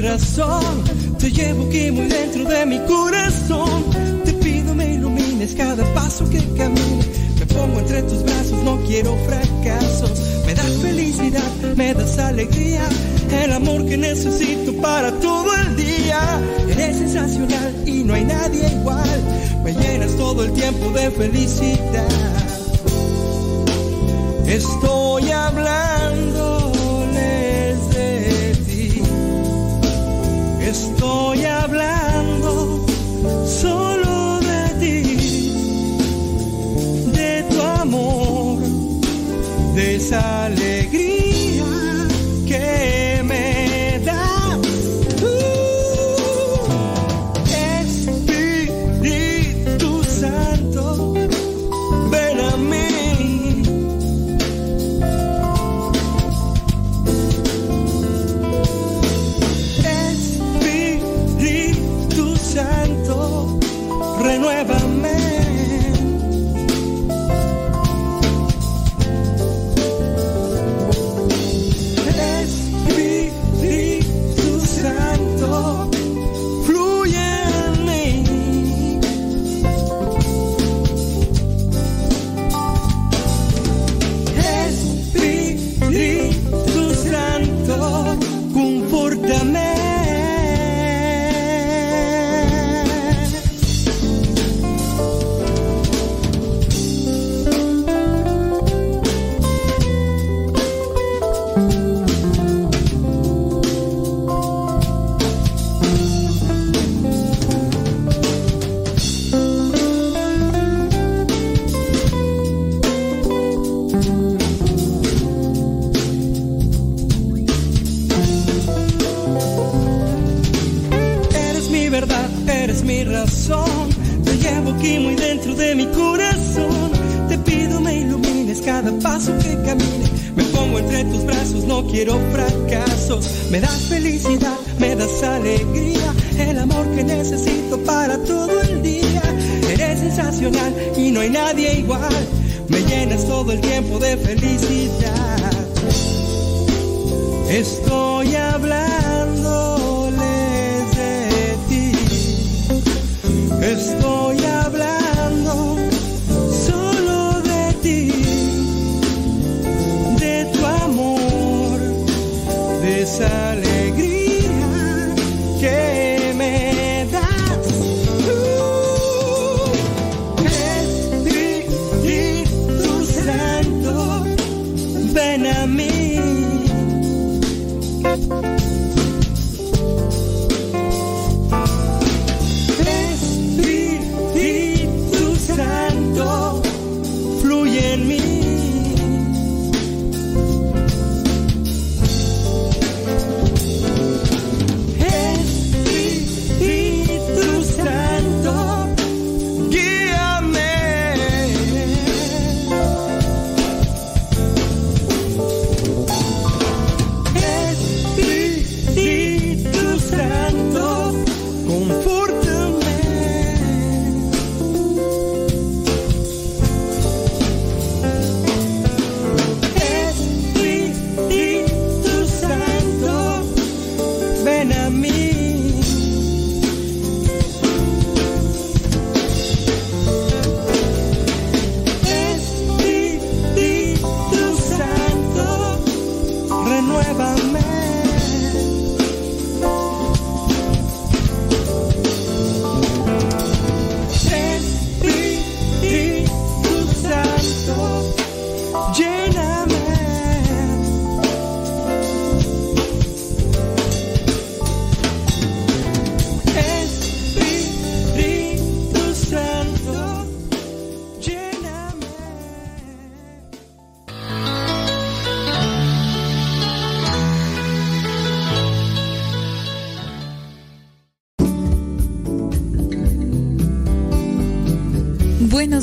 razón, te llevo aquí muy dentro de mi corazón. Te pido me ilumines cada paso que camine. Me pongo entre tus brazos, no quiero fracasos. Me das felicidad, me das alegría, el amor que necesito para todo el día. Eres sensacional y no hay nadie igual. Me llenas todo el tiempo de felicidad. Estoy hablándoles Estoy hablando solo de ti. De tu amor, de esa alegría entre tus brazos, no quiero fracasos. Me das felicidad, me das alegría. El amor que necesito para todo el día. Eres sensacional y no hay nadie igual. Me llenas todo el tiempo de felicidad. Estoy hablándoles de ti. Estoy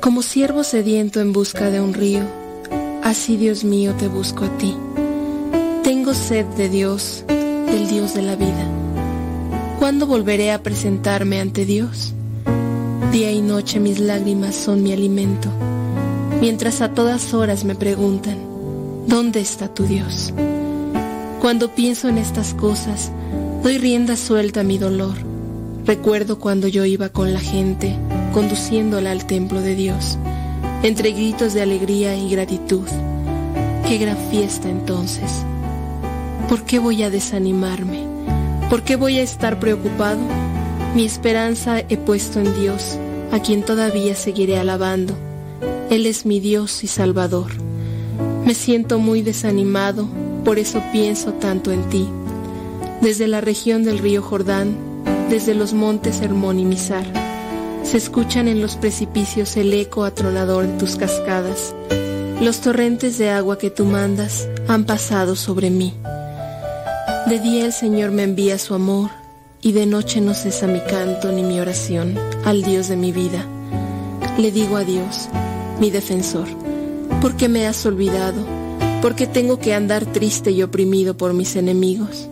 Como siervo sediento en busca de un río, así Dios mío te busco a ti. Tengo sed de Dios, del Dios de la vida. ¿Cuándo volveré a presentarme ante Dios? Día y noche mis lágrimas son mi alimento, mientras a todas horas me preguntan, ¿dónde está tu Dios? Cuando pienso en estas cosas, doy rienda suelta a mi dolor Recuerdo cuando yo iba con la gente, conduciéndola al templo de Dios, entre gritos de alegría y gratitud. Qué gran fiesta entonces. ¿Por qué voy a desanimarme? ¿Por qué voy a estar preocupado? Mi esperanza he puesto en Dios, a quien todavía seguiré alabando. Él es mi Dios y Salvador. Me siento muy desanimado, por eso pienso tanto en ti. Desde la región del río Jordán, desde los montes Hermón y Mizar. Se escuchan en los precipicios el eco atronador de tus cascadas. Los torrentes de agua que tú mandas han pasado sobre mí. De día el Señor me envía su amor y de noche no cesa mi canto ni mi oración al Dios de mi vida. Le digo a Dios, mi defensor, ¿por qué me has olvidado? ¿Por qué tengo que andar triste y oprimido por mis enemigos?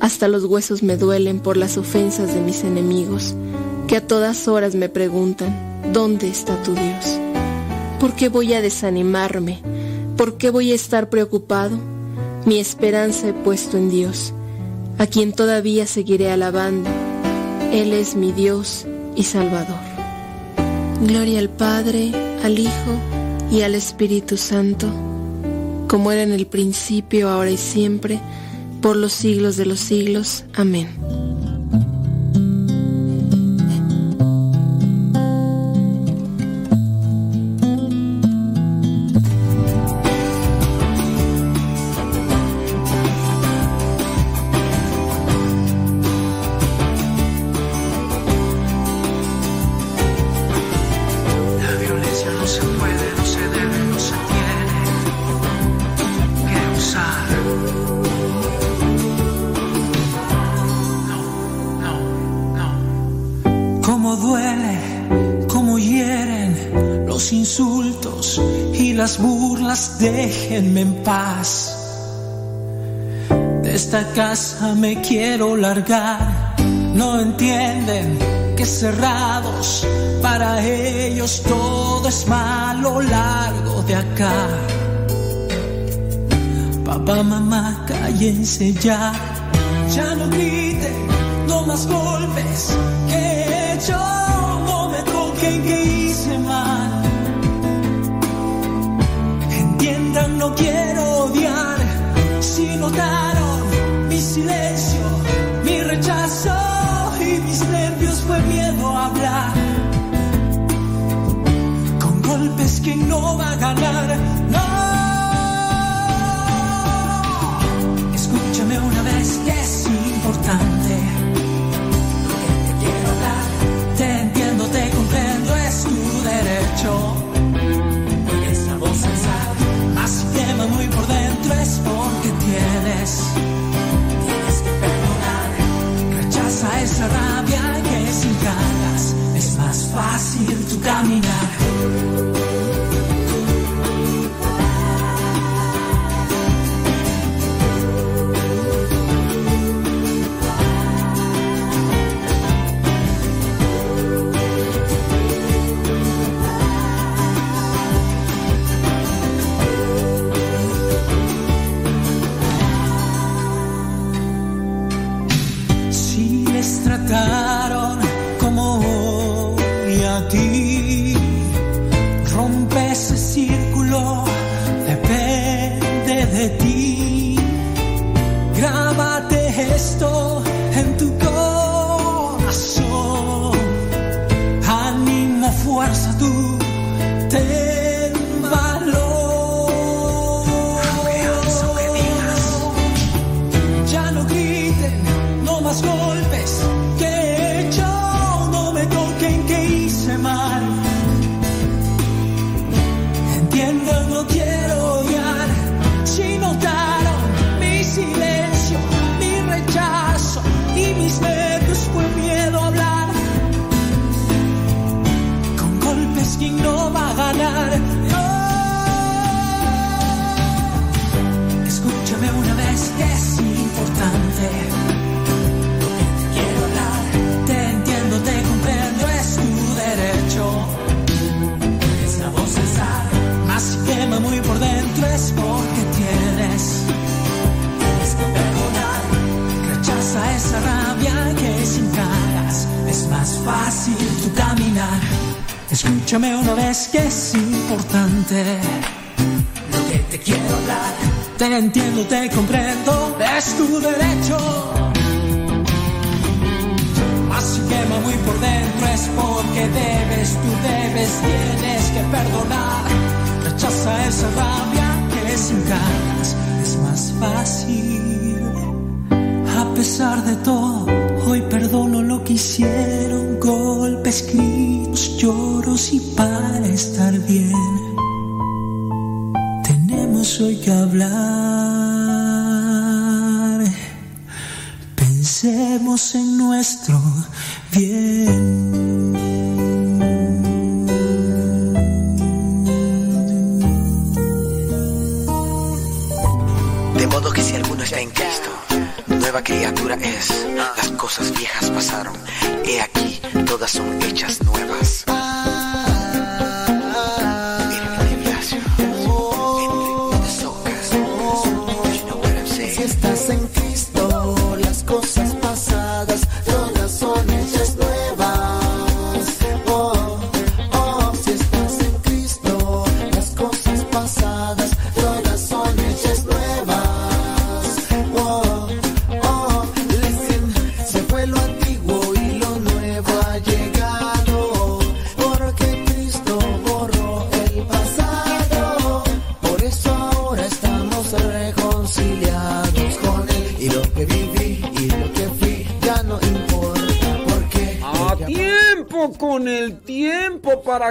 Hasta los huesos me duelen por las ofensas de mis enemigos, que a todas horas me preguntan, ¿dónde está tu Dios? ¿Por qué voy a desanimarme? ¿Por qué voy a estar preocupado? Mi esperanza he puesto en Dios, a quien todavía seguiré alabando. Él es mi Dios y Salvador. Gloria al Padre, al Hijo y al Espíritu Santo, como era en el principio, ahora y siempre, por los siglos de los siglos. Amén. Déjenme en paz. De esta casa me quiero largar, no entienden que cerrados, para ellos todo es malo largo de acá. Papá, mamá, cállense ya, ya no griten, no más golpes, que yo no me toquen que hice no quiero odiar. Si notaron mi silencio, mi rechazo y mis nervios fue miedo a hablar. Con golpes que no va a ganar,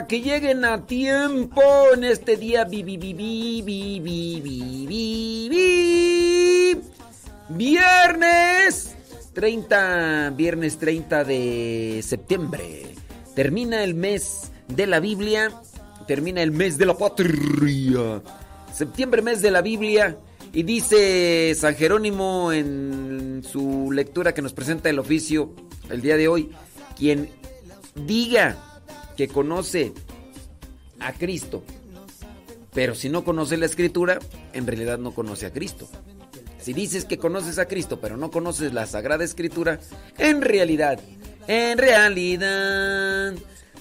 que lleguen a tiempo en este día. Vi, vi, vi, viernes 30, viernes 30 de septiembre. Termina el mes de la Biblia, termina el mes de la patria. Septiembre, mes de la Biblia. Y dice San Jerónimo en su lectura que nos presenta el oficio el día de hoy, quien diga que conoce a Cristo, pero si no conoce la escritura, en realidad no conoce a Cristo. Si dices que conoces a Cristo, pero no conoces la Sagrada Escritura, en realidad, en realidad,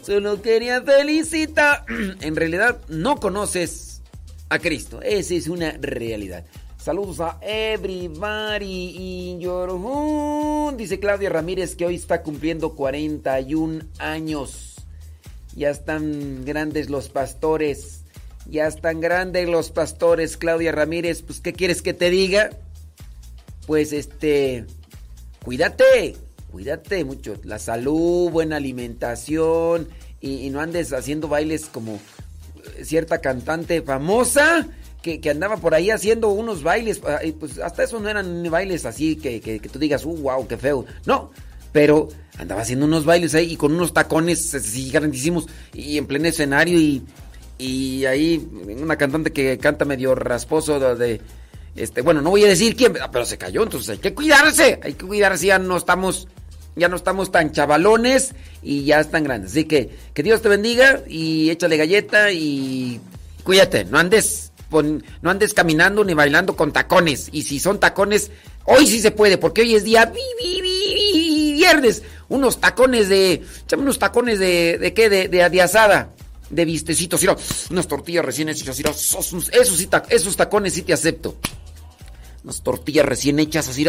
solo quería felicitar, en realidad no conoces a Cristo. Esa es una realidad. Saludos a everybody in your. Dice Claudia Ramírez que hoy está cumpliendo 41 años. Ya están grandes los pastores. Ya están grandes los pastores, Claudia Ramírez. Pues, ¿qué quieres que te diga? Pues, este, cuídate, cuídate mucho. La salud, buena alimentación y, no andes haciendo bailes como cierta cantante famosa que, que andaba por ahí haciendo unos bailes. Pues hasta eso no eran bailes así que, que- que tú digas, uh, wow, qué feo. No, pero andaba haciendo unos bailes ahí y con unos tacones así grandísimos y en pleno escenario y, y ahí una cantante que canta medio rasposo de, este, bueno, no voy a decir quién, pero se cayó, entonces hay que cuidarse, hay que cuidarse, ya no estamos ya no estamos tan chavalones y ya están grandes. Así que que Dios te bendiga y échale galleta y cuídate, no andes pon- no andes caminando ni bailando con tacones y si son tacones hoy sí se puede porque hoy es día vi- viernes, unos tacones de échame unos tacones de de qué de, de, de. De vistecitos, mira, unas tortillas recién hechas, esos, esos, sí esos tacones sí te acepto. unas tortillas recién hechas, así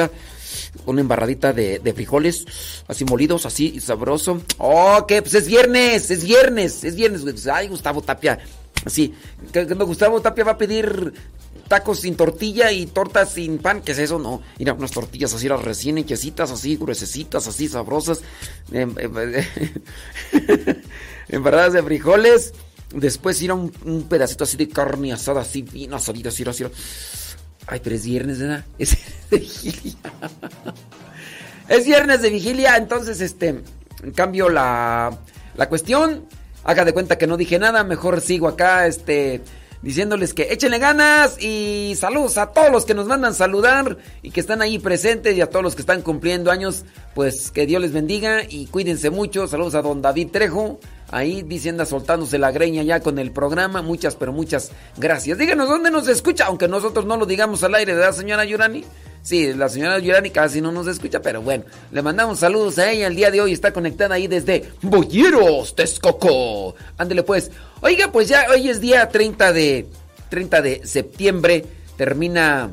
una embarradita de, frijoles, así molidos, así, sabroso. Oh, que pues es viernes, es viernes, es viernes. Ay, Gustavo Tapia, así, cuando Gustavo Tapia va a pedir tacos sin tortilla y tortas sin pan, ¿qué es eso? No, mira, unas tortillas así recién hechecitas, así gruesecitas, así sabrosas, em, em, embarradas de frijoles. Después ir a un, pedacito así de carne asada, así bien asadita, así, así. Ay, pero es viernes, ¿verdad? Es de vigilia. Es viernes de vigilia, entonces, este, cambio, la, la cuestión, haga de cuenta que no dije nada, mejor sigo acá, este, diciéndoles que échenle ganas y saludos a todos los que nos mandan saludar y que están ahí presentes y a todos los que están cumpliendo años, pues que Dios les bendiga y cuídense mucho. Saludos a don David Trejo, ahí diciendo soltándose la greña ya con el programa. Muchas, pero muchas gracias. Díganos dónde nos escucha, aunque nosotros no lo digamos al aire, ¿verdad, señora Yurani? Sí, la señora Yurani casi no nos escucha, pero bueno, le mandamos saludos a ella. El día de hoy está conectada ahí desde Boyeros, Texcoco. Ándele pues. Oiga, pues ya hoy es día 30 de 30 de septiembre, termina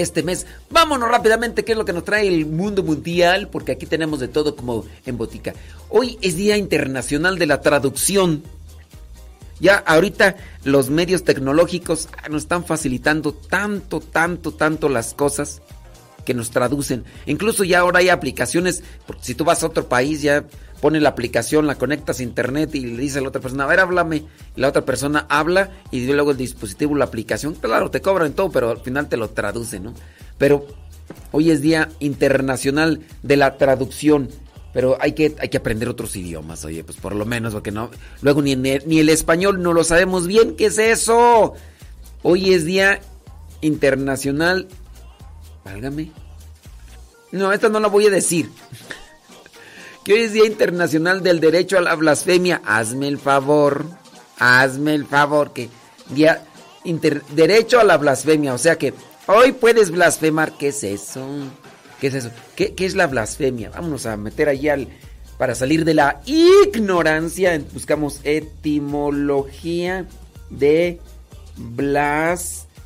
este mes. Vámonos rápidamente, ¿qué es lo que nos trae el mundo mundial? Porque aquí tenemos de todo como en botica. Hoy es Día Internacional de la Traducción. Ya ahorita los medios tecnológicos nos están facilitando tanto, tanto, tanto las cosas que nos traducen. Incluso ya ahora hay aplicaciones, si tú vas a otro país ya pone la aplicación, la conectas a internet y le dice a la otra persona, a ver, háblame. Y la otra persona habla y luego el dispositivo, la aplicación, claro, te cobran todo, pero al final te lo traduce, ¿no? Pero hoy es Día Internacional de la Traducción. Pero hay que, hay que aprender otros idiomas, oye, pues por lo menos, porque no. Luego ni, ni el español no lo sabemos bien. ¿Qué es eso? Hoy es Día Internacional. Válgame. No, esta no la voy a decir. Que hoy es Día Internacional del Derecho a la Blasfemia. Hazme el favor. Hazme el favor. Que Día Derecho a la Blasfemia. O sea que hoy puedes blasfemar. ¿Qué es eso? ¿Qué es eso? ¿Qué, es la blasfemia? Vámonos a meter allá al, para salir de la ignorancia. Buscamos etimología de blasfemia.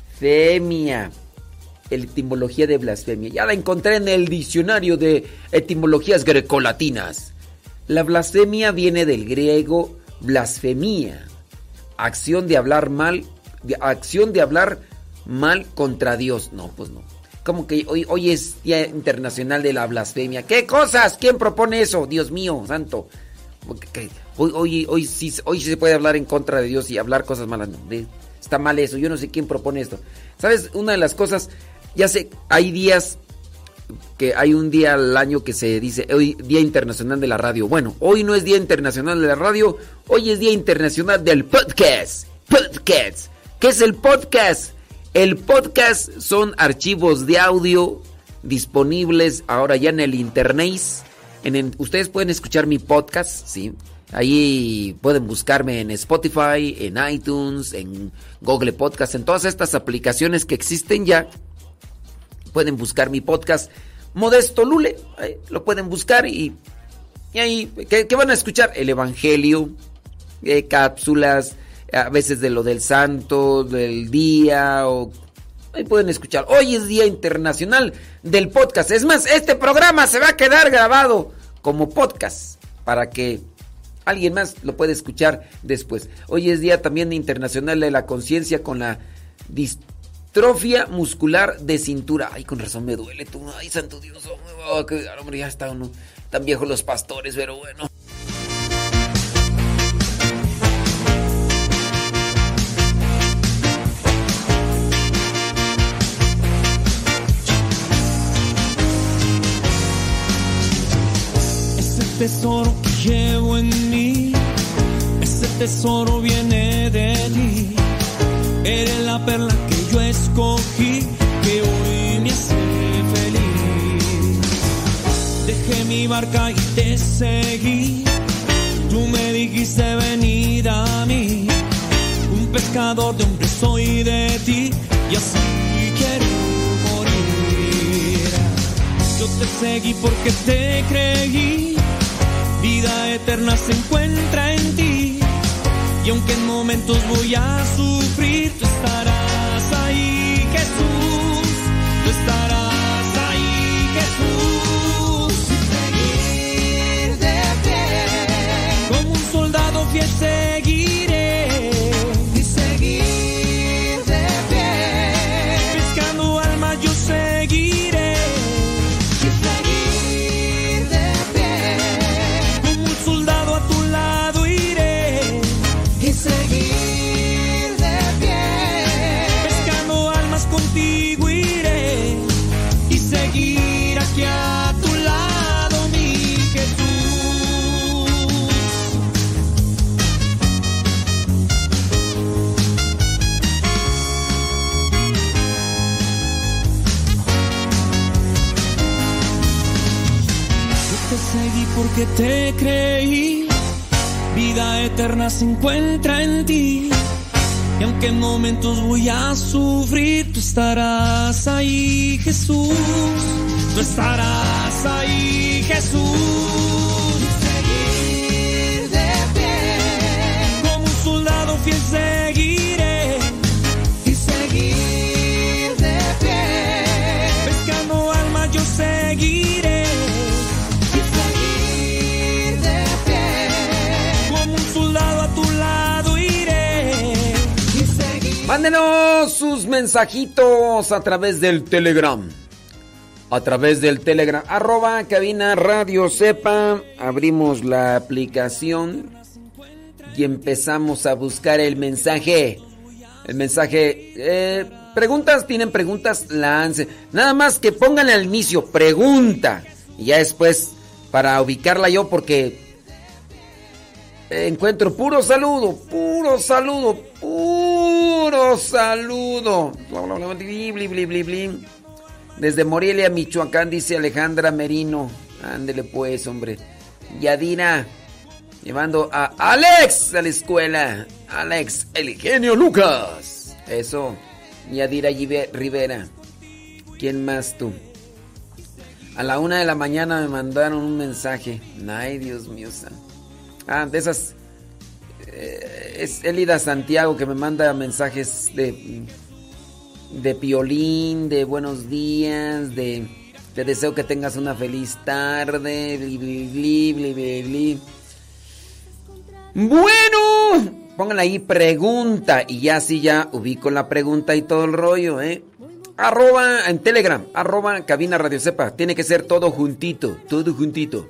Etimología de blasfemia. Ya la encontré en el diccionario de etimologías grecolatinas. La blasfemia viene del griego blasfemia. Acción de hablar mal, acción de hablar mal contra Dios. No, pues no como que hoy, hoy es Día Internacional de la Blasfemia. ¿Qué cosas? ¿Quién propone eso? Dios mío, santo. Hoy, hoy, hoy, sí, hoy se puede hablar en contra de Dios y hablar cosas malas. está mal eso. Yo no sé quién propone esto. ¿Sabes? Una de las cosas, ya sé, hay días que hay un día al año que se dice hoy Día Internacional de la Radio. Bueno, hoy no es Día Internacional de la Radio, hoy es Día Internacional del Podcast. Podcast. ¿Qué es el podcast? El podcast son archivos de audio disponibles ahora ya en el internet. En ustedes pueden escuchar mi podcast, ¿sí? Ahí pueden buscarme en Spotify, en iTunes, en Google Podcast, en todas estas aplicaciones que existen ya. Pueden buscar mi podcast Modesto Lule, lo pueden buscar y, ahí, ¿qué, van a escuchar? El Evangelio, eh, cápsulas, a veces de lo del santo, del día o ahí pueden escuchar. Hoy es Día Internacional del Podcast. Es más, este programa se va a quedar grabado como podcast para que alguien más lo pueda escuchar después. Hoy es Día también Internacional de la Conciencia con la distrofia muscular de cintura. Ay, con razón me duele tú. Ay, santo Dios. Oh, hombre, ya está uno tan viejo los pastores, pero bueno. tesoro que llevo en mí, ese tesoro viene de ti. Eres la perla que escogí, que hoy me hace feliz. Dejé mi barca y te seguí, tú me dijiste venir a mí. Un pescador de hombre soy de ti, y así quiero morir. Yo te seguí porque te creí vida eterna se encuentra en ti. Y aunque en momentos voy a sufrir, tú estarás ahí, Jesús. te creí, vida eterna se encuentra en ti. Y aunque en momentos voy a sufrir, tú estarás ahí, Jesús. Tú estarás ahí, Jesús. Seguir de pie, como un soldado fiel Mándenos sus mensajitos a través del Telegram. A través del Telegram. Arroba cabina radio sepa. Abrimos la aplicación. Y empezamos a buscar el mensaje. El mensaje. Eh, preguntas, tienen preguntas, lance. Nada más que pónganle al inicio pregunta. Y ya después, para ubicarla yo, porque encuentro puro saludo, puro saludo, puro saludo. Desde Morelia, Michoacán, dice Alejandra Merino. Ándele pues, hombre. Yadira, llevando a Alex a la escuela. Alex, el genio Lucas. Eso. Yadira Rivera. ¿Quién más tú? A la una de la mañana me mandaron un mensaje. Ay, Dios mío Ah, de esas. Eh, es Elida Santiago que me manda mensajes de. de piolín, de buenos días, de. Te deseo que tengas una feliz tarde. bueno, pónganle ahí pregunta y ya así ya ubico la pregunta y todo el rollo, ¿eh? Arroba en Telegram, arroba cabina radio sepa. Tiene que ser todo juntito, todo juntito.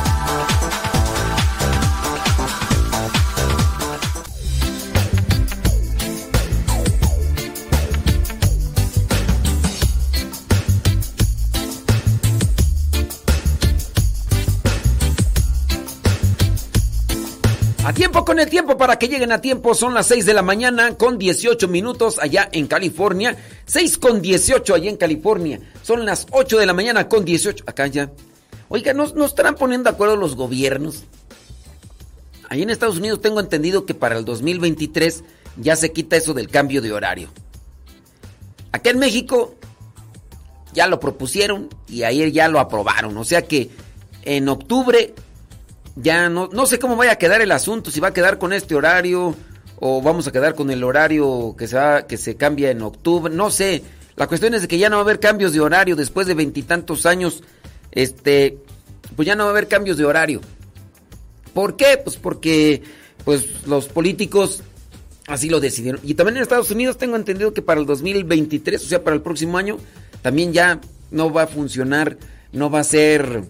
Tiempo con el tiempo para que lleguen a tiempo son las 6 de la mañana con 18 minutos allá en California. 6 con 18 allá en California. Son las 8 de la mañana con 18 acá ya. Oiga, ¿nos, nos estarán poniendo de acuerdo los gobiernos? Ahí en Estados Unidos tengo entendido que para el 2023 ya se quita eso del cambio de horario. Acá en México ya lo propusieron y ayer ya lo aprobaron. O sea que en octubre ya no, no sé cómo vaya a quedar el asunto, si va a quedar con este horario o vamos a quedar con el horario que se, va, que se cambia en octubre, no sé. La cuestión es de que ya no va a haber cambios de horario después de veintitantos años, este, pues ya no va a haber cambios de horario. ¿Por qué? Pues porque pues los políticos así lo decidieron. Y también en Estados Unidos tengo entendido que para el 2023, o sea, para el próximo año, también ya no va a funcionar, no va a ser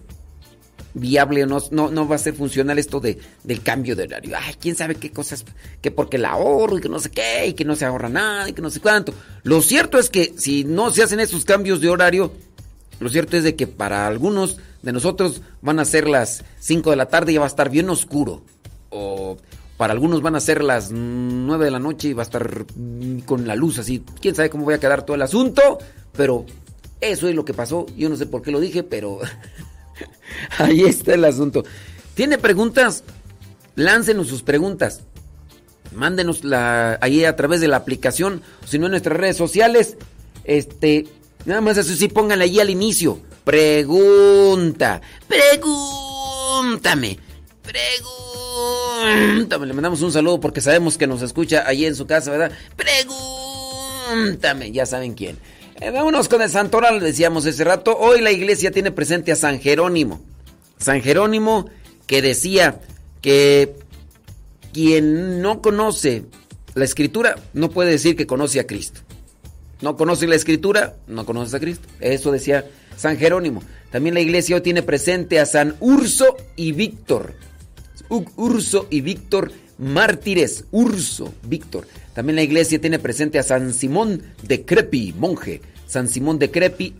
viable, no, no, no va a ser funcional esto de, del cambio de horario. Ay, quién sabe qué cosas, que porque el ahorro y que no sé qué, y que no se ahorra nada y que no sé cuánto. Lo cierto es que si no se hacen esos cambios de horario, lo cierto es de que para algunos de nosotros van a ser las 5 de la tarde y va a estar bien oscuro. O para algunos van a ser las 9 de la noche y va a estar con la luz así. Quién sabe cómo va a quedar todo el asunto, pero eso es lo que pasó. Yo no sé por qué lo dije, pero ahí está el asunto. ¿Tiene preguntas? Láncenos sus preguntas. Mándenos la, ahí a través de la aplicación, si no en nuestras redes sociales. Este, nada más eso sí, pónganle ahí al inicio. Pregunta. Pregúntame. Pregúntame. Le mandamos un saludo porque sabemos que nos escucha ahí en su casa, ¿verdad? Pregúntame. Ya saben quién. Eh, vámonos con el santoral, decíamos ese rato. Hoy la iglesia tiene presente a San Jerónimo. San Jerónimo que decía que quien no conoce la escritura no puede decir que conoce a Cristo. No conoce la escritura, no conoce a Cristo. Eso decía San Jerónimo. También la iglesia hoy tiene presente a San Urso y Víctor. Urso y Víctor mártires. Urso, Víctor. También la iglesia tiene presente a San Simón de Crepi, monje. San Simón de Crepi,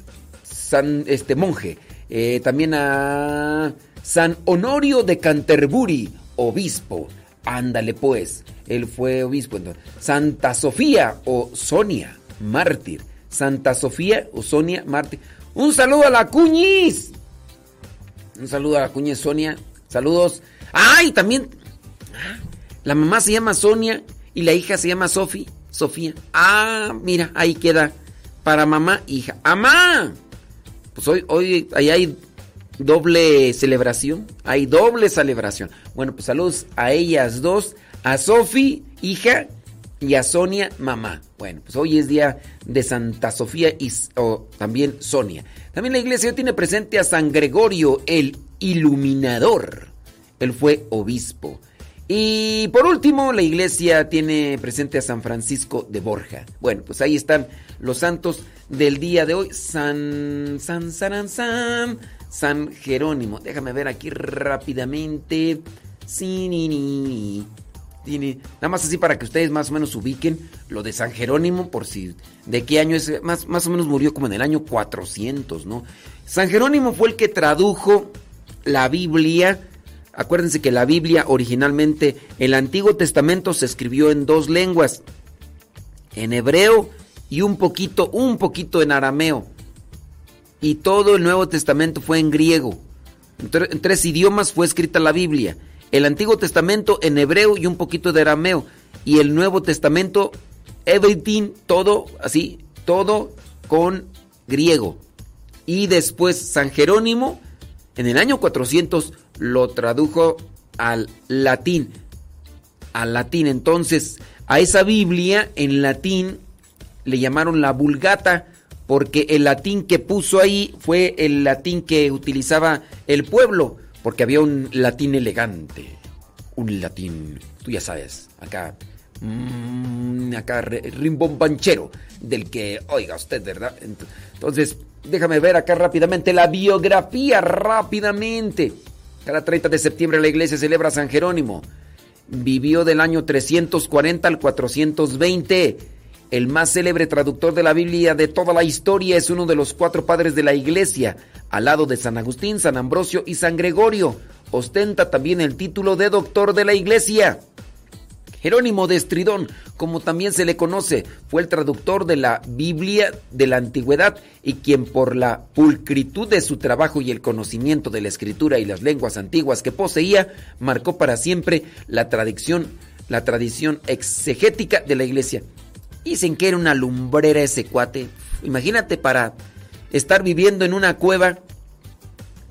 San este monje. Eh, también a San Honorio de Canterbury, obispo. Ándale pues, él fue obispo. Entonces. Santa Sofía o Sonia, mártir. Santa Sofía o Sonia, mártir. Un saludo a la Cuñiz. Un saludo a la Cuñiz Sonia. Saludos. ¡Ay! También. La mamá se llama Sonia y la hija se llama Sofi, Sofía. Ah, mira, ahí queda. Para mamá, hija. ¡Amá! Pues hoy, hoy ahí hay doble celebración. Hay doble celebración. Bueno, pues saludos a ellas dos. A Sofi, hija, y a Sonia, mamá. Bueno, pues hoy es día de Santa Sofía y también Sonia. También la iglesia tiene presente a San Gregorio, el iluminador. Él fue obispo. Y por último, la iglesia tiene presente a San Francisco de Borja. Bueno, pues ahí están los santos del día de hoy. San, San, San, San, San Jerónimo. Déjame ver aquí rápidamente. Sí, ni, ni. Tiene, nada más así para que ustedes más o menos ubiquen lo de San Jerónimo, por si de qué año es, más, más o menos murió como en el año 400, ¿no? San Jerónimo fue el que tradujo la Biblia Acuérdense que la Biblia originalmente, el Antiguo Testamento se escribió en dos lenguas, en hebreo y un poquito, un poquito en arameo. Y todo el Nuevo Testamento fue en griego. En, tres idiomas fue escrita la Biblia. El Antiguo Testamento en hebreo y un poquito de arameo. Y el Nuevo Testamento, everything, todo así, todo con griego. Y después San Jerónimo, en el año 400, lo tradujo al latín. al latín. Entonces, a esa Biblia en latín le llamaron la Vulgata porque el latín que puso ahí fue el latín que utilizaba el pueblo, porque había un latín elegante, un latín, tú ya sabes, acá, mm, acá rimbombanchero, del que, oiga usted, ¿verdad? Entonces, déjame ver acá rápidamente la biografía, rápidamente. Cada 30 de septiembre la iglesia celebra a San Jerónimo. Vivió del año 340 al 420 el más célebre traductor de la Biblia de toda la historia es uno de los cuatro padres de la Iglesia, al lado de San Agustín, San Ambrosio y San Gregorio. Ostenta también el título de doctor de la Iglesia. Jerónimo de Estridón, como también se le conoce, fue el traductor de la Biblia de la Antigüedad y quien por la pulcritud de su trabajo y el conocimiento de la escritura y las lenguas antiguas que poseía, marcó para siempre la tradición, la tradición exegética de la Iglesia. Dicen que era una lumbrera ese cuate. Imagínate para estar viviendo en una cueva,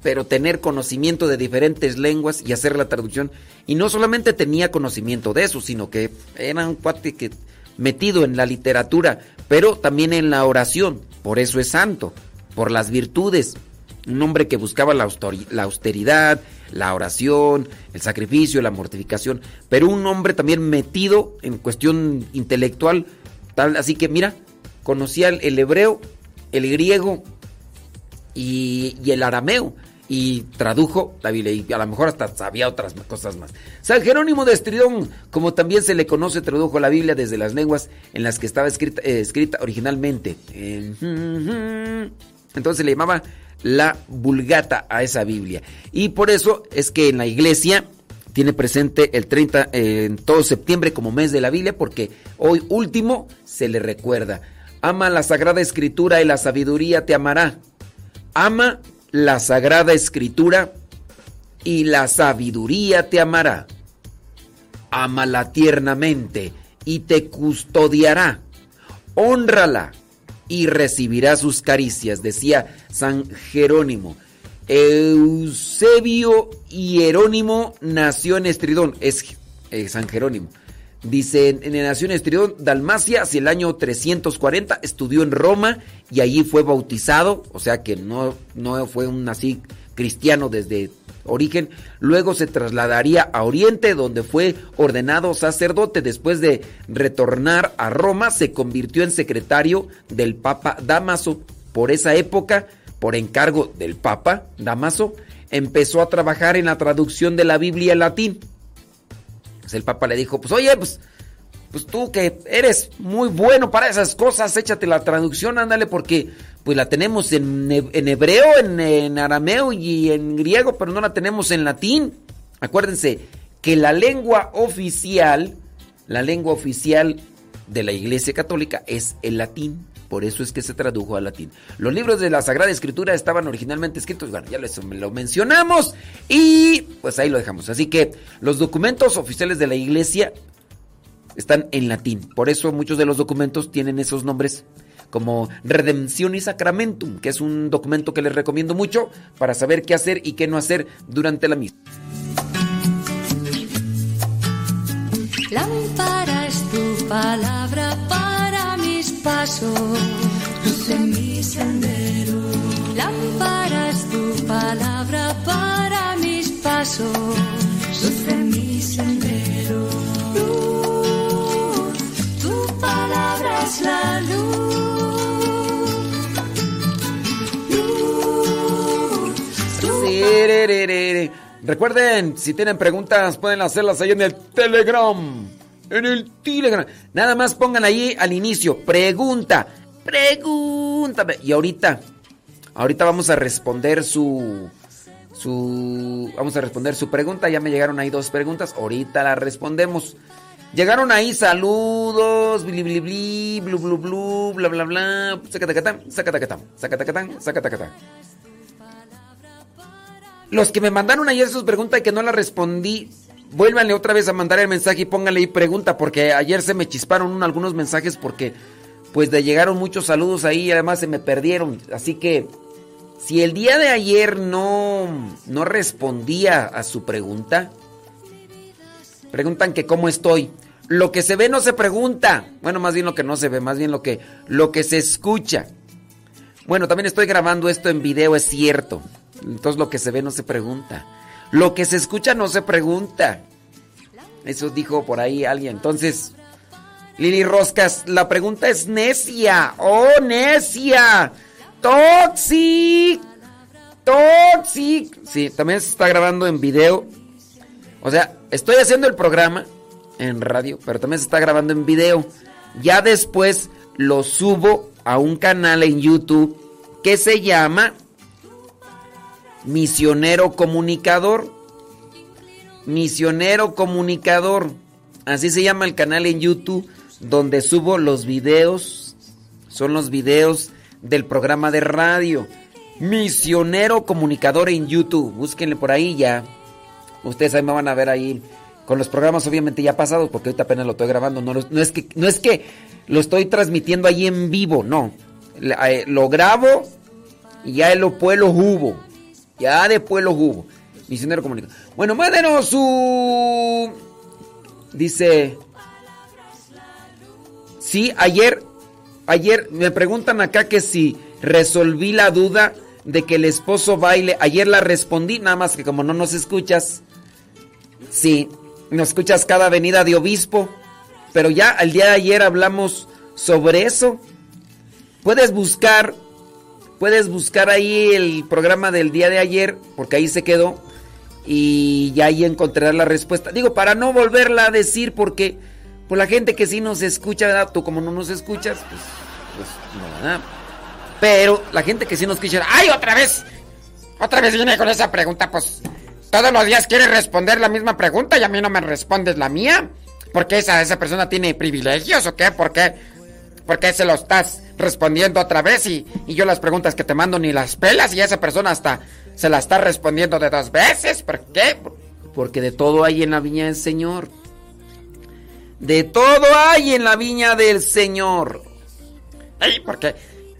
pero tener conocimiento de diferentes lenguas y hacer la traducción. Y no solamente tenía conocimiento de eso, sino que era un cuate que metido en la literatura, pero también en la oración. Por eso es santo, por las virtudes. Un hombre que buscaba la austeridad, la oración, el sacrificio, la mortificación, pero un hombre también metido en cuestión intelectual así que mira, conocía el, hebreo, el griego y, el arameo y tradujo la Biblia y a lo mejor hasta sabía otras cosas más. San Jerónimo de Estridón, como también se le conoce, tradujo la Biblia desde las lenguas en las que estaba escrita, eh, escrita originalmente. Entonces le llamaba la Vulgata a esa Biblia. Y por eso es que en la iglesia tiene presente el 30 en todo septiembre como mes de la Biblia porque hoy último se le recuerda. Ama la Sagrada Escritura y la sabiduría te amará. Ama la Sagrada Escritura y la sabiduría te amará. Ámala tiernamente y te custodiará. Honrala y recibirá sus caricias, decía San Jerónimo. Eusebio Hierónimo nació en Estridón, es San Jerónimo. Dice, en, nació en Estridón, Dalmacia, hacia el año 340, estudió en Roma y allí fue bautizado, o sea que no, no fue un así cristiano desde origen. Luego se trasladaría a Oriente, donde fue ordenado sacerdote. Después de retornar a Roma, se convirtió en secretario del Papa Damaso. Por esa época por encargo del Papa Damaso, empezó a trabajar en la traducción de la Biblia latín. Pues el Papa le dijo, pues oye, pues, pues tú que eres muy bueno para esas cosas, échate la traducción, ándale, porque pues la tenemos en, hebreo, en, en arameo y en griego, pero no la tenemos en latín. Acuérdense que la lengua oficial, la lengua oficial de la Iglesia Católica es el latín. Por eso es que se tradujo al latín. Los libros de la Sagrada Escritura estaban originalmente escritos, bueno, ya lo mencionamos y pues ahí lo dejamos. Así que los documentos oficiales de la iglesia están en latín. Por eso muchos de los documentos tienen esos nombres como Redemption y Sacramentum, que es un documento que les recomiendo mucho para saber qué hacer y qué no hacer durante la misa. Tu palabra paso, luz en mi sendero. Lámpara es tu palabra para mis pasos, luz en mi sendero. Luz, tu palabra es la luz. luz Recuerden, si tienen preguntas pueden hacerlas ahí en el Telegram en el Telegram. Nada más pongan ahí al inicio, pregunta, pregúntame. Y ahorita, ahorita vamos a responder su, su, vamos a responder su pregunta. Ya me llegaron ahí dos preguntas, ahorita las respondemos. Llegaron ahí saludos, bli bli bli, blu blu blu, bla bla bla, sacatacatán, sacatacatán, sacatacatán, sacatacatán. Los que me mandaron ayer sus preguntas y que no las respondí, vuélvanle otra vez a mandar el mensaje y pónganle ahí pregunta, porque ayer se me chisparon algunos mensajes porque pues de llegaron muchos saludos ahí y además se me perdieron. Así que si el día de ayer no, no respondía a su pregunta, Preguntan que cómo estoy. Lo que se ve no se pregunta. Bueno, más bien lo que no se ve, más bien lo que, lo que se escucha. Bueno, también estoy grabando esto en video, es cierto. Entonces lo que se ve no se pregunta. Lo que se escucha no se pregunta. Eso dijo por ahí alguien. Entonces, Lili Roscas, la pregunta es necia. ¡Oh, necia! ¡Toxic! ¡Toxic! Sí, también se está grabando en video. O sea, estoy haciendo el programa en radio, pero también se está grabando en video. Ya después lo subo a un canal en YouTube que se llama Misionero Comunicador. Misionero Comunicador. Así se llama el canal en YouTube donde subo los videos. Son los videos del programa de radio. Misionero Comunicador en YouTube. Búsquenle por ahí ya. Ustedes ahí me van a ver ahí con los programas obviamente ya pasados porque ahorita apenas lo estoy grabando. No, es, que, no es que lo estoy transmitiendo ahí en vivo, no. Eh, lo grabo y ya lo jugo. Ya después lo jugo. Misionero Comunicador. Bueno, mándenos su... Dice... Sí, ayer, ayer me preguntan acá que si resolví la duda de que el esposo baile. Ayer la respondí, nada más que como no nos escuchas. Sí, nos escuchas cada venida de obispo. Pero ya el día de ayer hablamos sobre eso. Puedes buscar, puedes buscar ahí el programa del día de ayer, porque ahí se quedó. Y ya ahí encontrarás la respuesta. Digo, para no volverla a decir, porque por la gente que sí nos escucha, ¿verdad? Tú como no nos escuchas, pues, pues no, ¿verdad? Pero la gente que sí nos escucha, ¡ay, otra vez! Otra vez viene con esa pregunta, pues todos los días quiere responder la misma pregunta y a mí no me respondes la mía. ¿Por qué esa, esa persona tiene privilegios o qué? ¿Por qué? ¿Por qué se lo estás respondiendo otra vez y, y yo las preguntas que te mando ni las pelas y esa persona hasta se la está respondiendo de dos veces? ¿Por qué? Porque de todo hay en la viña del Señor. De todo hay en la viña del Señor. Ey, ¿por qué?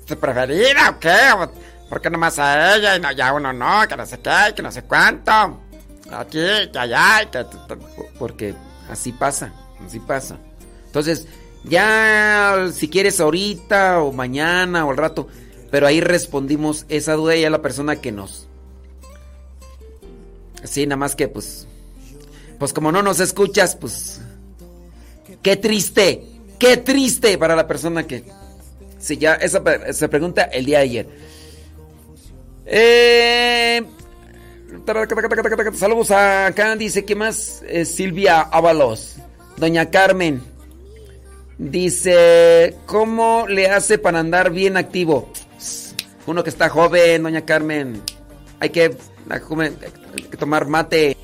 ¿Es preferida o qué? ¿Por qué nomás a ella y no, ya uno no? Que no sé qué, que no sé cuánto. Aquí, que allá, que... Porque así pasa, así pasa. Entonces, ya si quieres ahorita o mañana o al rato, pero ahí respondimos esa duda y a la persona que nos... Sí, nada más que pues... Pues como no nos escuchas, pues Qué triste, qué triste para la persona que... Sí, ya esa se pregunta el día de ayer. Eh, saludos a acá, dice, ¿qué más? Eh, Silvia Ábalos. Doña Carmen. Dice, ¿cómo le hace para andar bien activo? Uno que está joven, doña Carmen. Hay que, tomar mate.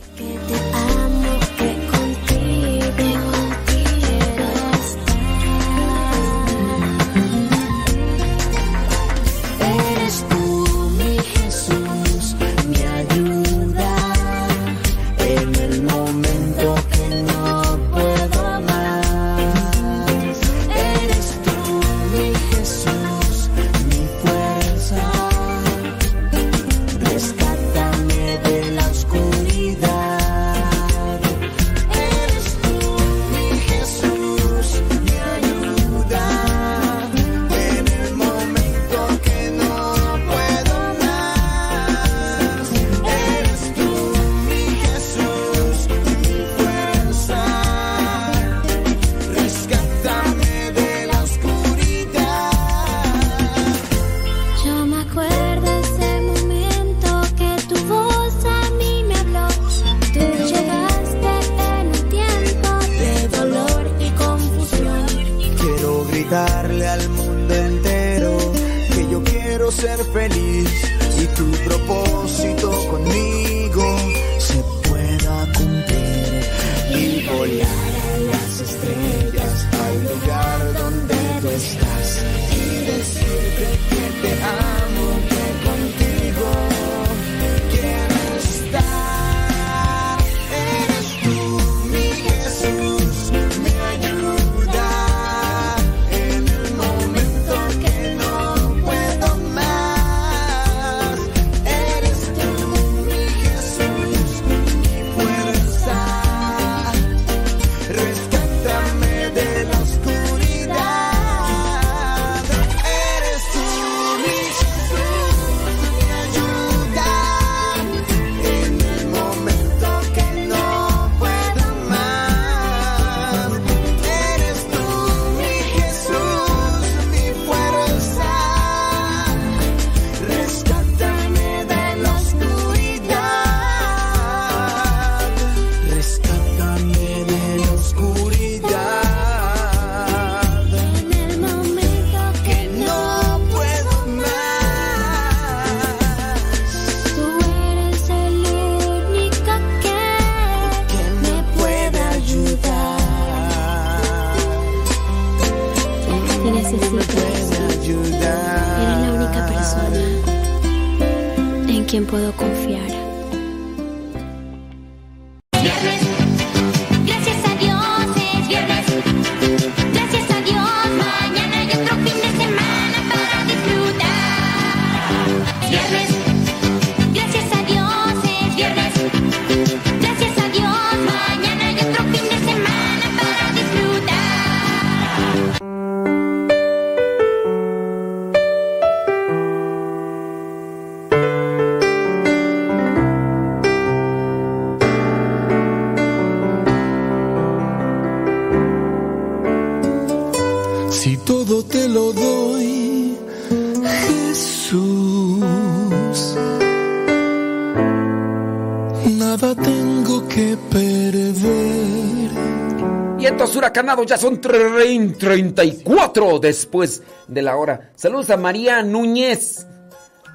Huracanados ya son 30, 34 después de la hora. Saludos a María Núñez.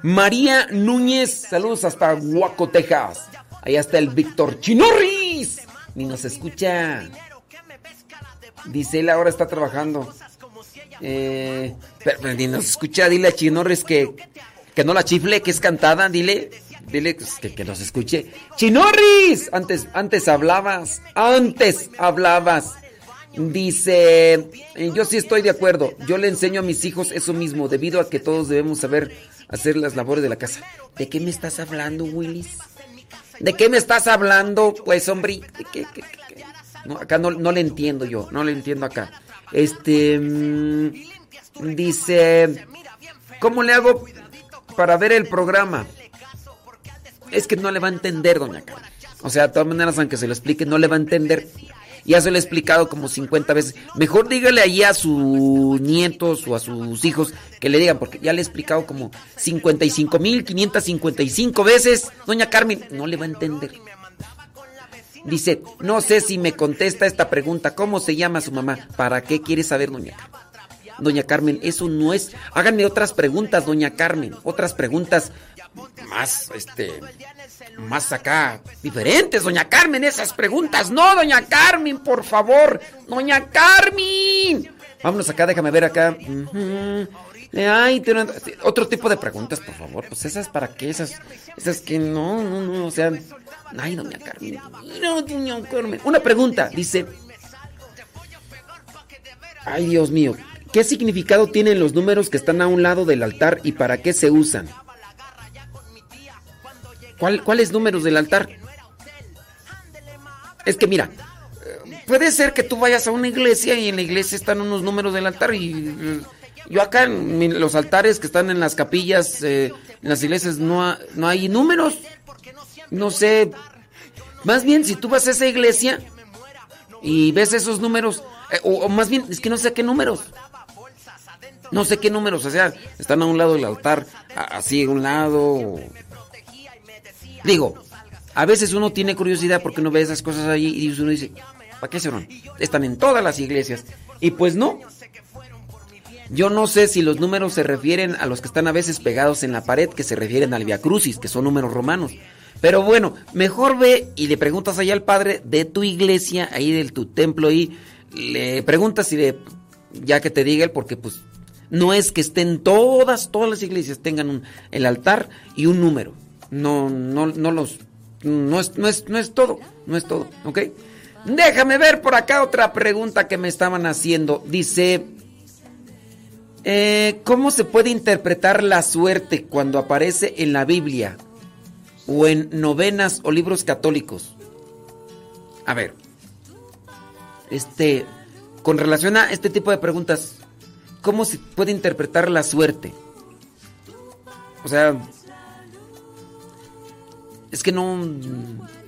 María Núñez, saludos hasta Huaco, Texas. Allá está el Víctor Chinorris. Ni nos escucha. Dice él ahora está trabajando. Eh, ni nos escucha, dile a Chinorris que, que no la chifle, que es cantada, dile. Dile pues, que, que nos escuche. ¡Chinorris! Antes, antes hablabas. Antes hablabas. Dice, eh, yo sí estoy de acuerdo. Yo le enseño a mis hijos eso mismo, debido a que todos debemos saber hacer las labores de la casa. ¿De qué me estás hablando, Willis? ¿De qué me estás hablando? Pues, hombre, ¿de qué? No, acá no, no le entiendo yo, no le entiendo acá. Este, mm, dice, ¿cómo le hago para ver el programa? Es que no le va a entender, doña Carmen. O sea, de todas maneras, aunque se lo explique, no le va a entender. Ya se lo he explicado como 50 veces. Mejor dígale allí a sus nietos o a sus hijos que le digan, porque ya le he explicado como 55.555 veces. Doña Carmen, no le va a entender. Dice, no sé si me contesta esta pregunta. ¿Cómo se llama su mamá? ¿Para qué quiere saber, doña Carmen? Doña Carmen, eso no es... Háganme otras preguntas, doña Carmen. Otras preguntas más, este... Más acá, diferentes, doña Carmen, esas preguntas. No, doña Carmen, por favor. Doña Carmen. Vámonos acá, déjame ver acá. Ay, otro tipo de preguntas, por favor. Pues esas para qué, esas, esas que no, no, no, o sea. Ay, doña Carmen. No, doña Carmen. Una pregunta, dice. Ay, Dios mío. ¿Qué significado tienen los números que están a un lado del altar y para qué se usan? ¿Cuál, ¿Cuáles números del altar? Es que mira, eh, puede ser que tú vayas a una iglesia y en la iglesia están unos números del altar y eh, yo acá en los altares que están en las capillas, eh, en las iglesias no, no hay números. No sé. Más bien si tú vas a esa iglesia y ves esos números, o, o más bien es que no sé qué números. No sé qué números, o sea, están a un lado del altar, así a un lado. Digo, a veces uno tiene curiosidad porque uno ve esas cosas allí y uno dice, ¿para qué son? Están en todas las iglesias. Y pues no. Yo no sé si los números se refieren a los que están a veces pegados en la pared, que se refieren al Via Crucis, que son números romanos. Pero bueno, mejor ve y le preguntas allá al padre de tu iglesia, ahí de tu templo, ahí, le preguntas y le, ya que te diga él, porque pues no es que estén todas, todas las iglesias tengan un, el altar y un número. No, no, no los, no es, no es, no es todo, no es todo, ¿ok? Déjame ver por acá otra pregunta que me estaban haciendo. Dice, eh, ¿cómo se puede interpretar la suerte cuando aparece en la Biblia o en novenas o libros católicos? A ver, este, con relación a este tipo de preguntas, ¿cómo se puede interpretar la suerte? O sea, es que no,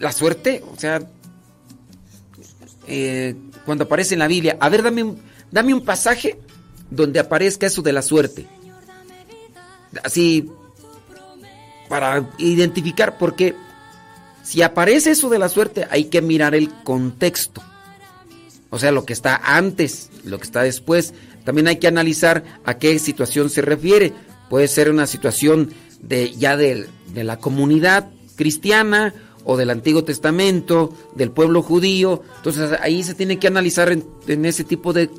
la suerte, o sea, eh, cuando aparece en la Biblia, a ver, dame un, dame un pasaje donde aparezca eso de la suerte. Así, para identificar, porque si aparece eso de la suerte, hay que mirar el contexto. O sea, lo que está antes, lo que está después. También hay que analizar a qué situación se refiere. Puede ser una situación de ya de, de la comunidad cristiana o del Antiguo Testamento, del pueblo judío. Entonces ahí se tiene que analizar en, ese tipo de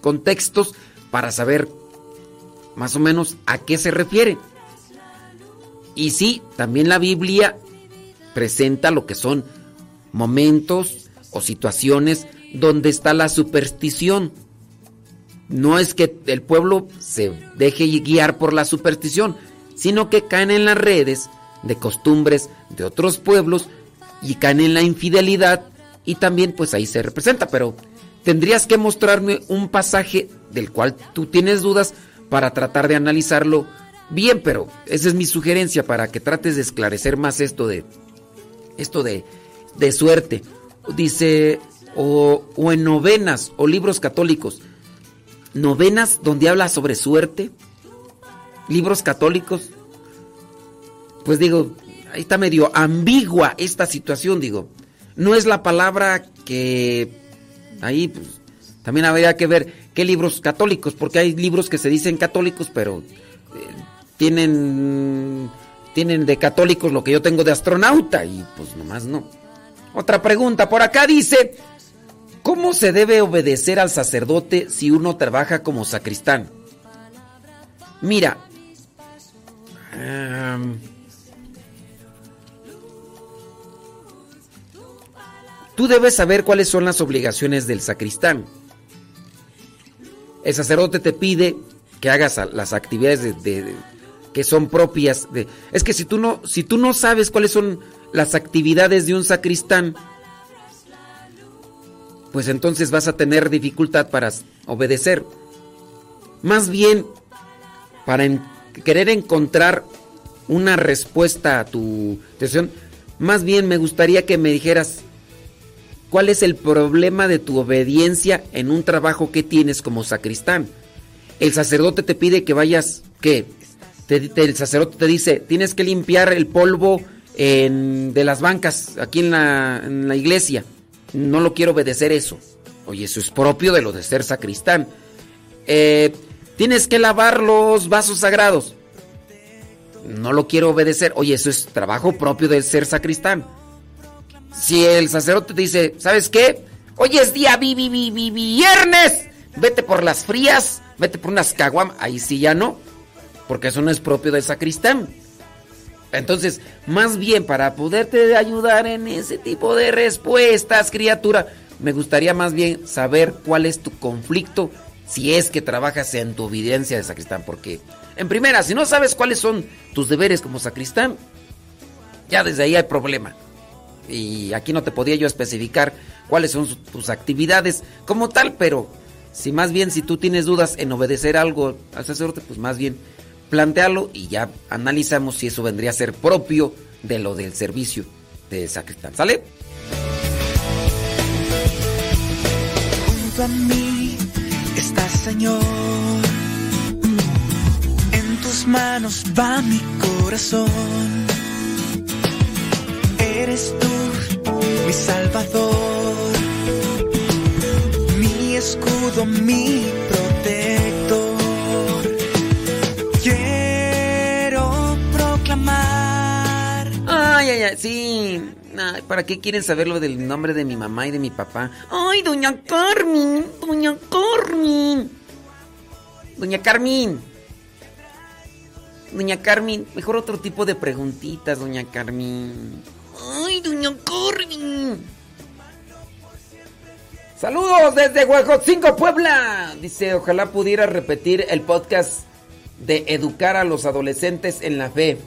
contextos para saber más o menos a qué se refiere. Y sí, también la Biblia presenta lo que son momentos o situaciones donde está la superstición. No es que el pueblo se deje guiar por la superstición, sino que caen en las redes de costumbres de otros pueblos y caen en la infidelidad y también pues ahí se representa, pero tendrías que mostrarme un pasaje del cual tú tienes dudas para tratar de analizarlo bien, pero esa es mi sugerencia para que trates de esclarecer más esto de esto de, de suerte. Dice o, o en novenas o libros católicos. Novenas donde habla sobre suerte. Libros católicos. Pues digo, ahí está medio ambigua esta situación, digo. No es la palabra que ahí pues, también habría que ver qué libros católicos, porque hay libros que se dicen católicos, pero eh, tienen tienen de católicos lo que yo tengo de astronauta y pues nomás no. Otra pregunta por acá dice, ¿cómo se debe obedecer al sacerdote si uno trabaja como sacristán? Mira, em, Tú debes saber cuáles son las obligaciones del sacristán. El sacerdote te pide que hagas las actividades de- de- de- que son propias de. Es que si tú no, si tú no sabes cuáles son las actividades de un sacristán, pues entonces vas a tener dificultad para obedecer. Más bien, para querer encontrar una respuesta a tu situación, más bien me gustaría que me dijeras cuál es el problema de tu obediencia en un trabajo que tienes como sacristán. El sacerdote te pide que vayas, ¿qué? El sacerdote te dice, tienes que limpiar el polvo en- de las bancas aquí en la, en la iglesia. No lo quiero obedecer eso. Oye, eso es propio de lo de ser sacristán. Eh, tienes que lavar los vasos sagrados. No lo quiero obedecer. Oye, eso es trabajo propio de ser sacristán. Si el sacerdote te dice, ¿sabes qué? Hoy es día vi, vi, vi, vi- viernes. Vete por las frías, vete por unas caguam. Ahí sí ya no, porque eso no es propio del sacristán. Entonces, más bien para poderte ayudar en ese tipo de respuestas, criatura, me gustaría más bien saber cuál es tu conflicto si es que trabajas en tu evidencia de sacristán. Porque, en primera, si no sabes cuáles son tus deberes como sacristán, ya desde ahí hay problema. Y aquí no te podía yo especificar cuáles son tus actividades como tal, pero si más bien si tú tienes dudas en obedecer algo al sacerdote, pues más bien plantealo y ya analizamos si eso vendría a ser propio de lo del servicio de sacristán. ¿Sale? Junto a mí está Señor. En tus manos va mi corazón. Eres tú mi Salvador, mi escudo, mi protector. Quiero proclamar. Ay, ay, ay, sí. Ay, ¿Para qué quieren saber lo del nombre de mi mamá y de mi papá? Ay, doña Carmen, doña Carmen. Doña Carmen. Doña Carmen, mejor otro tipo de preguntitas, doña Carmen. Ay, doña Carmen. Saludos desde Huejotzingo, Puebla. Dice, ojalá pudiera repetir el podcast de educar a los adolescentes en la fe.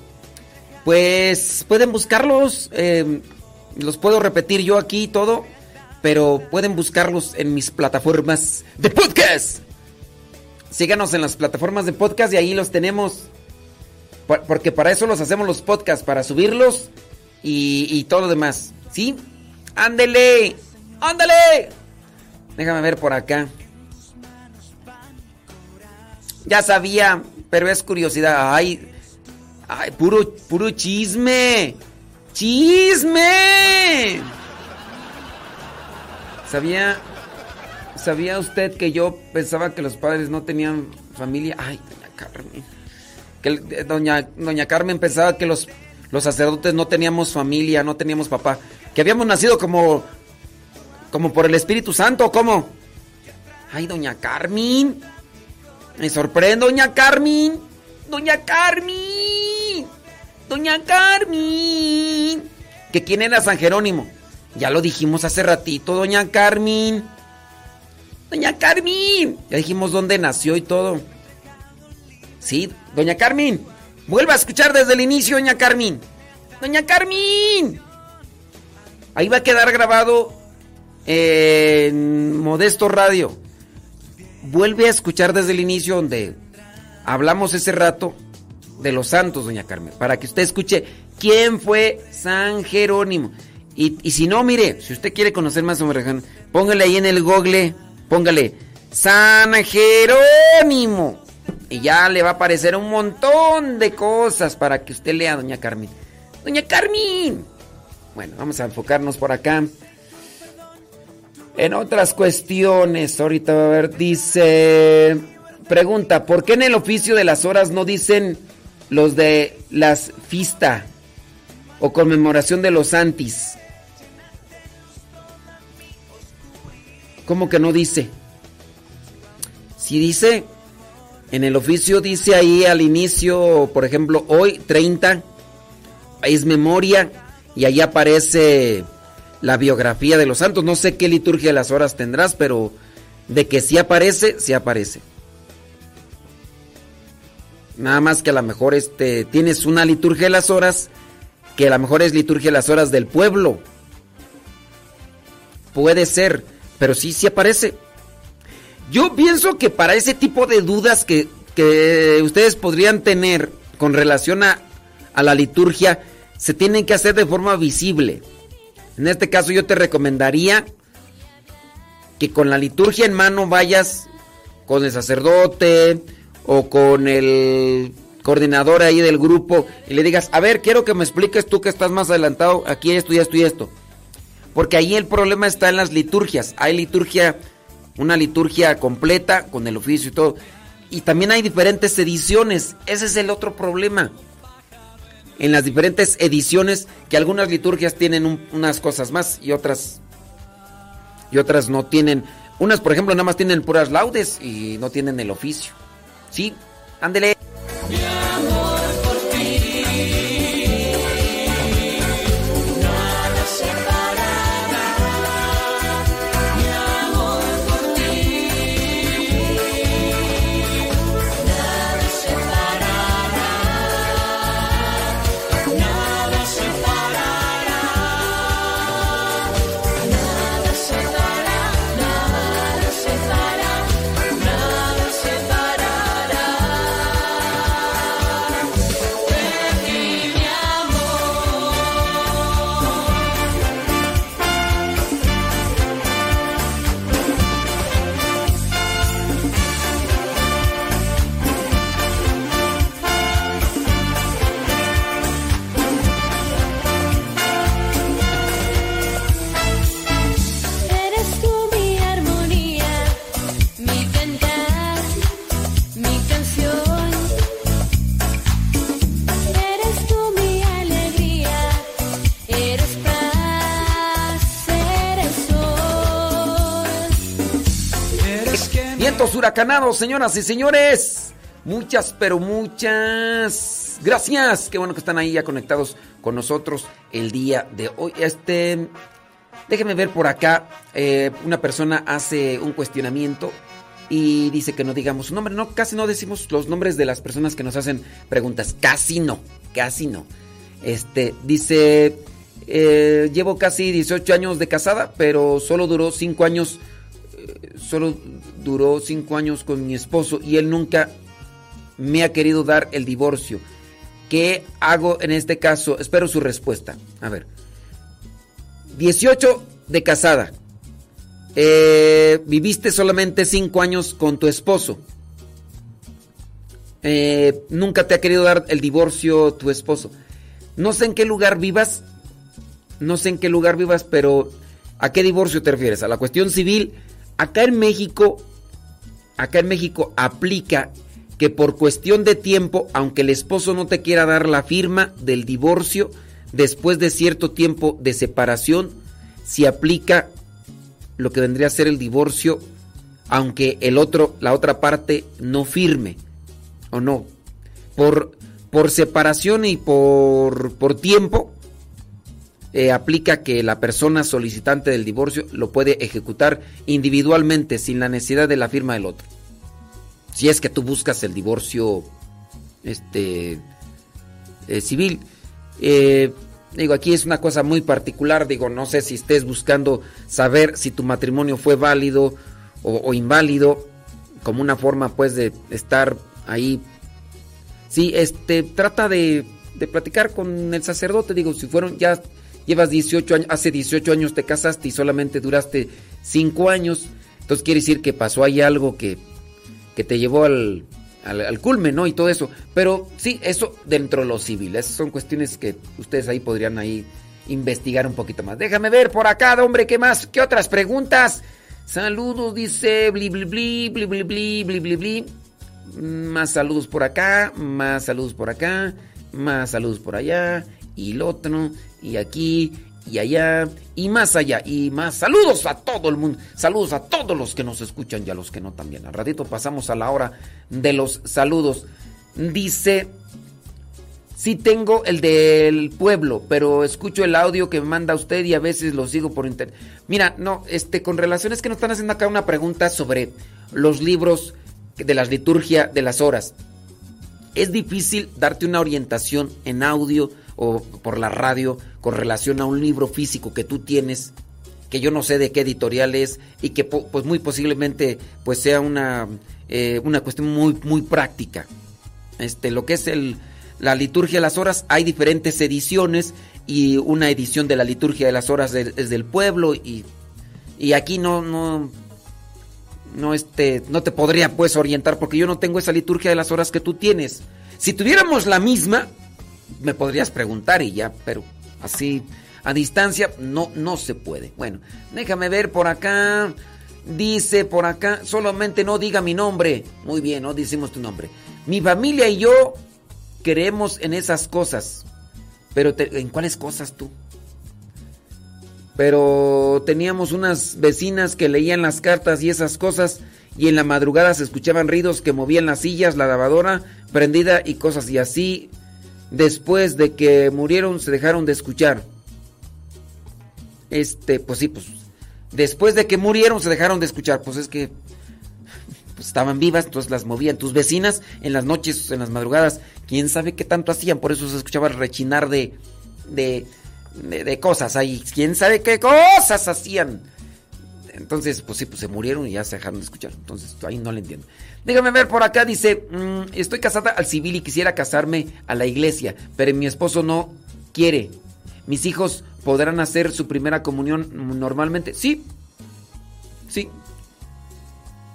Pues pueden buscarlos, eh, los puedo repetir yo aquí todo, pero pueden buscarlos en mis plataformas de podcast. Síganos en las plataformas de podcast y ahí los tenemos. Por- Porque para eso los hacemos los podcasts, para subirlos y, y todo lo demás. ¿Sí? ¡Ándele! ¡Ándale! Déjame ver por acá. Ya sabía, pero es curiosidad. Ay, ay, puro, puro chisme. ¡Chisme! ¿Sabía, ¿Sabía usted que yo pensaba que los padres no tenían familia? Ay, doña Carmen. Que eh, doña, doña Carmen pensaba que los, los sacerdotes no teníamos familia, no teníamos papá. Que habíamos nacido como, como por el Espíritu Santo, ¿cómo? Ay, doña Carmen. Me sorprende, doña Carmen. Doña Carmen. Doña Carmen. ¿Que quién era San Jerónimo? Ya lo dijimos hace ratito, doña Carmen. Doña Carmen. Ya dijimos dónde nació y todo. Sí, doña Carmen. Vuelva a escuchar desde el inicio, doña Carmen. Doña Carmen. Ahí va a quedar grabado en Modesto Radio. Vuelve a escuchar desde el inicio donde hablamos ese rato de los santos, doña Carmen, para que usted escuche quién fue San Jerónimo. Y, y si no, mire, si usted quiere conocer más sobre Jerónimo, póngale ahí en el google, póngale San Jerónimo. Y ya le va a aparecer un montón de cosas para que usted lea, doña Carmen. Doña Carmen. Bueno, vamos a enfocarnos por acá. En otras cuestiones, ahorita va a ver, dice, pregunta, ¿por qué en el oficio de las horas no dicen los de las fista o conmemoración de los santis? ¿Cómo que no dice? Si dice, en el oficio dice ahí al inicio, por ejemplo, hoy 30, es memoria y ahí aparece la biografía de los santos. No sé qué liturgia de las horas tendrás, pero de que sí aparece, sí aparece. Nada más que a lo mejor este, tienes una liturgia de las horas que a lo mejor es liturgia de las horas del pueblo. Puede ser, pero sí, sí aparece. Yo pienso que para ese tipo de dudas que, que ustedes podrían tener con relación a, a la liturgia, se tienen que hacer de forma visible. En este caso yo te recomendaría que con la liturgia en mano vayas con el sacerdote o con el coordinador ahí del grupo y le digas, a ver, quiero que me expliques tú que estás más adelantado, aquí esto y esto y esto. Porque ahí el problema está en las liturgias. Hay liturgia, una liturgia completa con el oficio y todo. Y también hay diferentes ediciones. Ese es el otro problema en las diferentes ediciones que algunas liturgias tienen un- unas cosas más y otras y otras no tienen. Unas, por ejemplo, nada más tienen puras laudes y no tienen el oficio. Sí, ándele. Huracanados, señoras y señores. Muchas, pero muchas gracias. Qué bueno que están ahí ya conectados con nosotros el día de hoy. Este, déjeme ver por acá. eh, una persona hace un cuestionamiento y dice que no digamos su nombre. No, casi no decimos los nombres de las personas que nos hacen preguntas. Casi no, casi no. Este, dice, eh, llevo casi 18 años de casada, pero solo duró 5 años solo duró cinco años con mi esposo y él nunca me ha querido dar el divorcio. ¿Qué hago en este caso? Espero su respuesta. A ver. 18 de casada. Eh, viviste solamente cinco años con tu esposo. Eh, nunca te ha querido dar el divorcio tu esposo. No sé en qué lugar vivas. No sé en qué lugar vivas, pero ¿a qué divorcio te refieres? ¿A la cuestión civil? Acá en México, acá en México aplica que por cuestión de tiempo, aunque el esposo no te quiera dar la firma del divorcio, después de cierto tiempo de separación, se aplica lo que vendría a ser el divorcio, aunque el otro, la otra parte no firme, o no. Por, por separación y por, por tiempo, eh, aplica que la persona solicitante del divorcio lo puede ejecutar individualmente sin la necesidad de la firma del otro. Si es que tú buscas el divorcio este, eh, civil. Eh, digo, aquí es una cosa muy particular. Digo, no sé si estés buscando saber si tu matrimonio fue válido o, inválido, como una forma pues de estar ahí. Sí, este, trata de platicar con el sacerdote. Digo, si fueron ya llevas 18 años, hace 18 años te casaste y solamente duraste 5 años, entonces quiere decir que pasó ahí algo que, que te llevó al, al, culmen, ¿no? Y todo eso. Pero sí, eso dentro de lo civil. Esas son cuestiones que ustedes ahí podrían ahí investigar un poquito más. Déjame ver por acá, hombre, ¿qué más? ¿Qué otras preguntas? Saludos, dice bli bli bli bli bli bli bli bli bli. Más saludos por acá, más saludos por acá, más saludos por allá, y el otro, y aquí, y allá, y más allá, y más saludos a todo el mundo, saludos a todos los que nos escuchan y a los que no también. Al ratito pasamos a la hora de los saludos. Dice, sí tengo el del pueblo, pero escucho el audio que me manda usted y a veces lo sigo por internet. Mira, no, este, con relaciones que nos están haciendo acá una pregunta sobre los libros de la liturgia de las horas. Es difícil darte una orientación en audio o por la radio con relación a un libro físico que tú tienes, que yo no sé de qué editorial es y que pues muy posiblemente pues sea una, eh, una cuestión muy, muy práctica. Este, lo que es el, la liturgia de las horas, hay diferentes ediciones y una edición de la liturgia de las horas es del pueblo y, y aquí no, no, no, este, no te podría pues orientar porque yo no tengo esa liturgia de las horas que tú tienes. Si tuviéramos la misma, me podrías preguntar y ya, pero así a distancia no, no se puede. Bueno, déjame ver por acá. Dice por acá, solamente no diga mi nombre. Muy bien, no decimos tu nombre. Mi familia y yo creemos en esas cosas. Pero te- ¿en cuáles cosas tú? Pero teníamos unas vecinas que leían las cartas y esas cosas y en la madrugada se escuchaban ruidos que movían las sillas, la lavadora prendida y cosas y así. Después de que murieron se dejaron de escuchar. Este, pues sí, pues después de que murieron se dejaron de escuchar, pues es que pues, estaban vivas, entonces las movían tus vecinas en las noches, en las madrugadas, quién sabe qué tanto hacían, por eso se escuchaba rechinar de de, de, de cosas ahí, quién sabe qué cosas hacían. Entonces, pues sí, pues se murieron y ya se dejaron de escuchar. Entonces, ahí no le entiendo. Déjame ver por acá, dice, mm, estoy casada al civil y quisiera casarme a la iglesia, pero mi esposo no quiere. Mis hijos podrán hacer su primera comunión normalmente. Sí, sí,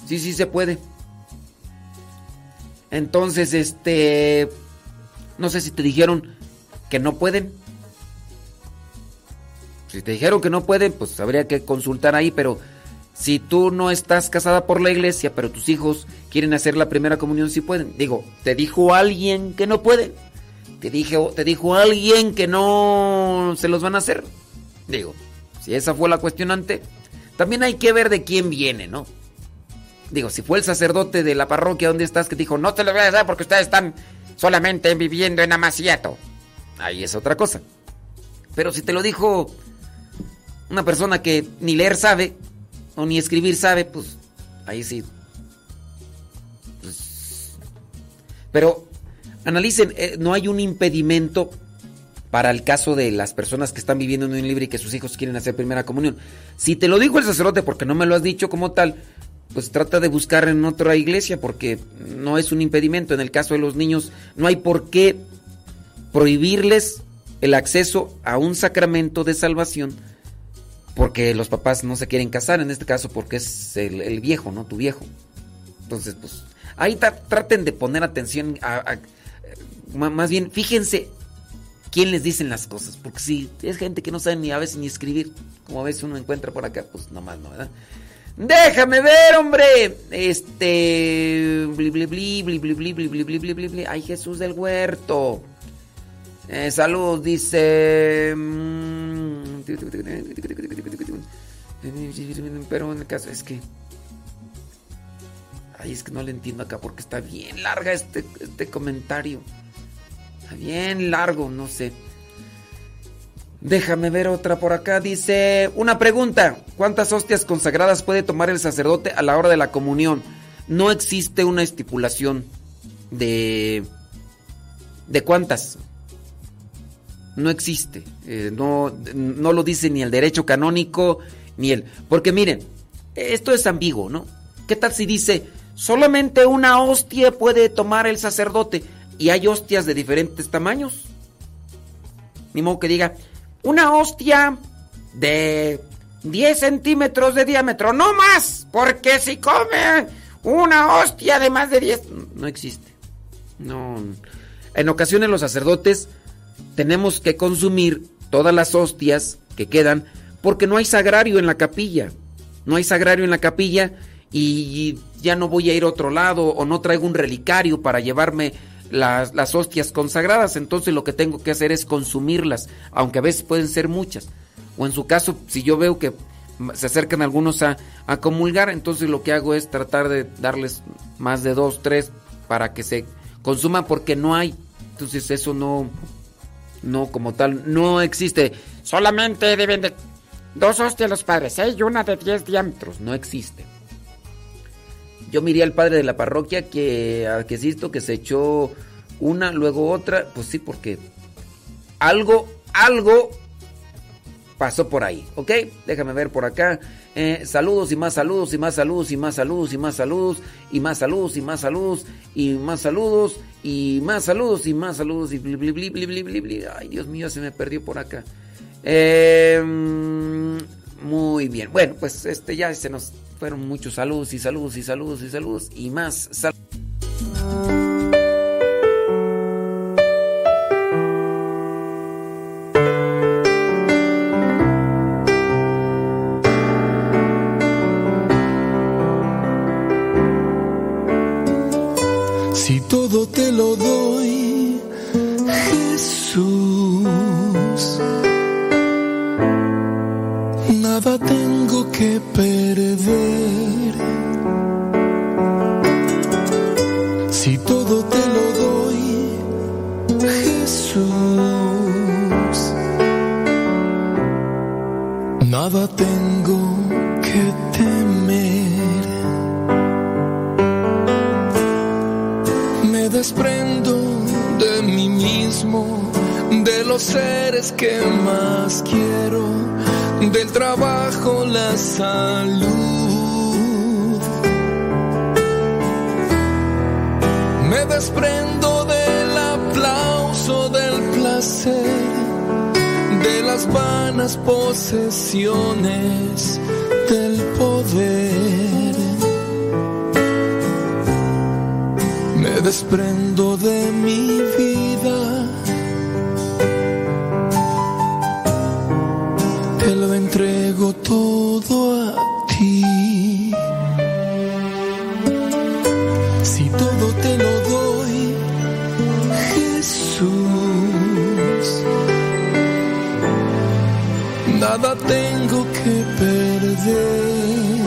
sí, sí se puede. Entonces, este, no sé si te dijeron que no pueden. Si te dijeron que no pueden, pues habría que consultar ahí, pero si tú no estás casada por la iglesia, pero tus hijos quieren hacer la primera comunión, sí pueden. Digo, ¿te dijo alguien que no pueden? ¿Te, dije, ¿Te dijo alguien que no se los van a hacer? Digo, si esa fue la cuestionante, también hay que ver de quién viene, ¿no? Digo, si fue el sacerdote de la parroquia donde estás que dijo, no te lo voy a dar porque ustedes están solamente viviendo en Amaciato. Ahí es otra cosa. Pero si te lo dijo una persona que ni leer sabe o ni escribir sabe, pues ahí sí. Pero analicen, eh, no hay un impedimento para el caso de las personas que están viviendo en un libre y que sus hijos quieren hacer primera comunión. Si te lo dijo el sacerdote porque no me lo has dicho como tal, pues trata de buscar en otra iglesia porque no es un impedimento. En el caso de los niños, no hay por qué prohibirles el acceso a un sacramento de salvación porque los papás no se quieren casar, en este caso porque es el, el viejo, ¿no? Tu viejo. Entonces, pues, ahí tra- traten de poner atención a, más bien, fíjense quién les dicen las cosas, porque si es gente que no sabe ni a veces ni escribir, como a veces uno encuentra por acá, pues nomás no, ¿verdad? Déjame ver, hombre. Este. Bli, bli, bli, bli, bli, bli, bli, bli, bli, bli. Ay, Jesús del huerto. Eh, salud, dice. mm, Pero en el caso es que. Ay, es que no le entiendo acá porque está bien larga este, este comentario. Está bien largo, no sé. Déjame ver otra por acá. Dice, una pregunta. ¿Cuántas hostias consagradas puede tomar el sacerdote a la hora de la comunión? No existe una estipulación de... ¿De cuántas? No existe. Eh, no, no lo dice ni el derecho canónico, ni el... Porque miren, esto es ambiguo, ¿no? ¿Qué tal si dice, solamente una hostia puede tomar el sacerdote y hay hostias de diferentes tamaños? Ni modo que diga, una hostia de 10 centímetros de diámetro, no más, porque si come una hostia de más de 10, no existe. No. En ocasiones los sacerdotes tenemos que consumir todas las hostias que quedan porque no hay sagrario en la capilla. No hay sagrario en la capilla y ya no voy a ir a otro lado o no traigo un relicario para llevarme las, las hostias consagradas. Entonces lo que tengo que hacer es consumirlas, aunque a veces pueden ser muchas. O en su caso, si yo veo que se acercan algunos a, a comulgar, entonces lo que hago es tratar de darles más de dos, tres para que se consuman porque no hay. Entonces eso no, no como tal, no existe. Solamente deben de dos hostias los padres, ¿eh? y una de 10 diámetros. No existe. Yo miré al padre de la parroquia que, que que se echó una, luego otra. Pues sí, porque algo, algo pasó por ahí, ¿ok? Déjame ver por acá. Eh, saludos y más saludos y más saludos y más saludos y más saludos y más saludos y más saludos y más saludos y más saludos y más saludos y bli, bli, bli. Ay, Dios mío, se me perdió por acá. Eh, muy bien. Bueno, pues este ya se nos fueron muchos saludos y saludos y saludos y saludos y más saludos. Si todo te lo doy, Jesús, tengo que perder. Si todo te lo doy, Jesús, nada tengo que temer. Me desprendo de mí mismo, de los seres que más quiero, del trabajo, la salud. Me desprendo del aplauso, del placer, de las vanas posesiones, del poder. Me desprendo de mi vida. Entrego todo a ti. Si todo te lo doy, Jesús, nada tengo que perder.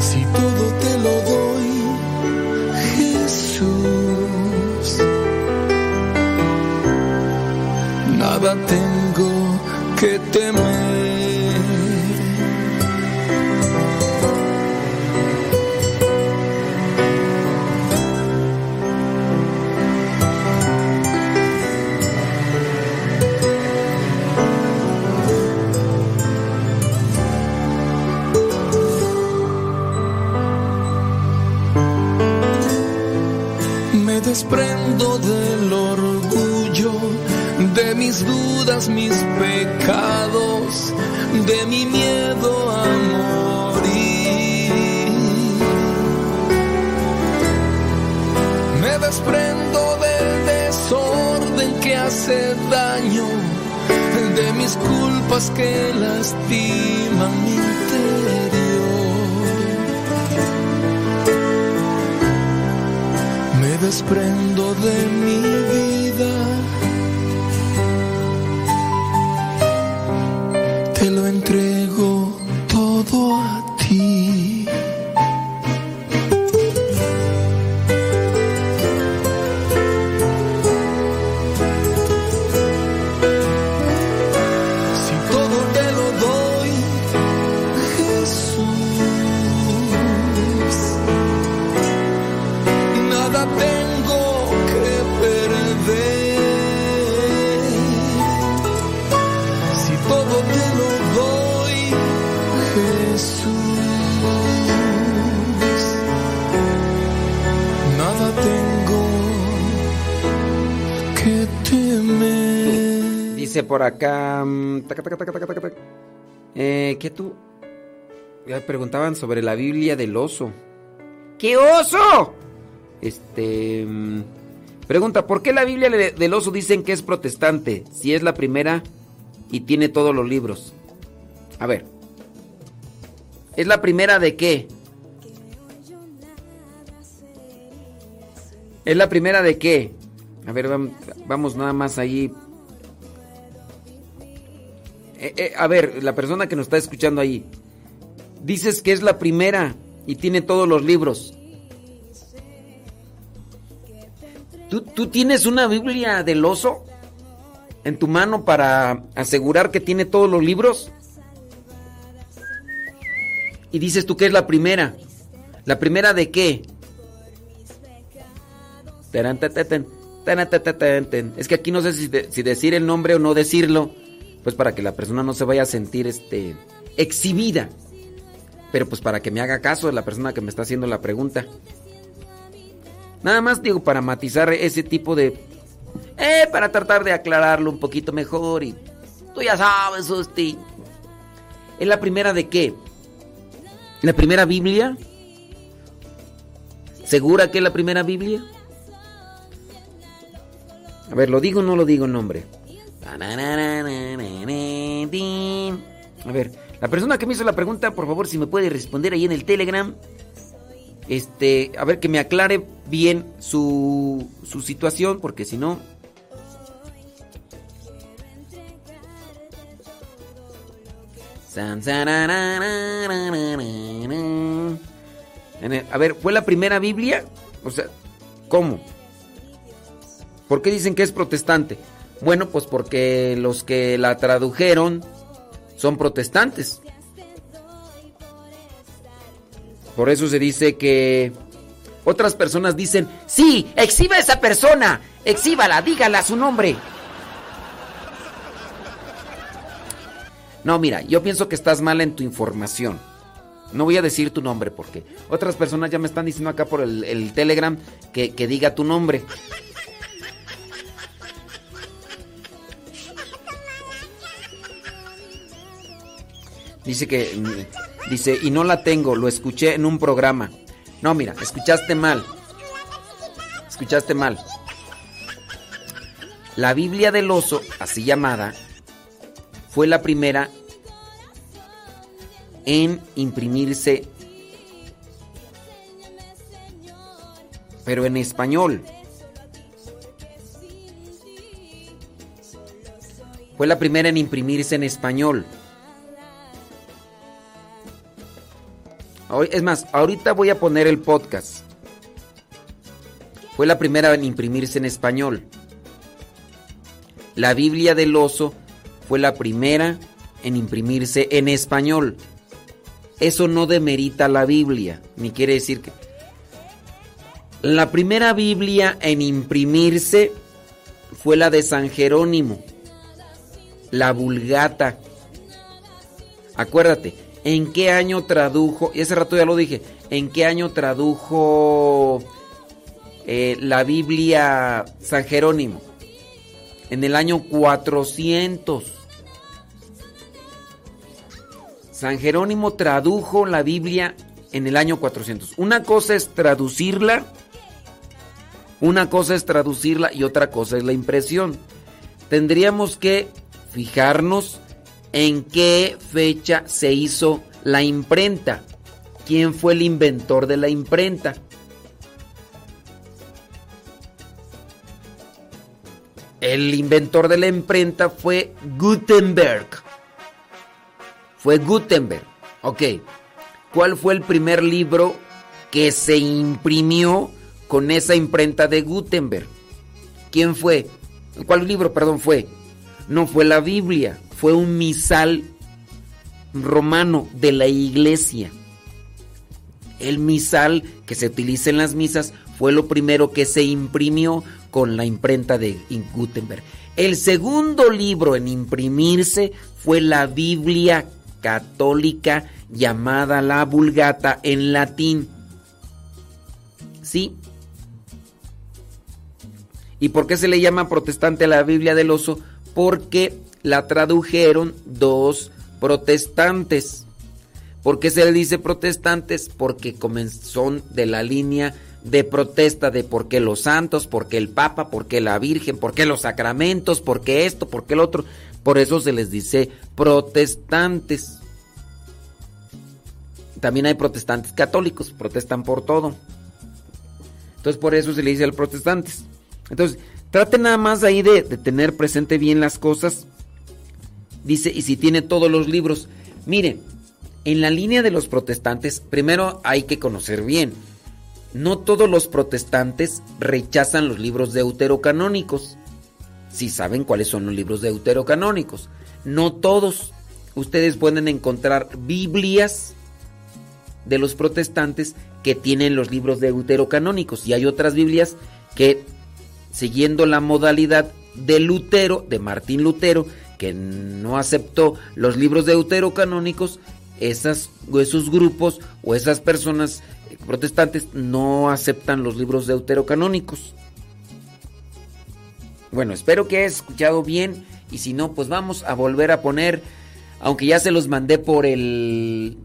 Si todo te lo doy, Jesús, nada tengo me desprendo de lo mis dudas, mis pecados, de mi miedo a morir. Me desprendo del desorden que hace daño, de mis culpas que lastiman mi interior. Me desprendo de mi vida. Por acá. mm. Eh, ¿Qué tú? Ya preguntaban sobre la Biblia del oso. ¿Qué oso? Este. mm, Pregunta, ¿por qué la Biblia del oso dicen que es protestante? Si es la primera y tiene todos los libros. A ver. ¿Es la primera de qué? ¿Es la primera de qué? A ver, vam- vamos nada más ahí. Eh, eh, a ver, la persona que nos está escuchando ahí. Dices que es la primera y tiene todos los libros. ¿Tú, tú tienes una Biblia del oso en tu mano para asegurar que tiene todos los libros? Y dices tú que es la primera. ¿La primera de qué? Es que aquí no sé si decir el nombre o no decirlo, pues para que la persona no se vaya a sentir este exhibida. Pero pues para que me haga caso de la persona que me está haciendo la pregunta. Nada más digo para matizar ese tipo de eh para tratar de aclararlo un poquito mejor y tú ya sabes, Susti. ¿Es la primera de qué? ¿La primera Biblia? ¿Segura que es la primera Biblia? A ver, ¿lo digo o no lo digo el nombre? A ver, la persona que me hizo la pregunta, por favor, si me puede responder ahí en el Telegram. Este, a ver que me aclare bien su, su situación, porque si no. A ver, ¿fue la primera Biblia? O sea, ¿cómo? ¿Por qué dicen que es protestante? Bueno, pues porque los que la tradujeron son protestantes. Por eso se dice que otras personas dicen, sí, exhiba a esa persona, exhíbala, dígala su nombre. No, mira, yo pienso que estás mal en tu información. No voy a decir tu nombre porque otras personas ya me están diciendo acá por el, el Telegram que, que diga tu nombre. Dice que mm, dice y no la tengo, lo escuché en un programa. No, mira, escuchaste mal. Escuchaste mal. La Biblia del oso, así llamada, fue la primera en imprimirse pero en español. Fue la primera en imprimirse en español. Es más, ahorita voy a poner el podcast. Fue la primera en imprimirse en español. La Biblia del oso fue la primera en imprimirse en español. Eso no demerita la Biblia, ni quiere decir que... La primera Biblia en imprimirse fue la de San Jerónimo, la Vulgata. Acuérdate, ¿en qué año tradujo? Y ese rato ya lo dije, ¿en qué año tradujo eh, la Biblia San Jerónimo? En el año 400. San Jerónimo tradujo la Biblia en el año 400. Una cosa es traducirla, una cosa es traducirla y otra cosa es la impresión. Tendríamos que fijarnos en qué fecha se hizo la imprenta. ¿Quién fue el inventor de la imprenta? El inventor de la imprenta fue Gutenberg. Fue Gutenberg. Ok. ¿Cuál fue el primer libro que se imprimió con esa imprenta de Gutenberg? ¿Quién fue? ¿Cuál libro, perdón, fue? No fue la Biblia, fue un misal romano de la iglesia. El misal que se utiliza en las misas fue lo primero que se imprimió con la imprenta de Gutenberg. El segundo libro en imprimirse fue la Biblia católica llamada la Vulgata en latín. ¿Sí? ¿Y por qué se le llama protestante a la Biblia del oso? Porque la tradujeron dos protestantes. ¿Por qué se le dice protestantes? Porque comenzó de la línea de protesta de por qué los santos, por qué el Papa, por qué la Virgen, por qué los sacramentos, por qué esto, por qué el otro. Por eso se les dice protestantes. También hay protestantes católicos, protestan por todo. Entonces por eso se le dice a los protestantes. Entonces, traten nada más ahí de tener presente bien las cosas. Dice, y si tiene todos los libros. Miren, en la línea de los protestantes, primero hay que conocer bien. No todos los protestantes rechazan los libros deuterocanónicos. Si saben cuáles son los libros deuterocanónicos. No todos. Ustedes pueden encontrar Biblias de los protestantes que tienen los libros deuterocanónicos. Y hay otras Biblias que, siguiendo la modalidad de Lutero, de Martín Lutero, que no aceptó los libros deuterocanónicos, esas, esos grupos o esas personas protestantes no aceptan los libros deuterocanónicos. Bueno, espero que hayas escuchado bien y si no, pues vamos a volver a poner, aunque ya se los mandé por el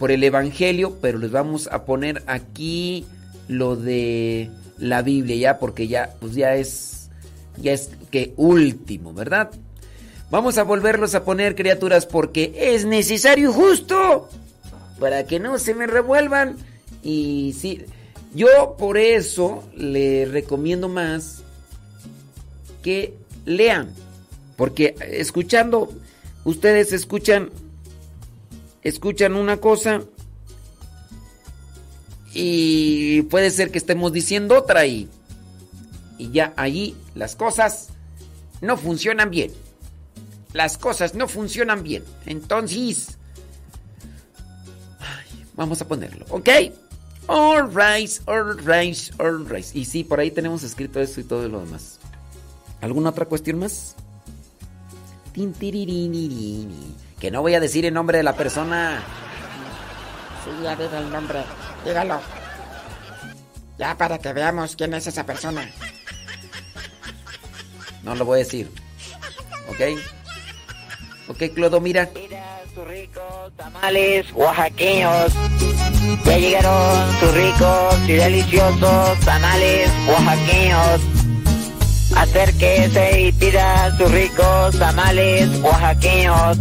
por el evangelio, pero les vamos a poner aquí lo de la Biblia ya porque ya pues ya es ya es que último, ¿verdad? Vamos a volverlos a poner criaturas porque es necesario justo para que no se me revuelvan y sí yo por eso le recomiendo más que lean porque escuchando ustedes escuchan escuchan una cosa y puede ser que estemos diciendo otra y, y ya allí las cosas no funcionan bien. Las cosas no funcionan bien. Entonces, ay, vamos a ponerlo, ¿ok? All right, all right, all right. Y sí, por ahí tenemos escrito eso y todo lo demás. ¿Alguna otra cuestión más? Que no voy a decir el nombre de la persona. Sí, ya diga el nombre. Dígalo. Ya para que veamos quién es esa persona. No lo voy a decir. ¿Ok? ¿Ok, Clodo? Mira. tamales oaxaqueños. Ya llegaron sus ricos y deliciosos tamales oaxaqueños. Acérquese y pida sus ricos tamales oaxaqueños.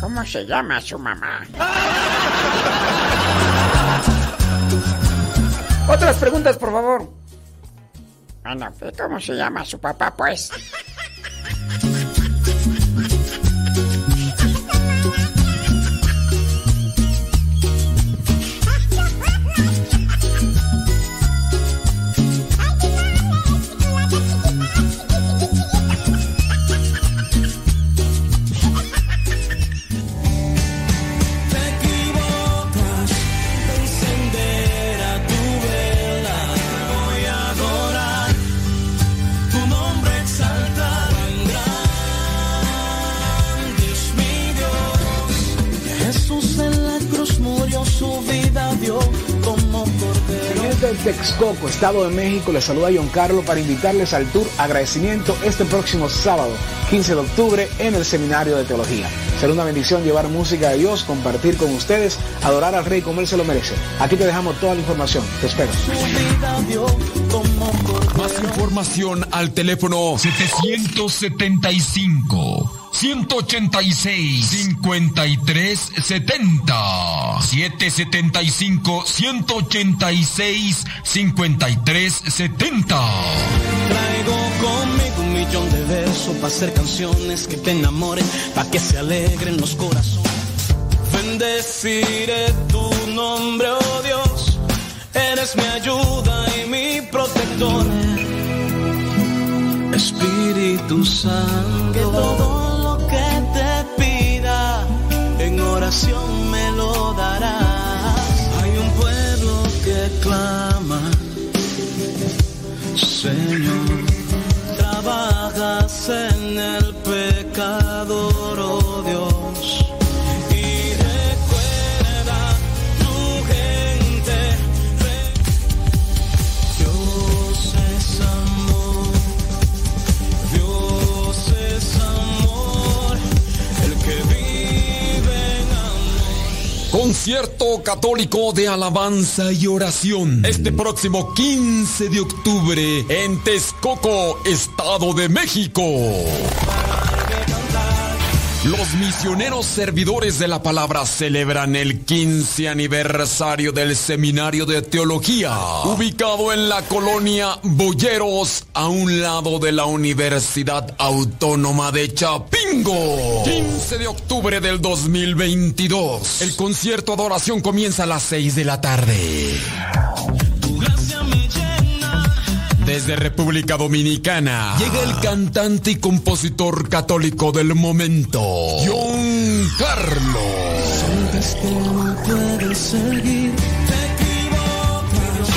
¿Cómo se llama su mamá? Otras preguntas, por favor. Bueno, ¿cómo se llama su papá, pues? Texcoco, Estado de México, les saluda John Carlos para invitarles al tour Agradecimiento este próximo sábado, 15 de octubre, en el Seminario de Teología. Será una bendición llevar música de Dios, compartir con ustedes, adorar al Rey como Él se lo merece. Aquí te dejamos toda la información. Te espero. Más información al teléfono 775 186 53 70 775 186 53 70 Traigo conmigo un millón de versos para hacer canciones que te enamoren, para que se alegren los corazones. Bendeciré tu nombre, oh Dios, eres mi ayuda y mi protector. Espíritu Santo, me lo darás. Hay un pueblo que clama. Señor, trabajas en concierto católico de alabanza y oración. Este próximo 15 de octubre en Texcoco, Estado de México. Los misioneros servidores de la palabra celebran el 15 aniversario del Seminario de Teología, ubicado en la colonia Boyeros, a un lado de la Universidad Autónoma de Chapingo. 15 de octubre del 2022. El concierto de oración comienza a las 6 de la tarde. Desde República Dominicana llega el cantante y compositor católico del momento, John Carlos. Sientes que no puedes seguir, te equivocas.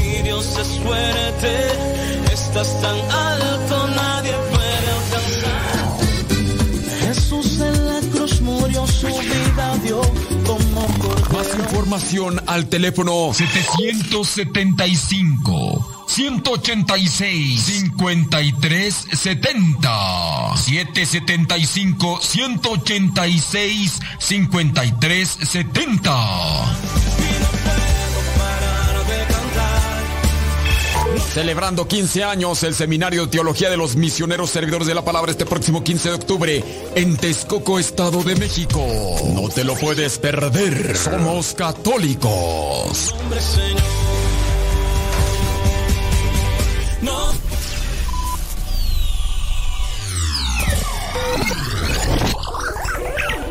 Mi Dios es fuerte, estás tan alto, información al teléfono 775 186 53 70 775 186 53 70 Celebrando 15 años el Seminario de Teología de los Misioneros Servidores de la Palabra este próximo 15 de octubre en Texcoco, Estado de México. No te lo puedes perder. Somos católicos.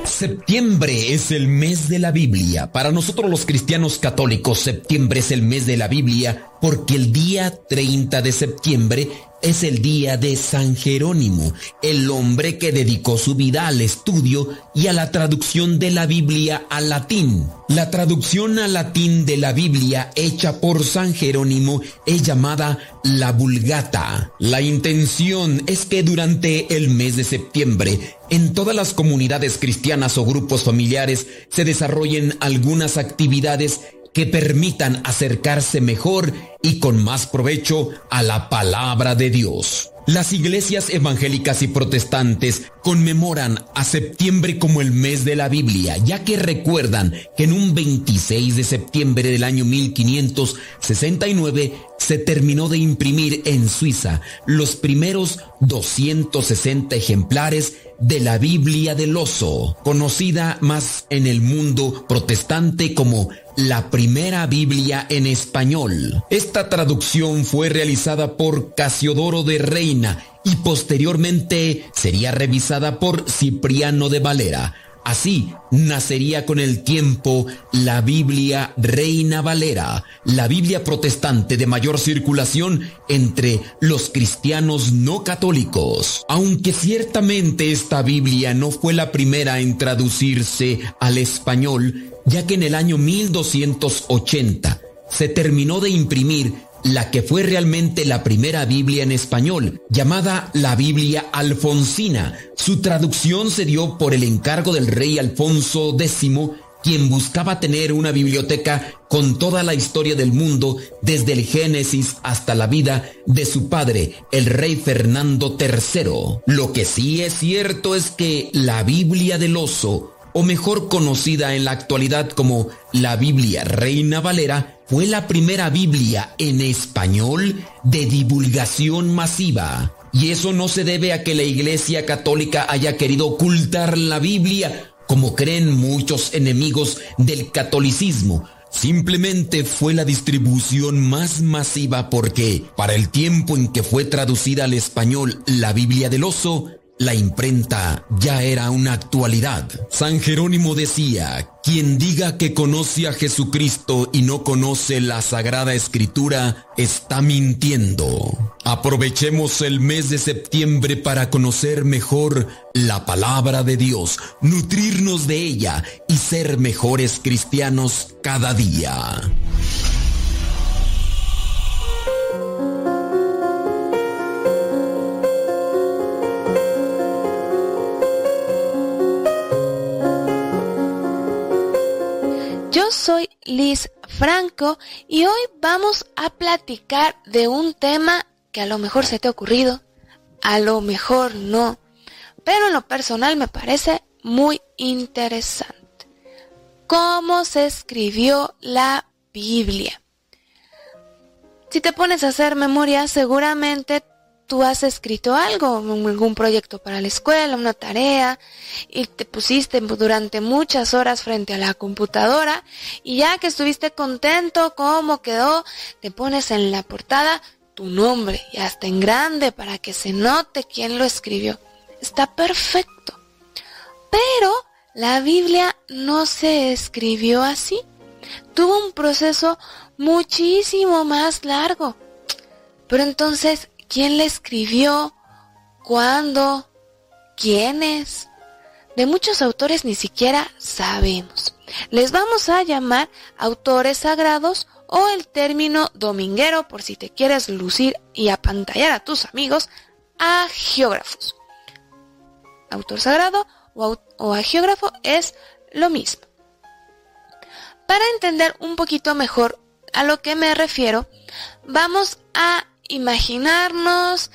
Septiembre es el mes de la Biblia. Para nosotros los cristianos católicos, septiembre es el mes de la Biblia porque el día 30 de septiembre es el día de San Jerónimo, el hombre que dedicó su vida al estudio y a la traducción de la Biblia al latín. La traducción al latín de la Biblia hecha por San Jerónimo es llamada la Vulgata. La intención es que durante el mes de septiembre en todas las comunidades cristianas o grupos familiares se desarrollen algunas actividades que permitan acercarse mejor y con más provecho a la palabra de Dios. Las iglesias evangélicas y protestantes conmemoran a septiembre como el mes de la Biblia, ya que recuerdan que en un 26 de septiembre del año 1569 se terminó de imprimir en Suiza los primeros 260 ejemplares de la Biblia del Oso, conocida más en el mundo protestante como la primera Biblia en español. Esta traducción fue realizada por Casiodoro de Reina y posteriormente sería revisada por Cipriano de Valera. Así nacería con el tiempo la Biblia Reina Valera, la Biblia protestante de mayor circulación entre los cristianos no católicos. Aunque ciertamente esta Biblia no fue la primera en traducirse al español, ya que en el año 1280 se terminó de imprimir la que fue realmente la primera Biblia en español, llamada la Biblia Alfonsina. Su traducción se dio por el encargo del rey Alfonso X, quien buscaba tener una biblioteca con toda la historia del mundo desde el Génesis hasta la vida de su padre, el rey Fernando III. Lo que sí es cierto es que la Biblia del Oso o mejor conocida en la actualidad como la Biblia Reina Valera, fue la primera Biblia en español de divulgación masiva. Y eso no se debe a que la Iglesia Católica haya querido ocultar la Biblia, como creen muchos enemigos del catolicismo. Simplemente fue la distribución más masiva porque, para el tiempo en que fue traducida al español la Biblia del Oso, la imprenta ya era una actualidad. San Jerónimo decía, quien diga que conoce a Jesucristo y no conoce la Sagrada Escritura, está mintiendo. Aprovechemos el mes de septiembre para conocer mejor la palabra de Dios, nutrirnos de ella y ser mejores cristianos cada día. Soy Liz Franco y hoy vamos a platicar de un tema que a lo mejor se te ha ocurrido, a lo mejor no, pero en lo personal me parece muy interesante. cómo se escribió la Biblia. Si te pones a hacer memoria, seguramente tú has escrito algo, algún proyecto para la escuela, una tarea, y te pusiste durante muchas horas frente a la computadora, y ya que estuviste contento cómo quedó, te pones en la portada tu nombre, y hasta en grande para que se note quién lo escribió. Está perfecto. Pero la Biblia no se escribió así. Tuvo un proceso muchísimo más largo. Pero entonces, ¿quién le escribió? ¿Cuándo? ¿Quiénes? De muchos autores ni siquiera sabemos. Les vamos a llamar autores sagrados o el término dominguero por si te quieres lucir y apantallar a tus amigos, a geógrafos. Autor sagrado o, o agiógrafo es lo mismo. Para entender un poquito mejor a lo que me refiero, vamos a imaginarnos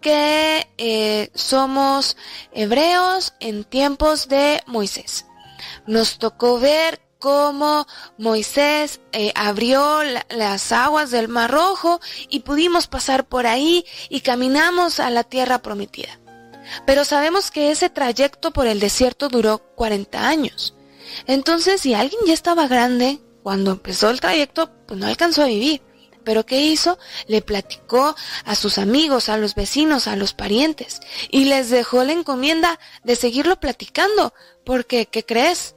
que eh, somos hebreos en tiempos de Moisés. Nos tocó ver cómo Moisés eh, abrió la- las aguas del Mar Rojo y pudimos pasar por ahí y caminamos a la tierra prometida. Pero sabemos que ese trayecto por el desierto duró 40 años. Entonces, si alguien ya estaba grande cuando empezó el trayecto, pues no alcanzó a vivir. Pero ¿qué hizo? Le platicó a sus amigos, a los vecinos, a los parientes y les dejó la encomienda de seguirlo platicando. Porque, ¿qué crees?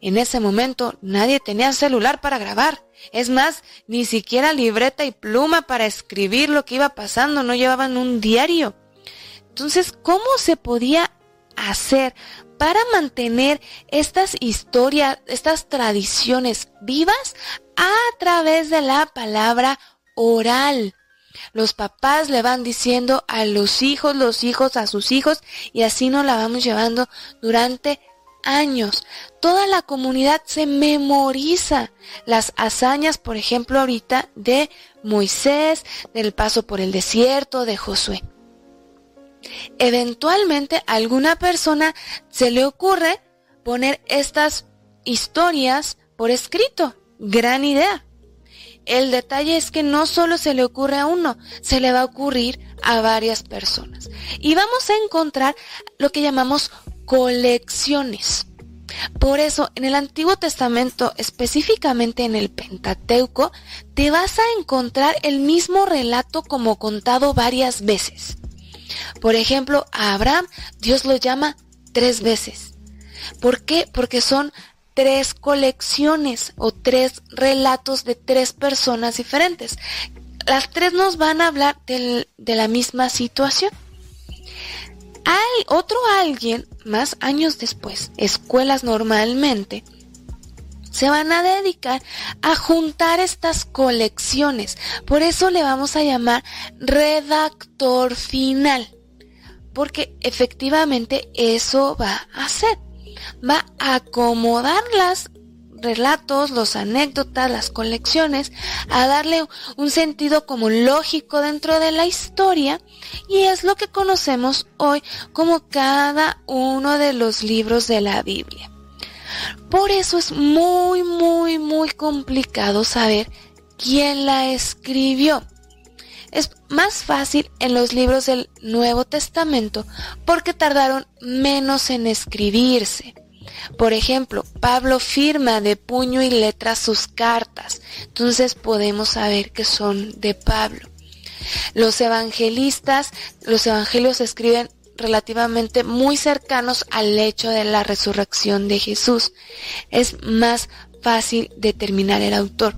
En ese momento nadie tenía celular para grabar. Es más, ni siquiera libreta y pluma para escribir lo que iba pasando, no llevaban un diario. Entonces, ¿cómo se podía hacer para mantener estas historias, estas tradiciones vivas a través de la palabra oral? Los papás le van diciendo a los hijos, los hijos a sus hijos, y así nos la vamos llevando durante años. Toda la comunidad se memoriza las hazañas, por ejemplo, ahorita de Moisés, del paso por el desierto, de Josué. Eventualmente a alguna persona se le ocurre poner estas historias por escrito. Gran idea. El detalle es que no solo se le ocurre a uno, se le va a ocurrir a varias personas. Y vamos a encontrar lo que llamamos colecciones. Por eso, en el Antiguo Testamento, específicamente en el Pentateuco, te vas a encontrar el mismo relato como contado varias veces. Por ejemplo, a Abraham Dios lo llama tres veces. ¿Por qué? Porque son tres colecciones o tres relatos de tres personas diferentes. Las tres nos van a hablar de la misma situación. Hay otro alguien, más años después, escuelas normalmente, se van a dedicar a juntar estas colecciones. Por eso le vamos a llamar redactor final. Porque efectivamente eso va a hacer. Va a acomodar las relatos, los anécdotas, las colecciones, a darle un sentido como lógico dentro de la historia y es lo que conocemos hoy como cada uno de los libros de la Biblia. Por eso es muy, muy, muy complicado saber quién la escribió. Es más fácil en los libros del Nuevo Testamento porque tardaron menos en escribirse. Por ejemplo, Pablo firma de puño y letra sus cartas, entonces podemos saber que son de Pablo. Los evangelistas, los evangelios escriben relativamente muy cercanos al hecho de la resurrección de Jesús. Es más fácil determinar el autor.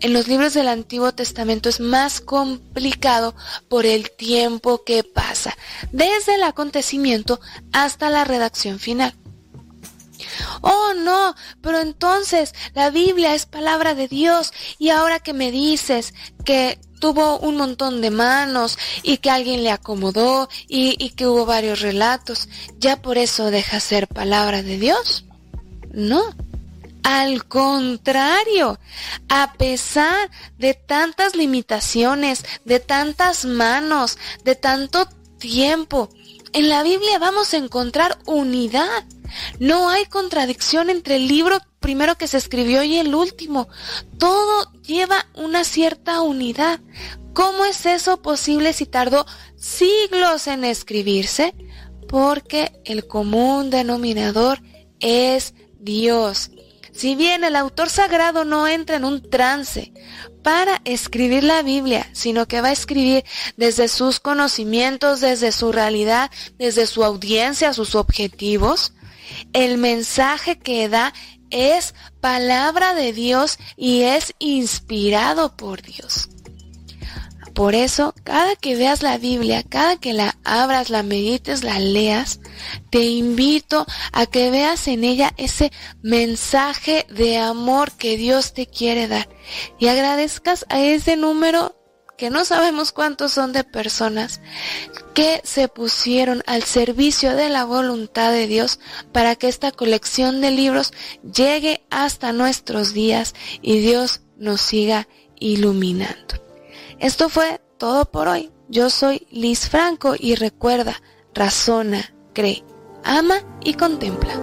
En los libros del Antiguo Testamento es más complicado por el tiempo que pasa, desde el acontecimiento hasta la redacción final. Oh, no, pero entonces la Biblia es palabra de Dios y ahora que me dices que tuvo un montón de manos y que alguien le acomodó y, y que hubo varios relatos, ¿ya por eso deja ser palabra de Dios? No. Al contrario, a pesar de tantas limitaciones, de tantas manos, de tanto tiempo, En la Biblia vamos a encontrar unidad. No hay contradicción entre el libro primero que se escribió y el último. Todo lleva una cierta unidad. ¿Cómo es eso posible si tardó siglos en escribirse? Porque el común denominador es Dios. Si bien el autor sagrado no entra en un trance para escribir la Biblia, sino que va a escribir desde sus conocimientos, desde su realidad, desde su audiencia, sus objetivos, el mensaje que da es palabra de Dios y es inspirado por Dios. Por eso, cada que veas la Biblia, cada que la abras, la medites, la leas, te invito a que veas en ella ese mensaje de amor que Dios te quiere dar y agradezcas a ese número que no sabemos cuántos son de personas que se pusieron al servicio de la voluntad de Dios para que esta colección de libros llegue hasta nuestros días y Dios nos siga iluminando. Esto fue todo por hoy. Yo soy Liz Franco y recuerda, razona, cree, ama y contempla.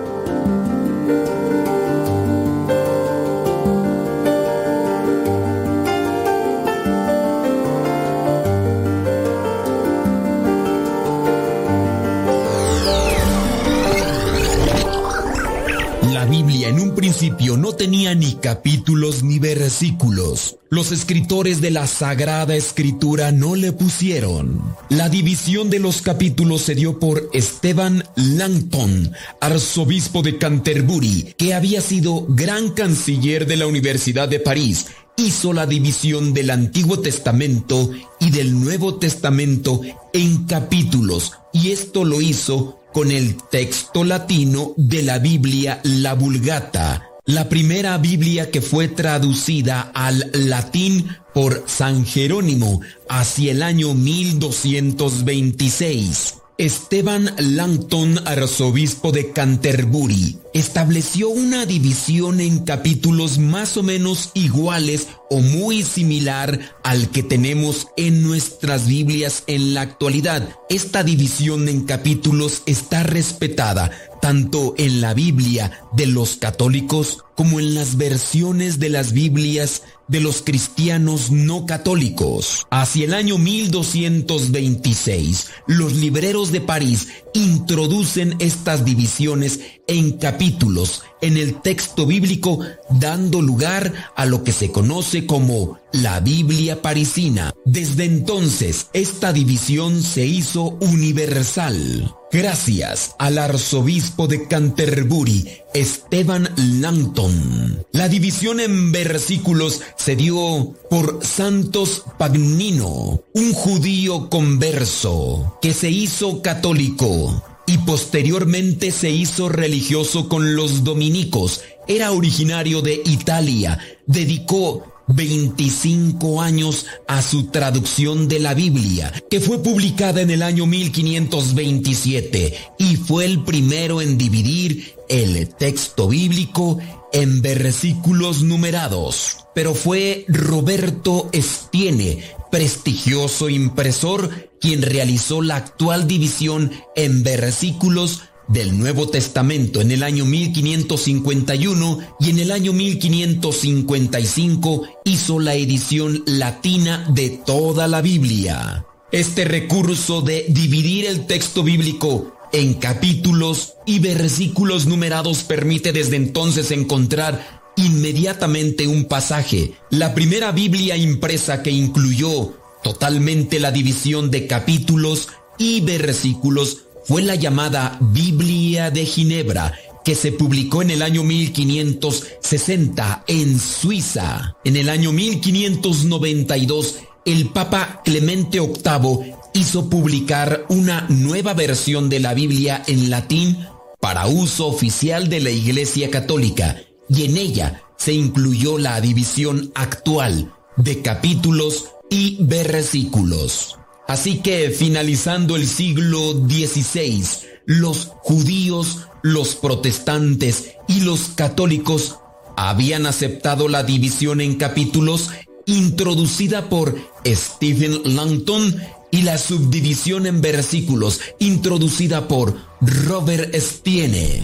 En un principio no tenía ni capítulos ni versículos. Los escritores de la Sagrada Escritura no le pusieron. La división de los capítulos se dio por Esteban Langton, arzobispo de Canterbury, que había sido gran canciller de la Universidad de París. Hizo la división del Antiguo Testamento y del Nuevo Testamento en capítulos, y esto lo hizo con el texto latino de la Biblia, la Vulgata, la primera Biblia que fue traducida al latín por San Jerónimo hacia el año 1226. Esteban Langton, arzobispo de Canterbury, estableció una división en capítulos más o menos iguales o muy similar al que tenemos en nuestras Biblias en la actualidad. Esta división en capítulos está respetada tanto en la Biblia de los católicos como en las versiones de las Biblias de los cristianos no católicos. Hacia el año 1226, los libreros de París introducen estas divisiones en capítulos en el texto bíblico, dando lugar a lo que se conoce como la Biblia parisina. Desde entonces, esta división se hizo universal. Gracias al arzobispo de Canterbury, Esteban Langton. La división en versículos se dio por Santos Pagnino, un judío converso que se hizo católico y posteriormente se hizo religioso con los dominicos. Era originario de Italia. Dedicó 25 años a su traducción de la Biblia, que fue publicada en el año 1527 y fue el primero en dividir el texto bíblico en versículos numerados. Pero fue Roberto Estiene, prestigioso impresor, quien realizó la actual división en versículos del Nuevo Testamento en el año 1551 y en el año 1555 hizo la edición latina de toda la Biblia. Este recurso de dividir el texto bíblico en capítulos y versículos numerados permite desde entonces encontrar inmediatamente un pasaje, la primera Biblia impresa que incluyó totalmente la división de capítulos y versículos fue la llamada Biblia de Ginebra, que se publicó en el año 1560 en Suiza. En el año 1592, el Papa Clemente VIII hizo publicar una nueva versión de la Biblia en latín para uso oficial de la Iglesia Católica, y en ella se incluyó la división actual de capítulos y versículos. Así que finalizando el siglo XVI, los judíos, los protestantes y los católicos habían aceptado la división en capítulos introducida por Stephen Langton y la subdivisión en versículos introducida por Robert Stiene.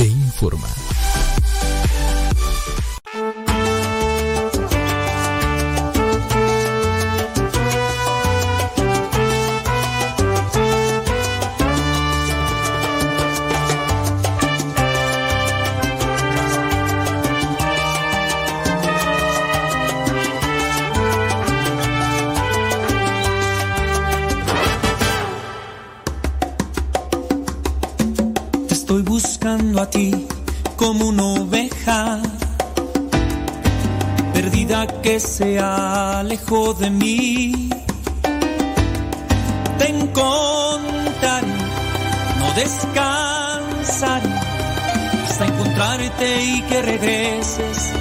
e informa. Buscando a ti como una oveja perdida que se alejó de mí. Te encontraré, no descansaré hasta encontrarte y que regreses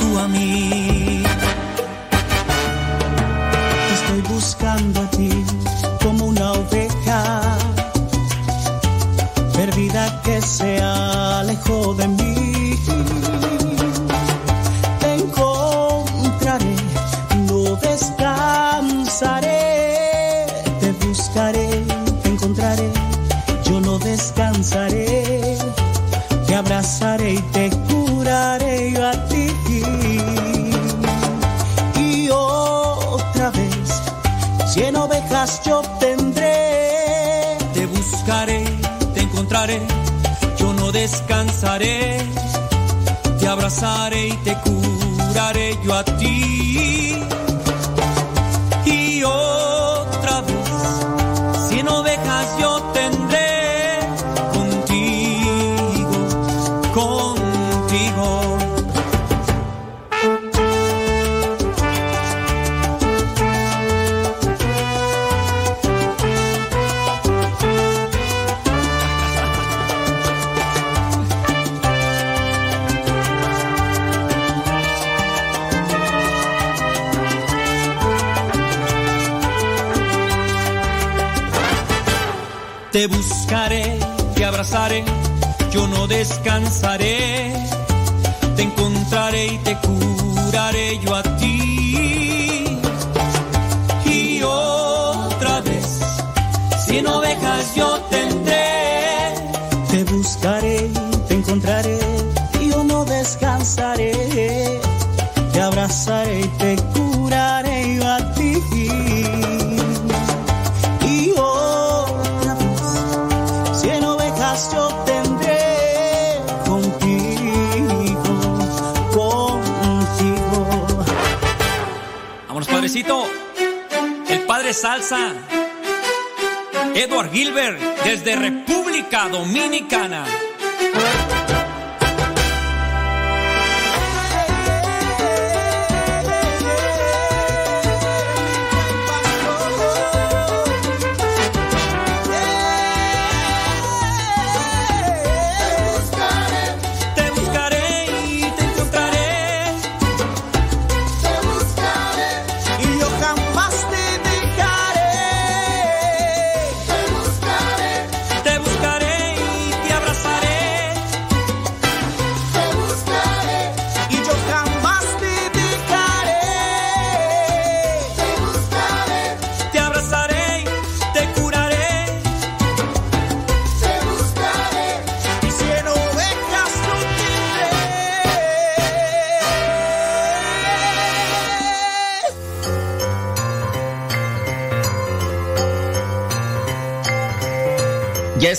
tú a mí. Te estoy buscando a ti como una oveja perdida que se alejó de mí. Descansaré. Te abrazaré y te curaré yo a ti. Yo no descansaré. Te encontraré y te curaré yo a ti. Edward Gilbert, desde República Dominicana.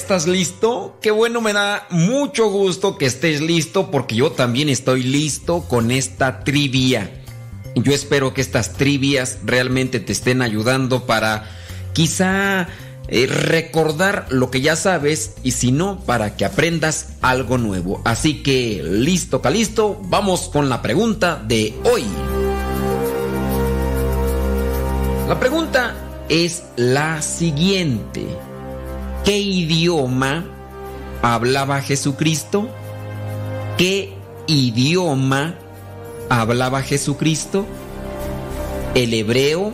Estás listo? Qué bueno, me da mucho gusto que estés listo porque yo también estoy listo con esta trivia. Yo espero que estas trivias realmente te estén ayudando para quizá eh, recordar lo que ya sabes y si no, para que aprendas algo nuevo. Así que, listo, calisto, vamos con la pregunta de hoy. La pregunta es la siguiente. ¿Qué idioma hablaba Jesucristo? ¿Qué idioma hablaba Jesucristo? ¿El hebreo?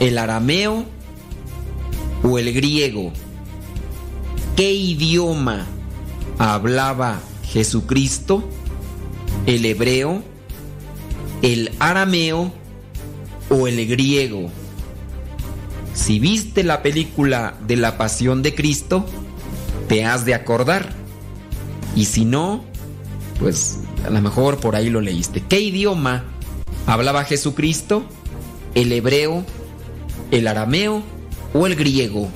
¿El arameo? ¿O el griego? ¿Qué idioma hablaba Jesucristo? ¿El hebreo? ¿El arameo? ¿O el griego? Si viste la película de la Pasión de Cristo, te has de acordar. Y si no, pues a lo mejor por ahí lo leíste. ¿Qué idioma hablaba Jesucristo? ¿El hebreo, el arameo o el griego?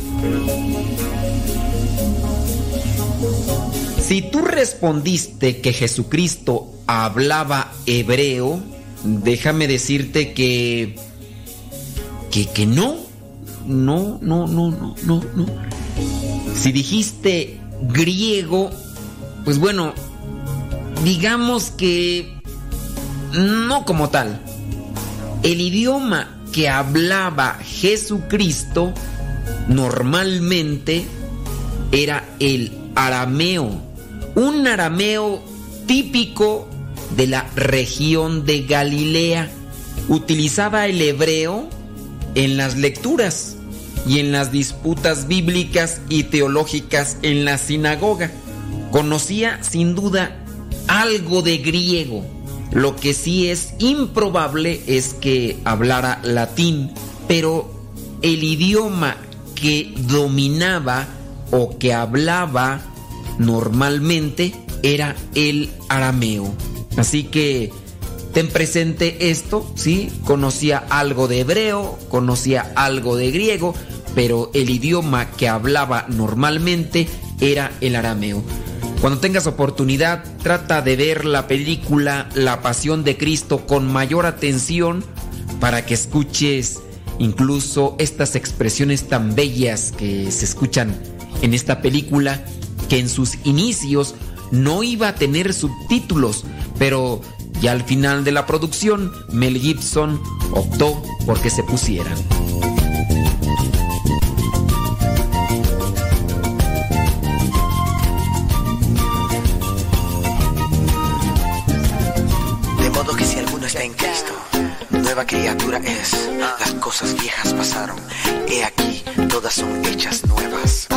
Si tú respondiste que Jesucristo hablaba hebreo, déjame decirte que que que no, no, no, no, no, no, no. Si dijiste griego, pues bueno, digamos que no como tal. El idioma que hablaba Jesucristo normalmente era el arameo, un arameo típico de la región de Galilea. Utilizaba el hebreo en las lecturas y en las disputas bíblicas y teológicas en la sinagoga. Conocía sin duda algo de griego. Lo que sí es improbable es que hablara latín, pero el idioma que dominaba o que hablaba normalmente era el arameo. Así que ten presente esto, ¿sí? Conocía algo de hebreo, conocía algo de griego, pero el idioma que hablaba normalmente era el arameo. Cuando tengas oportunidad, trata de ver la película La Pasión de Cristo con mayor atención para que escuches incluso estas expresiones tan bellas que se escuchan en esta película que en sus inicios no iba a tener subtítulos, pero ya al final de la producción Mel Gibson optó por que se pusieran. Nueva criatura es. Las cosas viejas pasaron. He aquí, todas son hechas nuevas.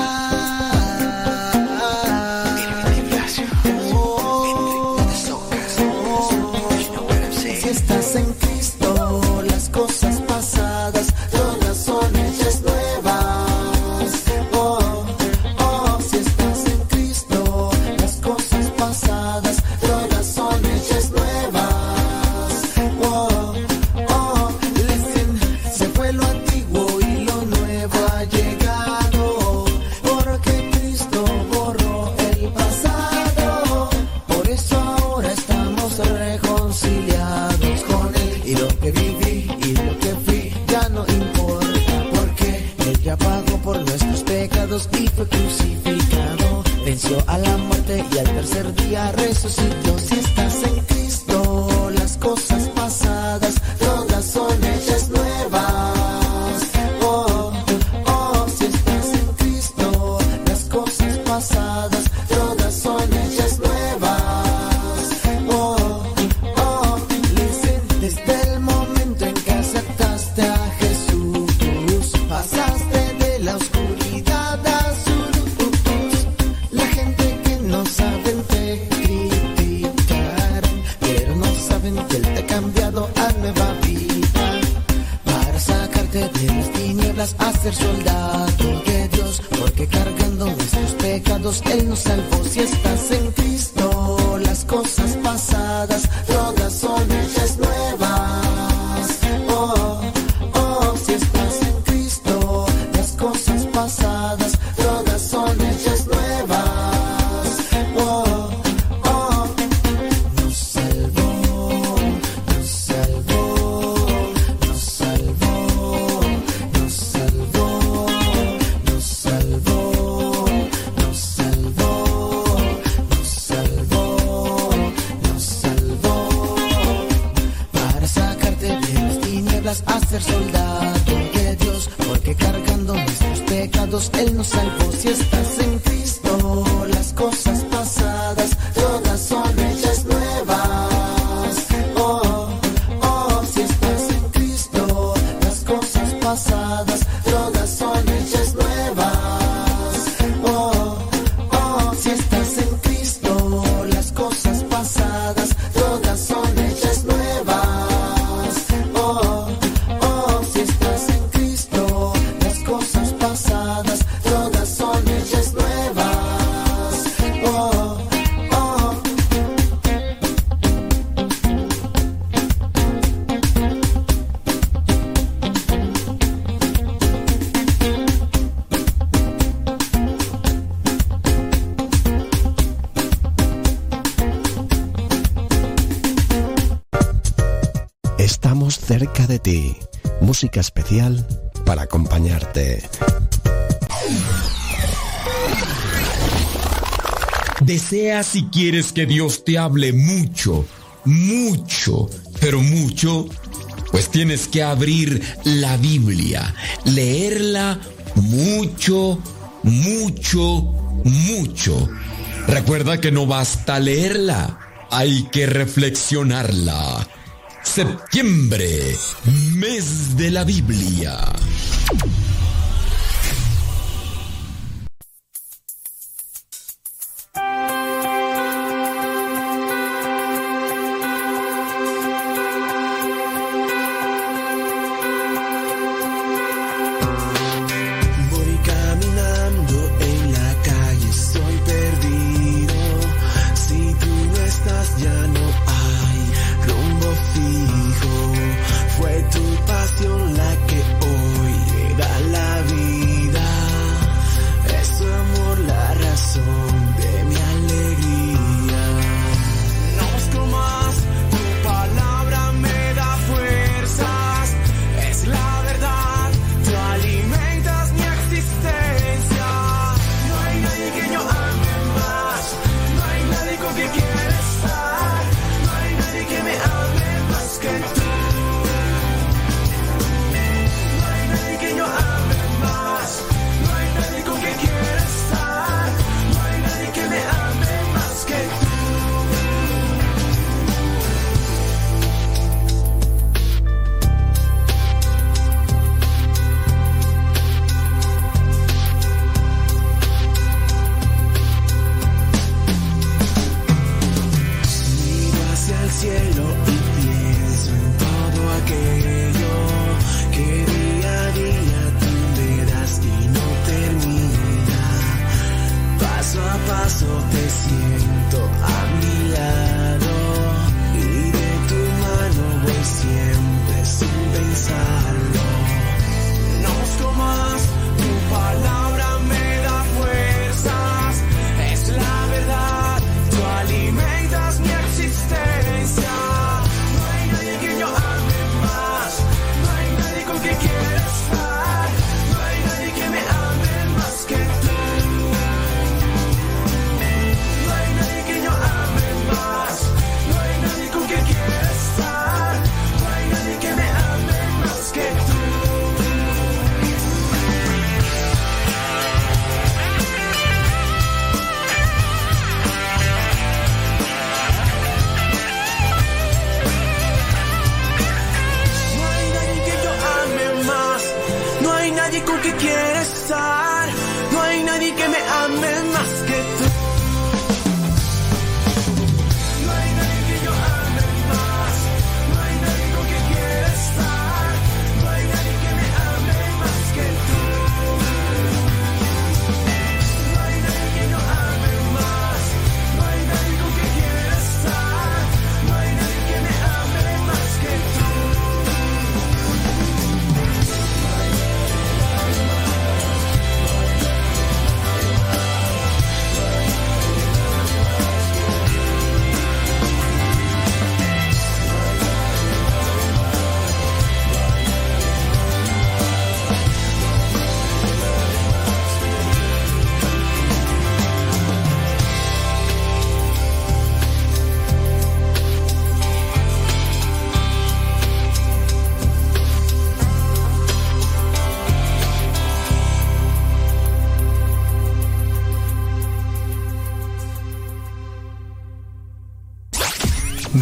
ser soldado de Dios, porque cargando nuestros pecados Él nos salvó. Si está música especial para acompañarte. Deseas y quieres que Dios te hable mucho, mucho, pero mucho, pues tienes que abrir la Biblia, leerla mucho, mucho, mucho. Recuerda que no basta leerla, hay que reflexionarla. Septiembre mes de la Biblia.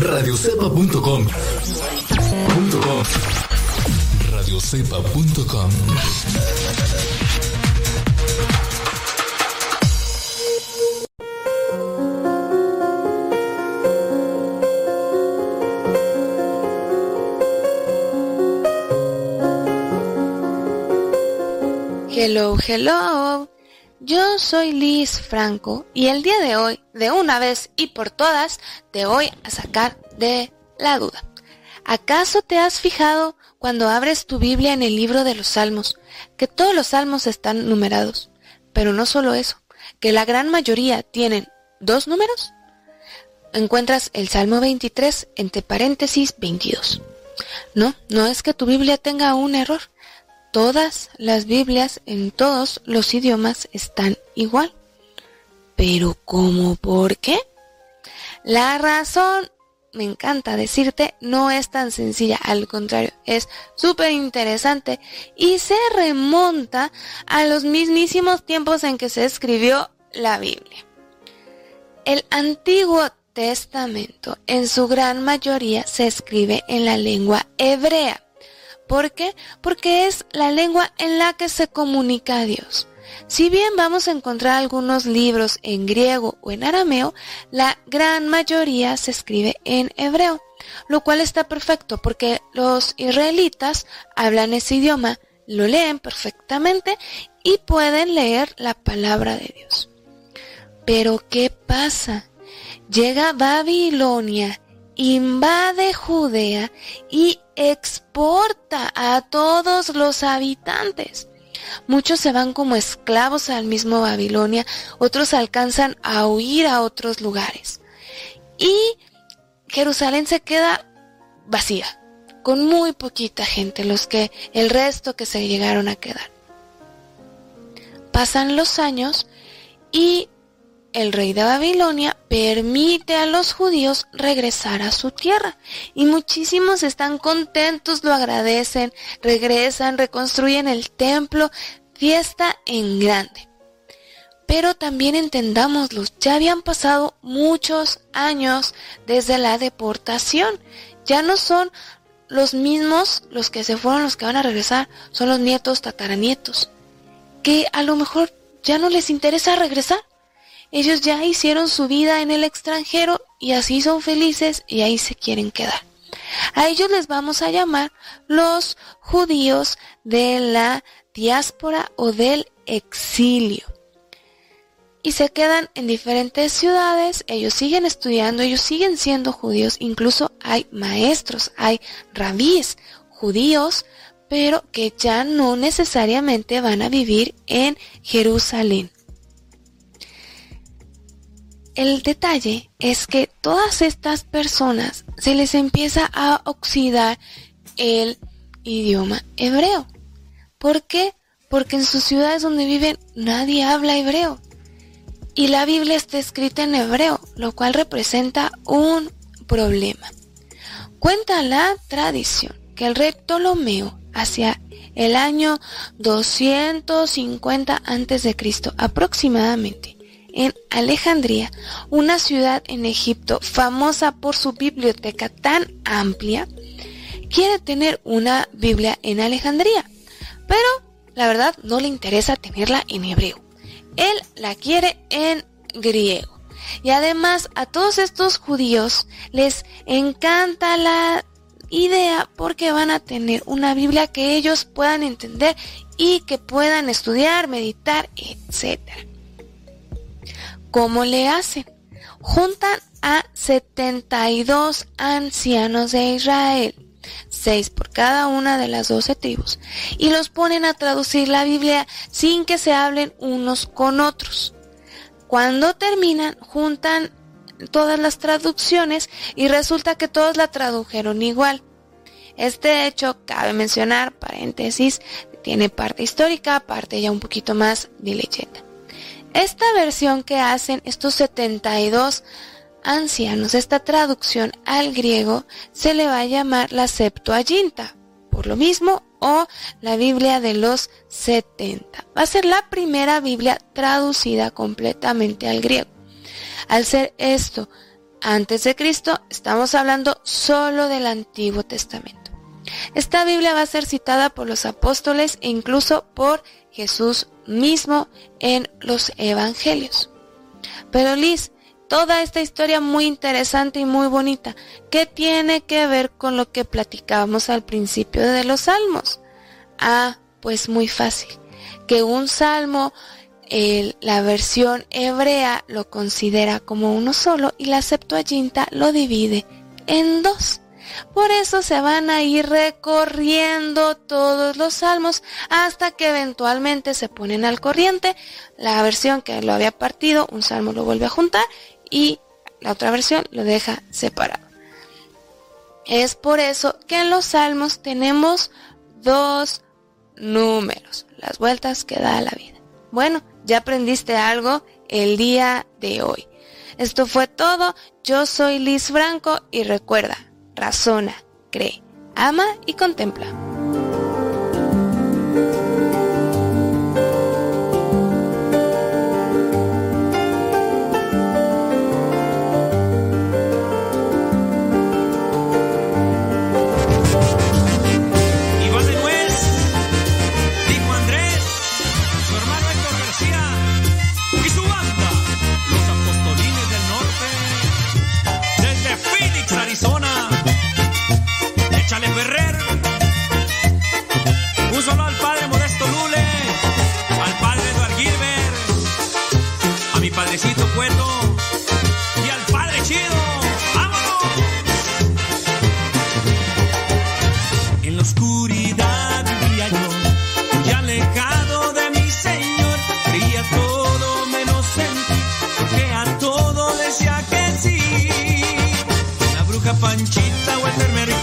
Radiocepa.com. Radiocepa.com. Hello, hello. Yo soy Liz Franco y el día de hoy, de una vez y por todas, te voy de la duda. ¿Acaso te has fijado cuando abres tu Biblia en el libro de los Salmos, que todos los salmos están numerados? Pero no solo eso, que la gran mayoría tienen dos números. Encuentras el Salmo 23 entre paréntesis 22. No, no es que tu Biblia tenga un error. Todas las Biblias en todos los idiomas están igual. Pero ¿cómo por qué? La razón, me encanta decirte, no es tan sencilla, al contrario, es súper interesante y se remonta a los mismísimos tiempos en que se escribió la Biblia. El Antiguo Testamento en su gran mayoría se escribe en la lengua hebrea. ¿Por qué? Porque es la lengua en la que se comunica a Dios. Si bien vamos a encontrar algunos libros en griego o en arameo, la gran mayoría se escribe en hebreo, lo cual está perfecto porque los israelitas hablan ese idioma, lo leen perfectamente y pueden leer la palabra de Dios. Pero ¿qué pasa? Llega Babilonia, invade Judea y exporta a todos los habitantes. Muchos se van como esclavos al mismo Babilonia, otros alcanzan a huir a otros lugares. Y Jerusalén se queda vacía, con muy poquita gente, los que el resto que se llegaron a quedar. Pasan los años y el rey de Babilonia permite a los judíos regresar a su tierra. Y muchísimos están contentos, lo agradecen, regresan, reconstruyen el templo, fiesta en grande. Pero también entendámoslo, ya habían pasado muchos años desde la deportación, ya no son los mismos los que se fueron los que van a regresar, son los nietos, tataranietos, que a lo mejor ya no les interesa regresar ellos ya hicieron su vida en el extranjero y así son felices y ahí se quieren quedar. A ellos les vamos a llamar los judíos de la diáspora o del exilio. Y se quedan en diferentes ciudades, ellos siguen estudiando, ellos siguen siendo judíos, incluso hay maestros, hay rabíes judíos, pero que ya no necesariamente van a vivir en Jerusalén. El detalle es que todas estas personas se les empieza a oxidar el idioma hebreo. ¿Por qué? Porque en sus ciudades donde viven nadie habla hebreo. Y la Biblia está escrita en hebreo, lo cual representa un problema. Cuenta la tradición que el rey Ptolomeo hacia el año 250 a.C. aproximadamente en Alejandría, una ciudad en Egipto famosa por su biblioteca tan amplia, quiere tener una Biblia en Alejandría, pero la verdad no le interesa tenerla en hebreo. Él la quiere en griego. Y además a todos estos judíos les encanta la idea porque van a tener una Biblia que ellos puedan entender y que puedan estudiar, meditar, etcétera. ¿Cómo le hacen? Juntan a 72 ancianos de Israel, seis por cada una de las doce tribus, y los ponen a traducir la Biblia sin que se hablen unos con otros. Cuando terminan, juntan todas las traducciones y resulta que todos la tradujeron igual. Este hecho, cabe mencionar, paréntesis, tiene parte histórica, parte ya un poquito más de leyenda. Esta versión que hacen estos 72 ancianos, esta traducción al griego, se le va a llamar la Septuaginta, por lo mismo, o la Biblia de los 70. Va a ser la primera Biblia traducida completamente al griego. Al ser esto antes de Cristo, estamos hablando solo del Antiguo Testamento. Esta Biblia va a ser citada por los apóstoles e incluso por Jesús mismo en los Evangelios. Pero Liz, toda esta historia muy interesante y muy bonita, ¿qué tiene que ver con lo que platicábamos al principio de los salmos? Ah, pues muy fácil, que un salmo, el- la versión hebrea lo considera como uno solo y la Septuaginta lo divide en dos. Por eso se van a ir recorriendo todos los salmos hasta que eventualmente se ponen al corriente. La versión que lo había partido, un salmo lo vuelve a juntar y la otra versión lo deja separado. Es por eso que en los salmos tenemos dos números, las vueltas que da la vida. Bueno, ya aprendiste algo el día de hoy. Esto fue todo. Yo soy Liz Franco y recuerda, razona, cree, ama y contempla. Padrecito Cueto y al padre Chido. ¡Vámonos! En la oscuridad vivía yo, muy alejado de mi Señor. Creía todo menos en ti, porque a todo decía que sí. La bruja Panchita o el mercado,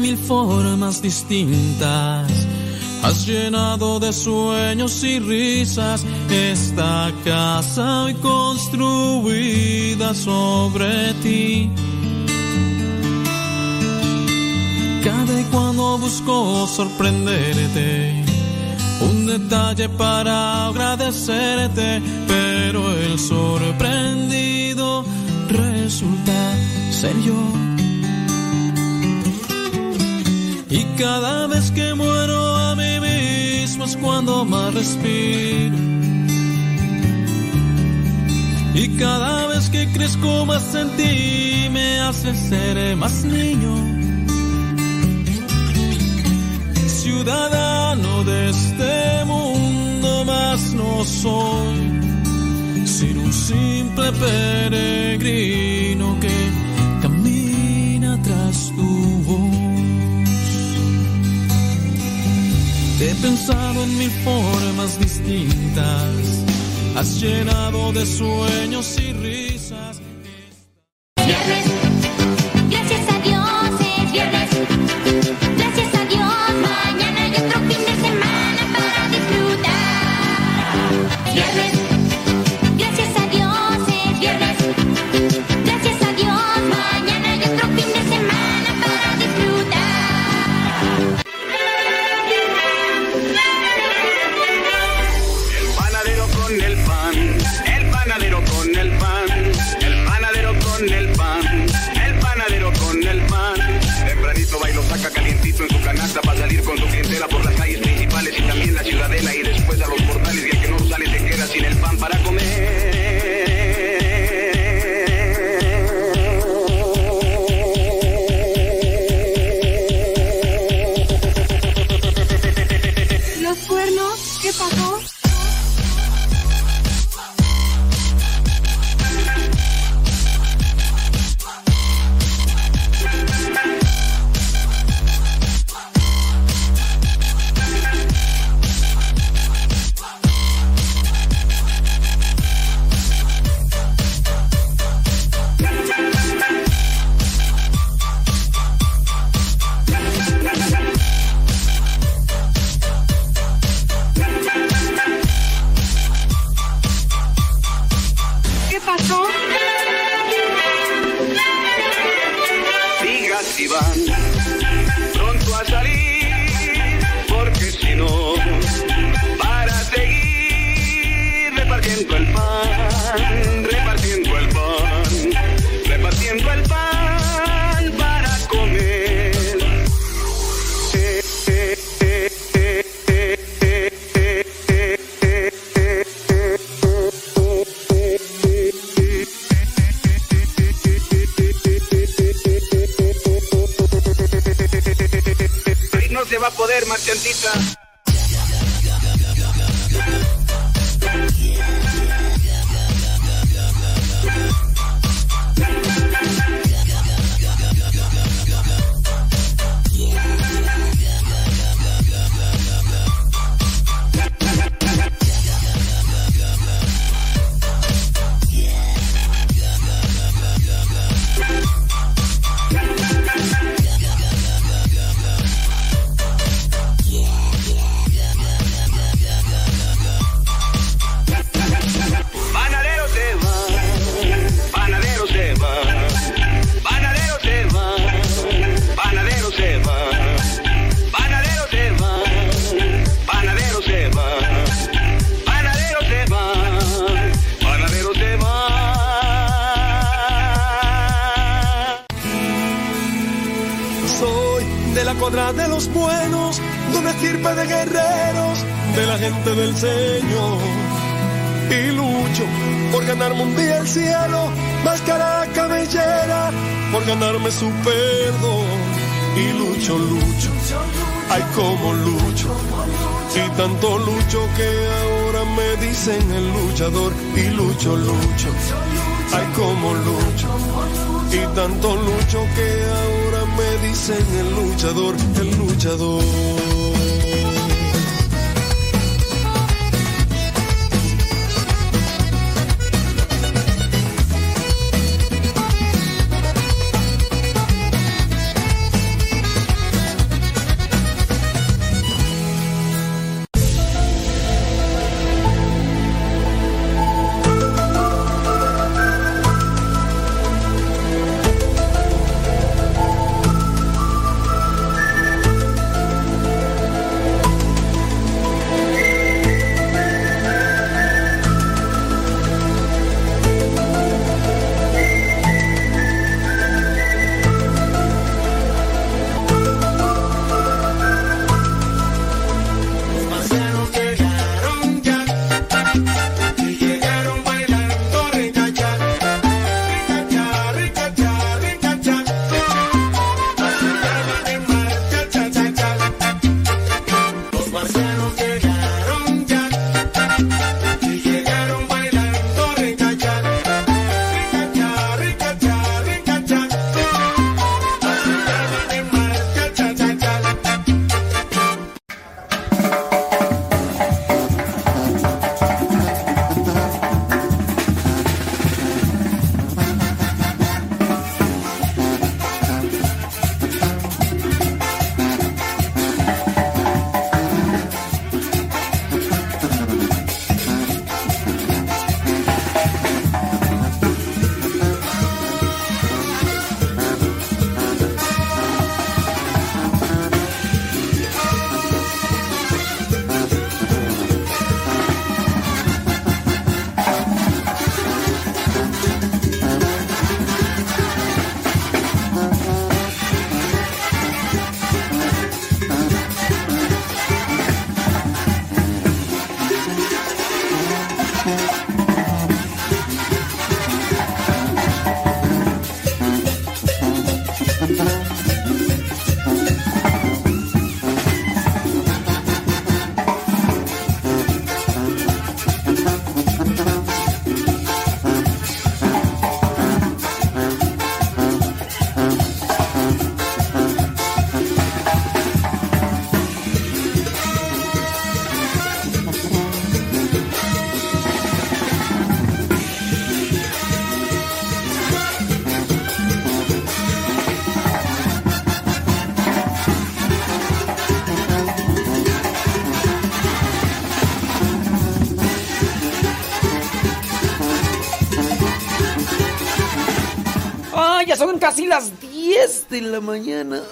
mil formas distintas. Has llenado de sueños y risas esta casa hoy construida sobre ti. Cada y cuando busco sorprenderte, un detalle para agradecerte, pero el sorprendido resulta ser yo. Cada vez que muero a mí mismo es cuando más respiro. Y cada vez que crezco más en ti me hace ser más niño. Ciudadano de este mundo más no soy, sino un simple peregrino He pensado en mil formas distintas, has llenado de sueños y risas. casi las 10 de la mañana.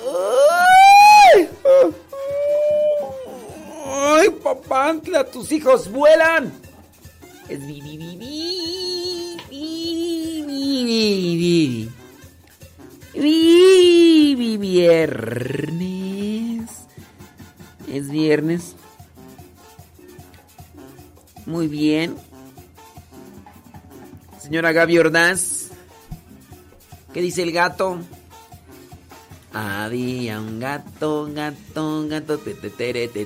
¡Ay! ¡Ay, papantla! ¡Tus hijos vuelan! Es Viernes. Es viernes. Muy bien. Señora Gaby Ordaz. ¿Qué dice el gato? Había un gato, gato, gato, te te tere, te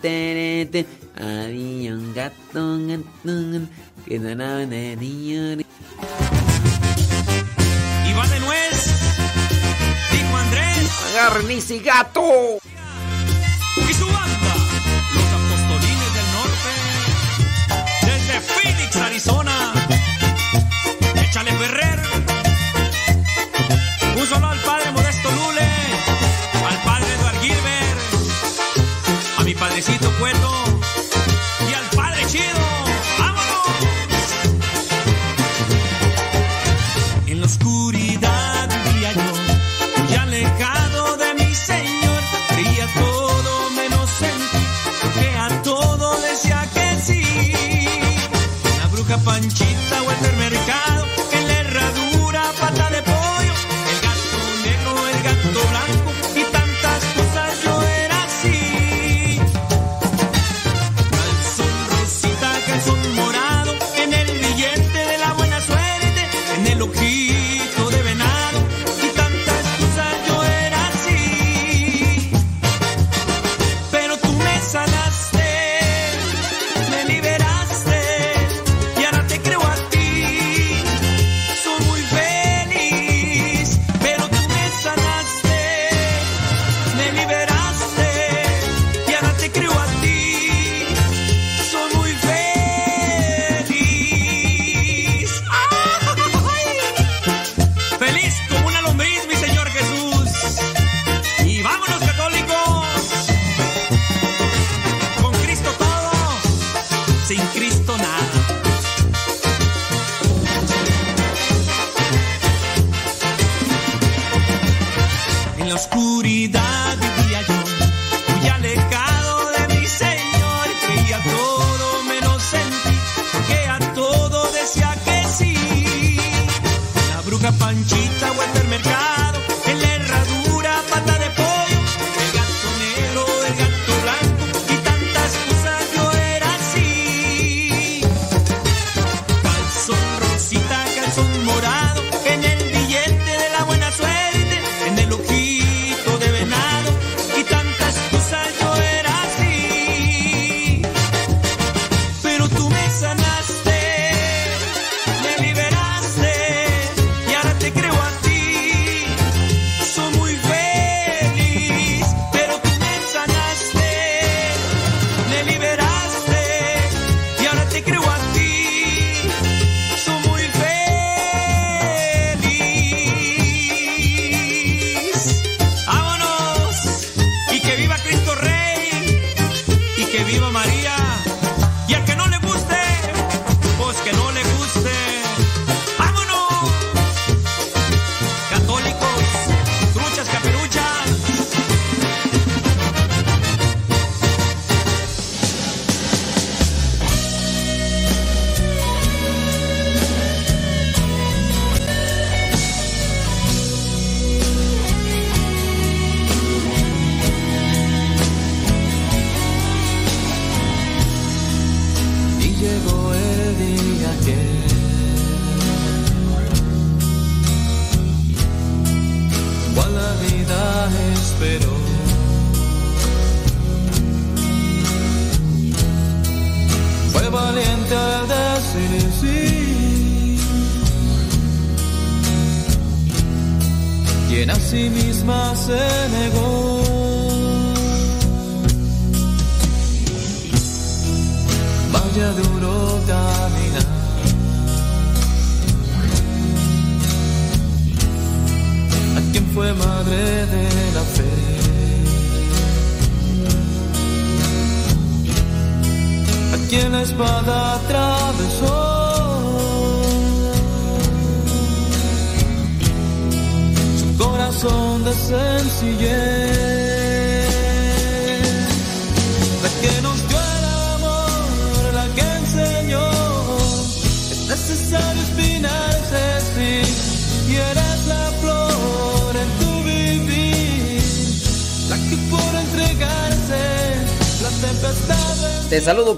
tere, te había un gato, gato, que sonaba de niño. Y va de nuez, dijo Andrés. Agarren ese gato. Y suban. Arizona. Échale Ferrer. Un solo al padre Modesto Lule, al padre Eduard Gilbert, a mi padrecito Cueto. manchita.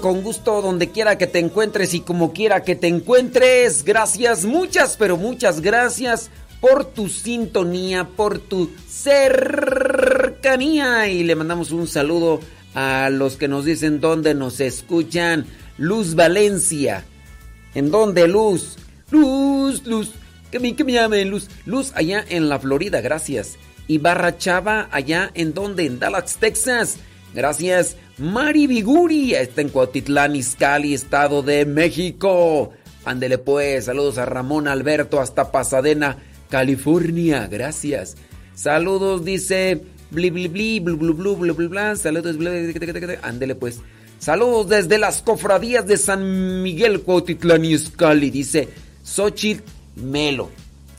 Con gusto donde quiera que te encuentres y como quiera que te encuentres. Gracias, muchas, pero muchas gracias por tu sintonía, por tu cercanía. Y le mandamos un saludo a los que nos dicen dónde nos escuchan. Luz Valencia. ¿En dónde, Luz? Luz, Luz. Que me, que me llamen Luz. Luz allá en la Florida, gracias. Y Barra Chava allá en donde? En Dallas, Texas. Gracias. Mari Viguri está en Cuautitlán, Izcalli, Estado de México. Ándele pues, saludos a Ramón Alberto hasta Pasadena, California. Gracias. Saludos, dice bli bli bli blu blu blu blu blu. Saludos, ándele pues. Saludos desde las cofradías de San Miguel, Cuautitlán Izcalli, dice Xochitl Melo.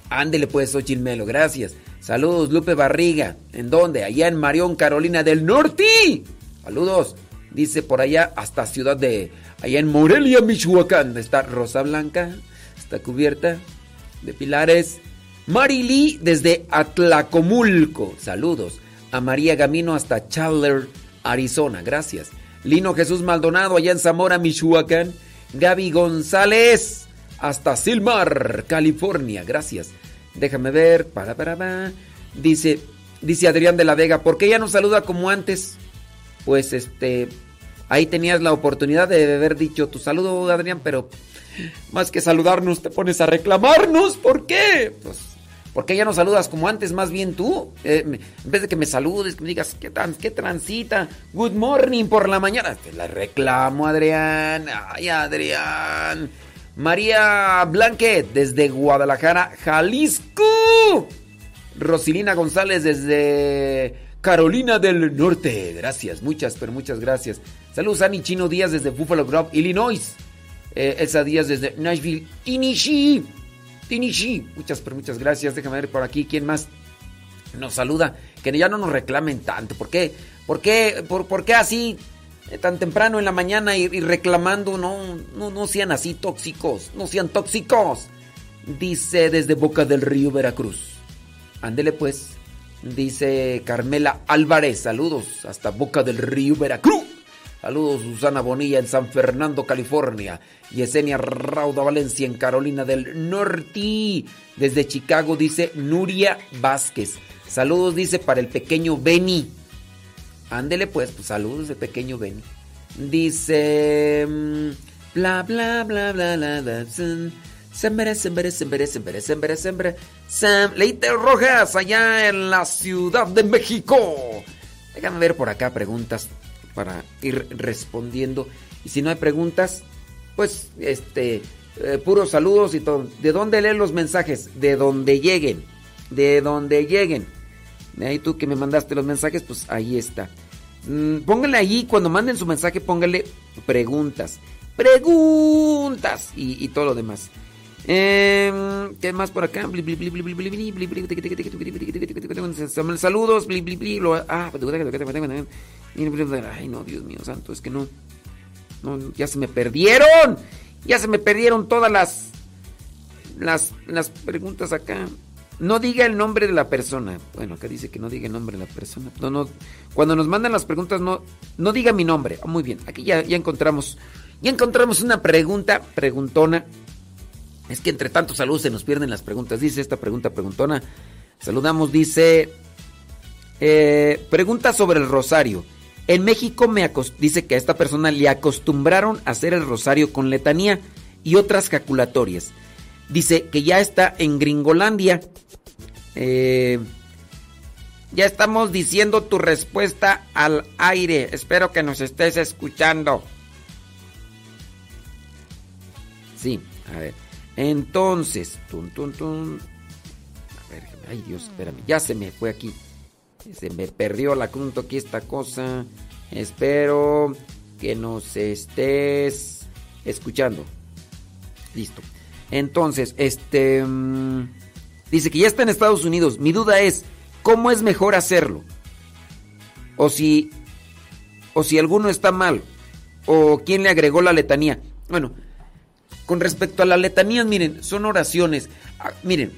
Ándele pues, Xochitl Melo, gracias. Saludos, Lupe Barriga. ¿En dónde? Allá en Marión, Carolina del Norte. Saludos. Dice por allá hasta Ciudad de... Allá en Morelia, Michoacán. Está Rosa Blanca. Está cubierta de pilares. Marily desde Atlacomulco. Saludos. A María Gamino hasta Chandler, Arizona. Gracias. Lino Jesús Maldonado allá en Zamora, Michoacán. Gaby González hasta Silmar, California. Gracias. Déjame ver. Para, para, para. Dice, dice Adrián de la Vega, ¿por qué ella no saluda como antes? Pues este, ahí tenías la oportunidad de haber dicho tu saludo, Adrián, pero más que saludarnos te pones a reclamarnos. ¿Por qué? Pues, ¿por qué ya no saludas como antes? Más bien tú. Eh, en vez de que me saludes, que me digas, ¿qué, tan, qué transita? Good morning por la mañana. Te la reclamo, Adrián. Ay, Adrián. María Blanquet, desde Guadalajara, Jalisco. Rosilina González desde Carolina del Norte. Gracias, muchas, pero muchas gracias. Saludos, Ani Chino Díaz desde Buffalo Grove, Illinois. Eh, Elsa Díaz desde Nashville, Tennessee. Tennessee. Muchas, pero muchas gracias. Déjame ver por aquí quién más nos saluda. Que ya no nos reclamen tanto. ¿Por qué? ¿Por qué, por, por qué así eh, tan temprano en la mañana y, reclamando? No, no, no sean así tóxicos. No sean tóxicos. Dice desde Boca del Río, Veracruz. Ándele pues. Dice Carmela Álvarez. Saludos hasta Boca del Río, Veracruz. Saludos Susana Bonilla en San Fernando, California. Yesenia Rauda Valencia en Carolina del Norte. Desde Chicago dice Nuria Vázquez. Saludos dice para el pequeño Benny. Ándele pues, pues saludos de pequeño Benny. Dice mm, bla bla bla bla bla bla. Zun, Sembre, sembre, sembre, sembre, sembre, sembre. Sam, Leite Rojas, allá en la Ciudad de México. Déjame ver por acá preguntas para ir respondiendo. Y si no hay preguntas, pues este, eh, puros saludos y todo. ¿De dónde leen los mensajes? De donde lleguen. De donde lleguen. De ahí tú que me mandaste los mensajes, pues ahí está. Mm, pónganle allí, cuando manden su mensaje, pónganle preguntas. Preguntas. Y todo lo demás. ¿Qué más por acá? Saludos. Ah, ay no, Dios mío santo, es que no, ya se me perdieron, ya se me perdieron todas las, las, las preguntas acá. No diga el nombre de la persona. Bueno, acá dice que no diga el nombre de la persona. No, no. Cuando nos mandan las preguntas, no, no diga mi nombre. Muy bien, aquí ya, ya encontramos, ya encontramos una pregunta, preguntona es que entre tantos saludos se nos pierden las preguntas. Dice esta pregunta, preguntona. Saludamos, dice. eh, pregunta sobre el rosario. En México me dice que a esta persona le acostumbraron a hacer el rosario con letanía y otras jaculatorias. Dice que ya está en Gringolandia. Eh, ya estamos diciendo tu respuesta al aire. Espero que nos estés escuchando. Sí, a ver. Entonces, tun, tun, tun. A ver, ay Dios, espérame. Ya se me fue aquí. Se me perdió la crunto aquí esta cosa. Espero que nos estés escuchando. Listo. Entonces, este... mm, dice que ya está en Estados Unidos. Mi duda es, ¿cómo es mejor hacerlo? O si... O si alguno está mal. O quién le agregó la letanía. Bueno, con respecto a las letanías, miren, son oraciones. Ah, miren,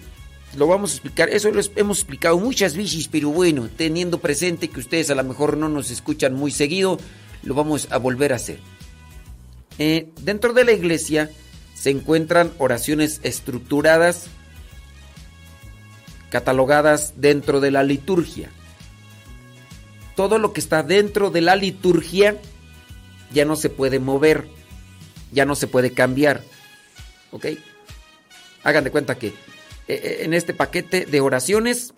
lo vamos a explicar. Eso lo hemos explicado muchas veces, pero bueno, teniendo presente que ustedes a lo mejor no nos escuchan muy seguido, lo vamos a volver a hacer. Eh, dentro de la iglesia se encuentran oraciones estructuradas, catalogadas dentro de la liturgia. Todo lo que está dentro de la liturgia ya no se puede mover, ya no se puede cambiar. ¿Ok? Hagan de cuenta que eh, eh, en este paquete de oraciones,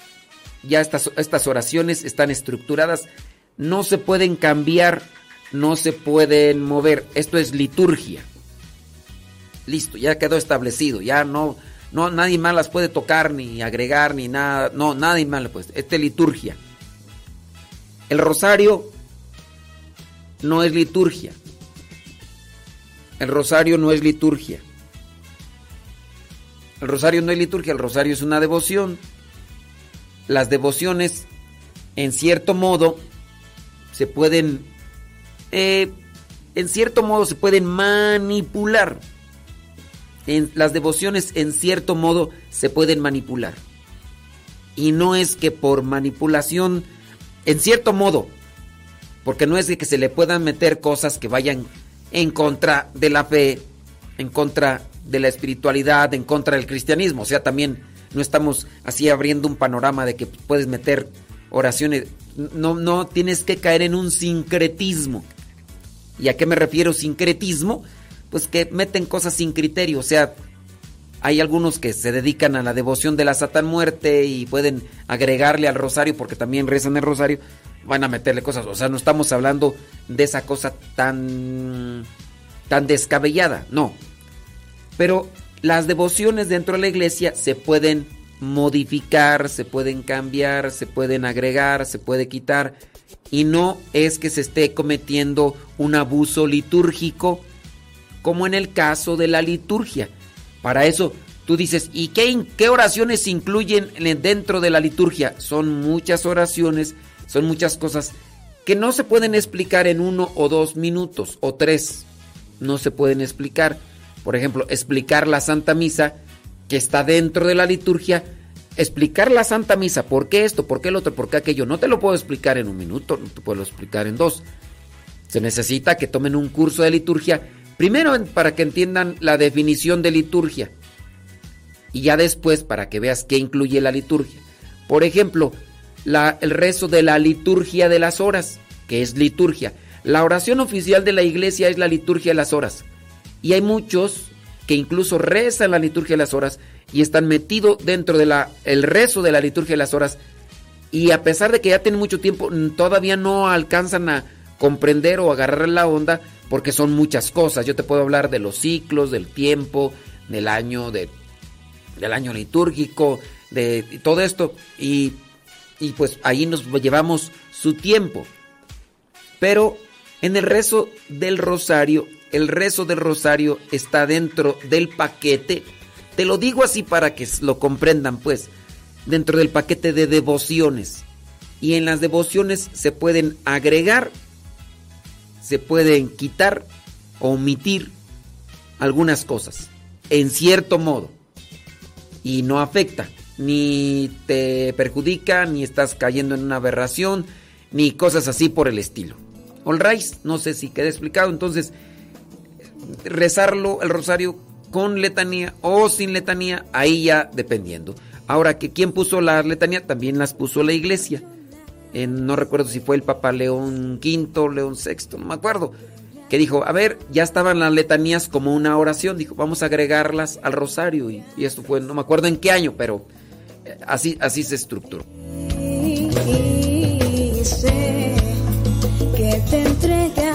ya estas, estas oraciones están estructuradas, no se pueden cambiar, no se pueden mover. Esto es liturgia. Listo, ya quedó establecido, ya no, no nadie más las puede tocar ni agregar ni nada, no, nadie más pues. Esta es liturgia. El rosario no es liturgia. El rosario no es liturgia. El rosario no es liturgia, el rosario es una devoción. Las devociones, en cierto modo, se pueden, eh, en cierto modo, se pueden manipular. En, las devociones, en cierto modo, se pueden manipular. Y no es que por manipulación, en cierto modo, porque no es de que se le puedan meter cosas que vayan en contra de la fe, en contra de la espiritualidad, en contra del cristianismo. O sea, también no estamos así abriendo un panorama de que puedes meter oraciones. No, no tienes que caer en un sincretismo. ¿Y a qué me refiero sincretismo? Pues que meten cosas sin criterio. O sea, hay algunos que se dedican a la devoción de la Satan muerte y pueden agregarle al rosario porque también rezan el rosario van a meterle cosas. O sea, no estamos hablando de esa cosa tan, tan descabellada, no. Pero las devociones dentro de la iglesia se pueden modificar, se pueden cambiar, se pueden agregar, se puede quitar. Y no es que se esté cometiendo un abuso litúrgico como en el caso de la liturgia. Para eso tú dices, ¿y qué, qué oraciones se incluyen dentro de la liturgia? Son muchas oraciones son muchas cosas que no se pueden explicar en uno o dos minutos o tres. No se pueden explicar. Por ejemplo, explicar la Santa Misa que está dentro de la liturgia. Explicar la Santa Misa, ¿por qué esto? ¿Por qué el otro? ¿Por qué aquello? No te lo puedo explicar en un minuto, no te puedo explicar en dos. Se necesita que tomen un curso de liturgia, primero para que entiendan la definición de liturgia y ya después para que veas qué incluye la liturgia. Por ejemplo, el rezo de la liturgia de las horas, que es liturgia. La oración oficial de la iglesia es la liturgia de las horas. Y hay muchos que incluso rezan la liturgia de las horas y están metidos dentro del el rezo de la liturgia de las horas. Y a pesar de que ya tienen mucho tiempo, todavía no alcanzan a comprender o agarrar la onda porque son muchas cosas. Yo te puedo hablar de los ciclos, del tiempo, del año, de, del año litúrgico, de todo esto. Y y pues ahí nos llevamos su tiempo. Pero en el rezo del rosario, el rezo del rosario está dentro del paquete. Te lo digo así para que lo comprendan, pues, dentro del paquete de devociones. Y en las devociones se pueden agregar, se pueden quitar, omitir algunas cosas, en cierto modo. Y no afecta ni te perjudica, ni estás cayendo en una aberración, ni cosas así por el estilo. All no sé si queda explicado, entonces rezarlo el rosario con letanía o sin letanía, ahí ya dependiendo. Ahora que quién puso la letanía, también las puso la iglesia. no recuerdo si fue el Papa León V, León VI, no me acuerdo. Que dijo, a ver, ya estaban las letanías como una oración. Dijo, vamos a agregarlas al rosario. Y, esto fue, no me acuerdo en qué año, pero Así, así se estructuró. Y que te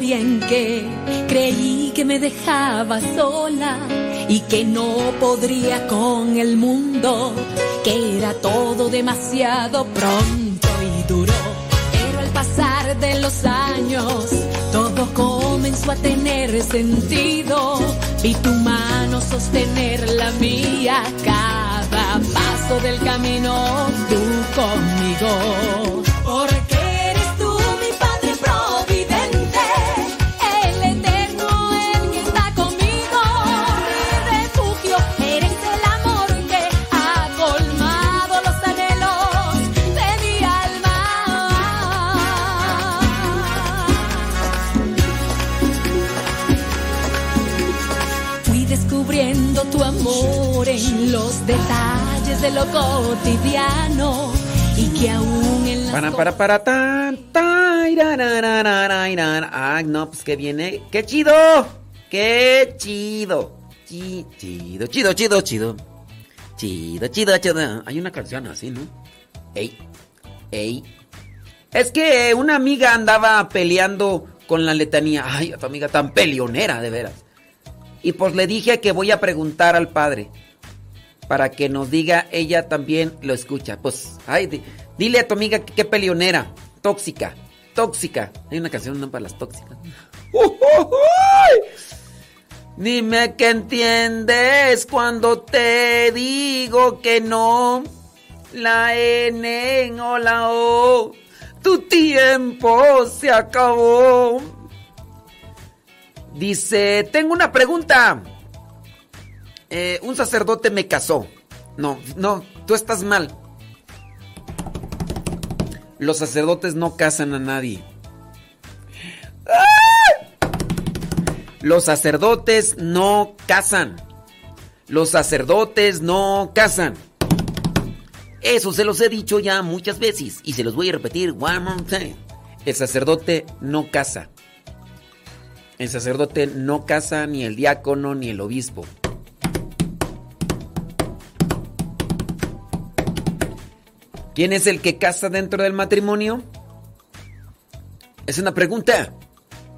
en que creí que me dejaba sola y que no podría con el mundo, que era todo demasiado pronto y duro. Pero al pasar de los años, todo comenzó a tener sentido. Vi tu mano sostener la mía, cada paso del camino, tú conmigo. En los detalles de lo cotidiano y que aún en las Para, para, para, tan, tan, irararararairar. Ay, no, pues que viene. ¡Qué chido! ¡Qué chido! Chi- Chido, chido, chido, chido. Chido, chido, chido. Hay una canción así, ¿no? Ey, ey. Es que una amiga andaba peleando con la letanía. Ay, tu amiga tan peleonera, de veras. Y pues le dije que voy a preguntar al padre. Para que nos diga, ella también lo escucha. Pues, ay, di- dile a tu amiga que qué peleonera. Tóxica, tóxica. Hay una canción ¿no? para las tóxicas. Dime que entiendes cuando te digo que no. La N o la O. Tu tiempo se acabó. Dice, tengo una pregunta. Eh, un sacerdote me casó. No, no, tú estás mal. Los sacerdotes no casan a nadie. ¡Ay! Los sacerdotes no casan. Los sacerdotes no casan. Eso se los he dicho ya muchas veces y se los voy a repetir one more time. El sacerdote no casa. El sacerdote no casa ni el diácono ni el obispo. ¿Quién es el que casa dentro del matrimonio? Es una pregunta.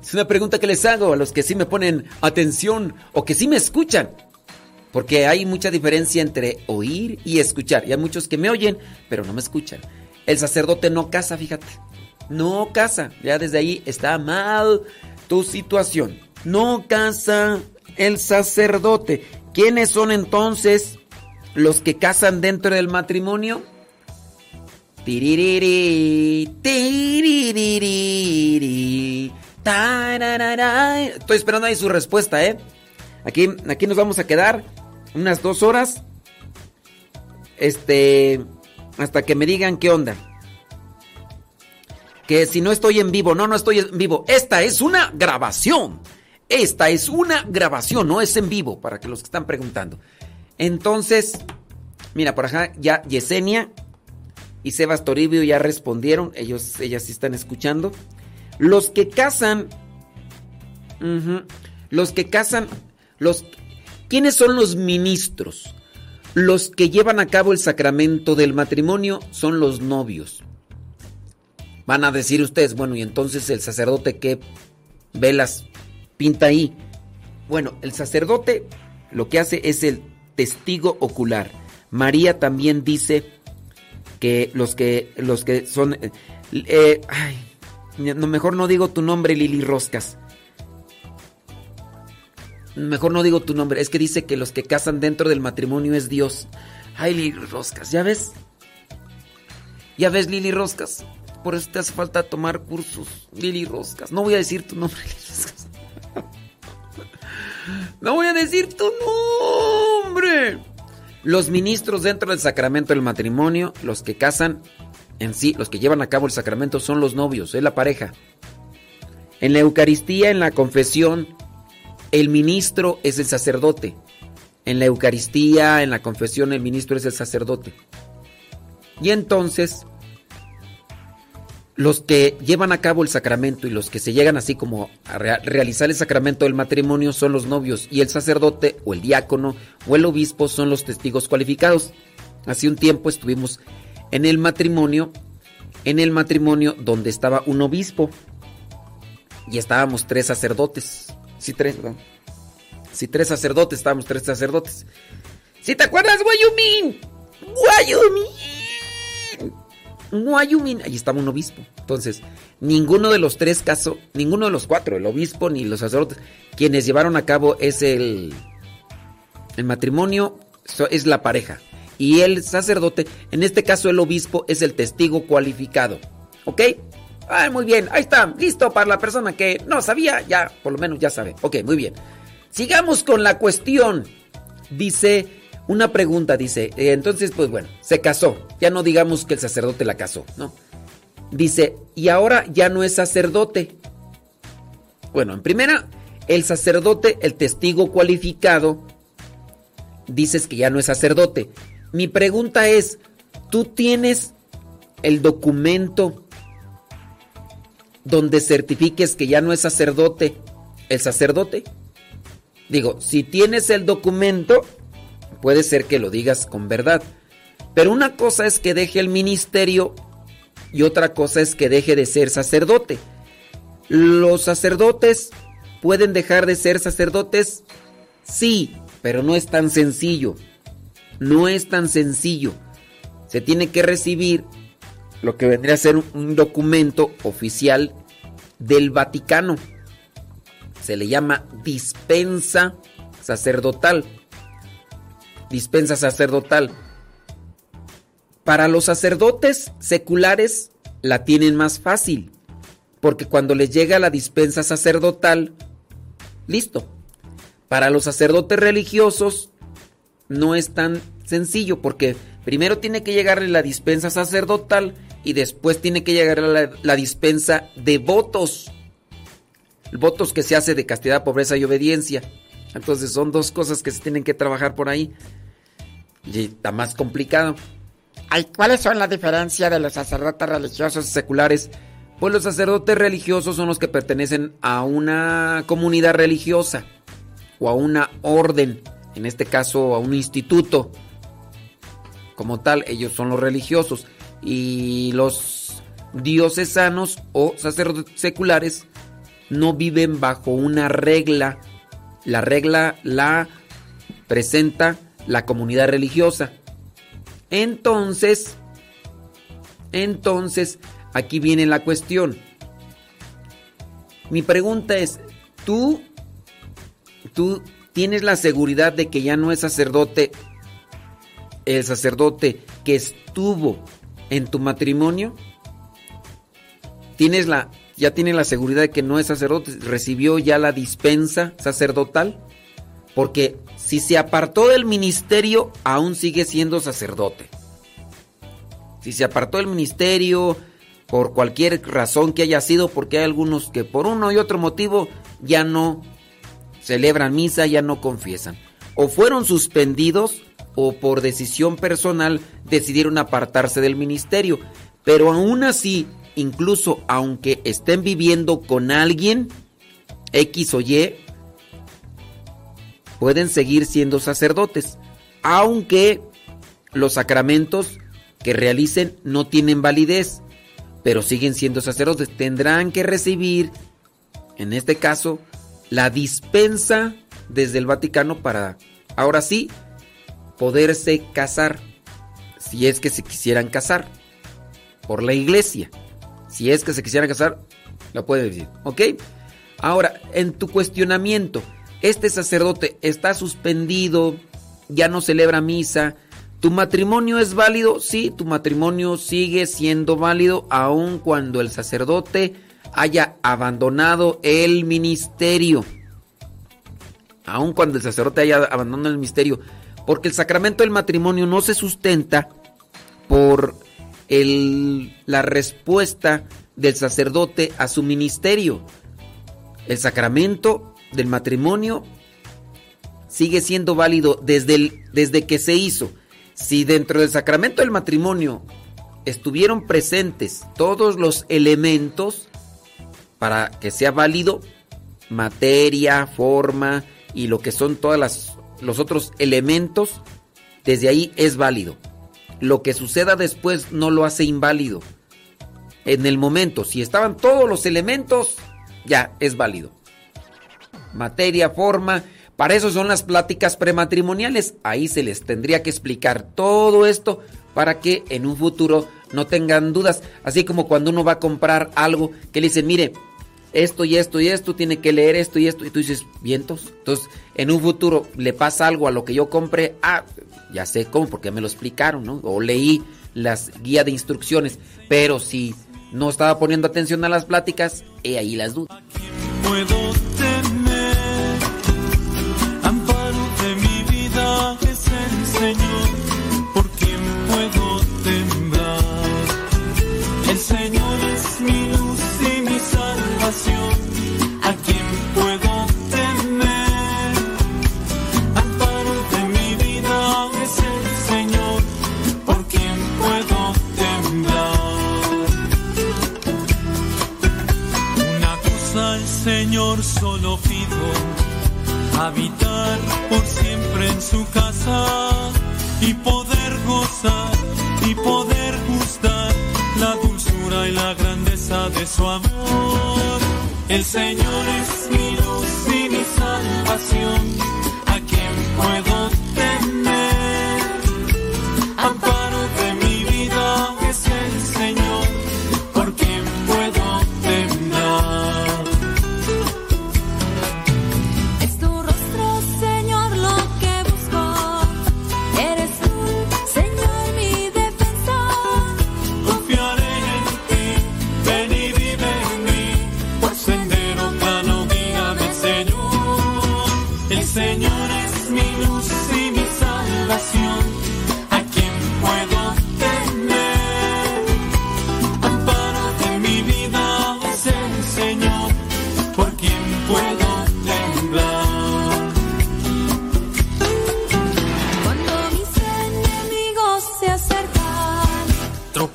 Es una pregunta que les hago a los que sí me ponen atención o que sí me escuchan. Porque hay mucha diferencia entre oír y escuchar. Y hay muchos que me oyen, pero no me escuchan. El sacerdote no casa, fíjate. No casa. Ya desde ahí está mal tu situación. No casa el sacerdote. ¿Quiénes son entonces los que casan dentro del matrimonio? Estoy esperando ahí su respuesta, ¿eh? Aquí, aquí nos vamos a quedar unas dos horas. Este. Hasta que me digan qué onda. Que si no estoy en vivo, no, no estoy en vivo. Esta es una grabación. Esta es una grabación, no es en vivo, para que los que están preguntando. Entonces, mira, por acá ya Yesenia y Sebas Toribio ya respondieron. Ellos, ellas sí están escuchando. Los que casan. los que casan. Los, ¿Quiénes son los ministros? Los que llevan a cabo el sacramento del matrimonio son los novios. Van a decir ustedes, bueno, y entonces el sacerdote qué velas pinta ahí. Bueno, el sacerdote lo que hace es el testigo ocular. María también dice que los que los que son eh, ay, mejor no digo tu nombre Lili Roscas. Mejor no digo tu nombre, es que dice que los que casan dentro del matrimonio es Dios. Ay, Lili Roscas, ¿ya ves? ¿Ya ves, Lili Roscas? Por eso te hace falta tomar cursos, Lili Roscas. No voy a decir tu nombre, Lili Roscas. No voy a decir tu nombre. Los ministros dentro del sacramento del matrimonio, los que casan en sí, los que llevan a cabo el sacramento son los novios, es la pareja. En la Eucaristía, en la confesión, el ministro es el sacerdote. En la Eucaristía, en la confesión, el ministro es el sacerdote. Y entonces, los que llevan a cabo el sacramento y los que se llegan así como a rea- realizar el sacramento del matrimonio son los novios y el sacerdote o el diácono o el obispo son los testigos cualificados. Hace un tiempo estuvimos en el matrimonio, en el matrimonio donde estaba un obispo. y estábamos tres sacerdotes. Sí, tres, ¿verdad? Sí, tres sacerdotes, estábamos tres sacerdotes. ¿Sí te acuerdas, Guayumín? Guayumín. Guayumín. Ahí estaba un obispo. Entonces, ninguno de los tres casos, ninguno de los cuatro, el obispo ni los sacerdotes, quienes llevaron a cabo es el, el matrimonio, es la pareja. Y el sacerdote, en este caso el obispo, es el testigo cualificado. ¿Ok? Ah, muy bien, ahí está, listo para la persona que no sabía, ya, por lo menos ya sabe. Ok, muy bien. Sigamos con la cuestión. Dice, una pregunta, dice, eh, entonces, pues bueno, se casó. Ya no digamos que el sacerdote la casó, ¿no? Dice, y ahora ya no es sacerdote. Bueno, en primera, el sacerdote, el testigo cualificado, dices que ya no es sacerdote. Mi pregunta es, ¿tú tienes el documento donde certifiques que ya no es sacerdote el sacerdote? Digo, si tienes el documento, puede ser que lo digas con verdad. Pero una cosa es que deje el ministerio y otra cosa es que deje de ser sacerdote. ¿Los sacerdotes pueden dejar de ser sacerdotes? Sí, pero no es tan sencillo. No es tan sencillo. Se tiene que recibir lo que vendría a ser un- documento oficial del Vaticano. Se le llama dispensa sacerdotal. Dispensa sacerdotal. Para los sacerdotes seculares la tienen más fácil, porque cuando les llega la dispensa sacerdotal, listo. Para los sacerdotes religiosos no es tan sencillo, porque primero tiene que llegarle la dispensa sacerdotal y después tiene que llegar la, la dispensa de votos. Votos que se hace de castidad, pobreza y obediencia. Entonces son dos cosas que se tienen que trabajar por ahí. Y está más complicado. ¿Cuáles son la diferencia de los sacerdotes religiosos y seculares? Pues los sacerdotes religiosos son los que pertenecen a una comunidad religiosa o a una orden, en este caso a un instituto. Como tal, ellos son los religiosos. Y los diocesanos o sacerdotes seculares no viven bajo una regla. La regla la presenta la comunidad religiosa. Entonces, entonces, aquí viene la cuestión. Mi pregunta es, ¿tú, tú tienes la seguridad de que ya no es sacerdote el sacerdote que estuvo en tu matrimonio? ¿Tienes la, ya tienes la seguridad de que no es sacerdote? ¿Recibió ya la dispensa sacerdotal? Porque si se apartó del ministerio, aún sigue siendo sacerdote. Si se apartó del ministerio por cualquier razón que haya sido, porque hay algunos que por uno y otro motivo ya no celebran misa, ya no confiesan. O fueron suspendidos o por decisión personal decidieron apartarse del ministerio. Pero aún así, incluso aunque estén viviendo con alguien, X o Y, pueden seguir siendo sacerdotes, aunque los sacramentos que realicen no tienen validez, pero siguen siendo sacerdotes. Tendrán que recibir, en este caso, la dispensa desde el Vaticano para, ahora sí, poderse casar, si es que se quisieran casar, por la iglesia. Si es que se quisieran casar, lo puede decir, ¿ok? Ahora, en tu cuestionamiento, este sacerdote está suspendido, ya no celebra misa, ¿tu matrimonio es válido? Sí, tu matrimonio sigue siendo válido aun cuando el sacerdote haya abandonado el ministerio. Aun cuando el sacerdote haya abandonado el ministerio. Porque el sacramento del matrimonio no se sustenta por el- la respuesta del sacerdote a su ministerio. El sacramento del matrimonio sigue siendo válido desde, desde que se hizo. Si dentro del sacramento del matrimonio estuvieron presentes todos los elementos para que sea válido, materia, forma y lo que son todas las los otros elementos, desde ahí es válido. Lo que suceda después no lo hace inválido. En el momento, si estaban todos los elementos, ya es válido. Materia, forma, para eso son las pláticas prematrimoniales. Ahí se les tendría que explicar todo esto para que en un futuro no tengan dudas. Así como cuando uno va a comprar algo que le dice, mire, esto y esto y esto, tiene que leer esto y esto. Y tú dices, vientos. Entonces, en un futuro le pasa algo a lo que yo compré. Ah, ya sé cómo, porque me lo explicaron, ¿no? O leí las guías de instrucciones. Pero si no estaba poniendo atención a las pláticas, he ahí las dudas. Amparo de mi vida es el Señor, por puedo. El Señor es mi luz y mi salvación, Señor solo pido, habitar por siempre en su casa y poder gozar y poder gustar la dulzura y la grandeza de su amor. El Señor es mi luz y mi salvación, a quien puedo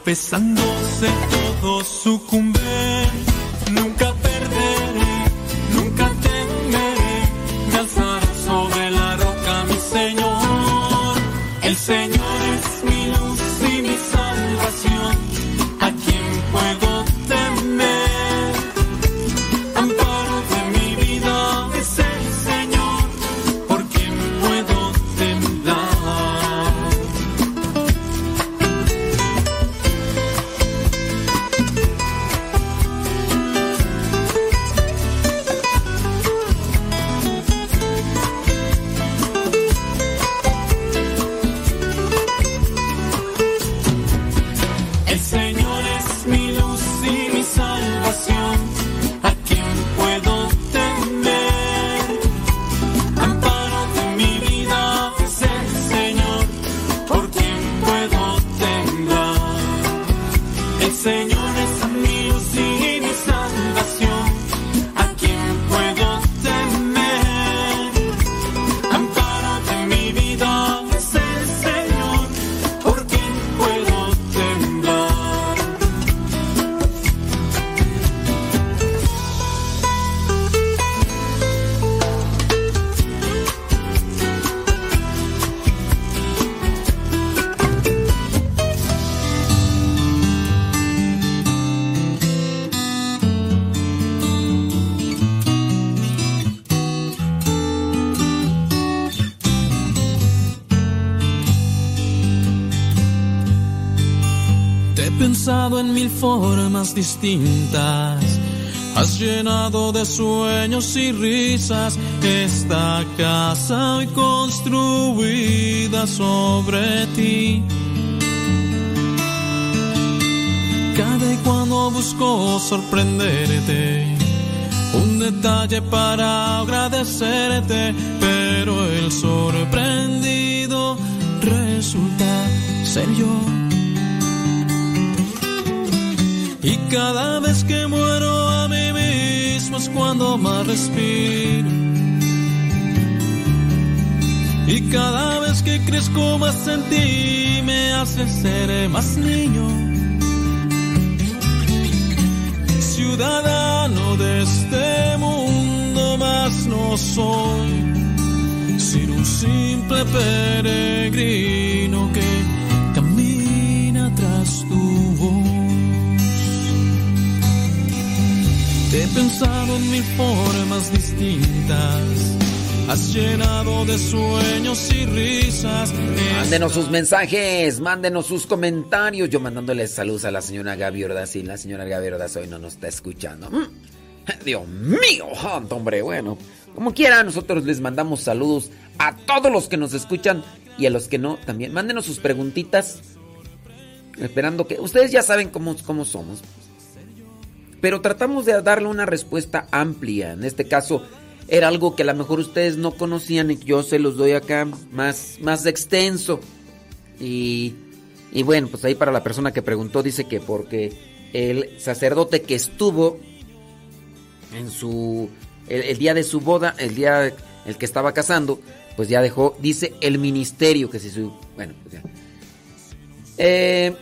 Tropezándose todos sucumben, nunca perderé, nunca temeré, me alzaré sobre la roca mi Señor. El Señor mil formas distintas. Has llenado de sueños y risas esta casa hoy construida sobre ti. Cada y cuando busco sorprenderte, un detalle para agradecerte, pero el sorprendido resulta ser yo. Cada vez que muero a mí mismo es cuando más respiro. Y cada vez que crezco más en ti me hace ser más niño. Ciudadano de este mundo más no soy, sino un simple peregrino He pensado en mil formas distintas. Has llenado de sueños y risas. Mándenos sus mensajes, mándenos sus comentarios. Yo mandándoles saludos a la señora Gaby Ordaz y la señora Gaby Ordaz hoy no nos está escuchando. Mm. Dios mío, hombre, bueno. Como quiera, nosotros les mandamos saludos a todos los que nos escuchan y a los que no también. Mándenos sus preguntitas. Esperando que. Ustedes ya saben cómo, cómo somos. Pero tratamos de darle una respuesta amplia. En este caso, era algo que a lo mejor ustedes no conocían y yo se los doy acá más, más extenso. Y, y bueno, pues ahí para la persona que preguntó, dice que porque el sacerdote que estuvo en su. El, día de su boda, el día el que estaba casando, pues ya dejó, dice el ministerio, que si su. Bueno, pues ya. Eh,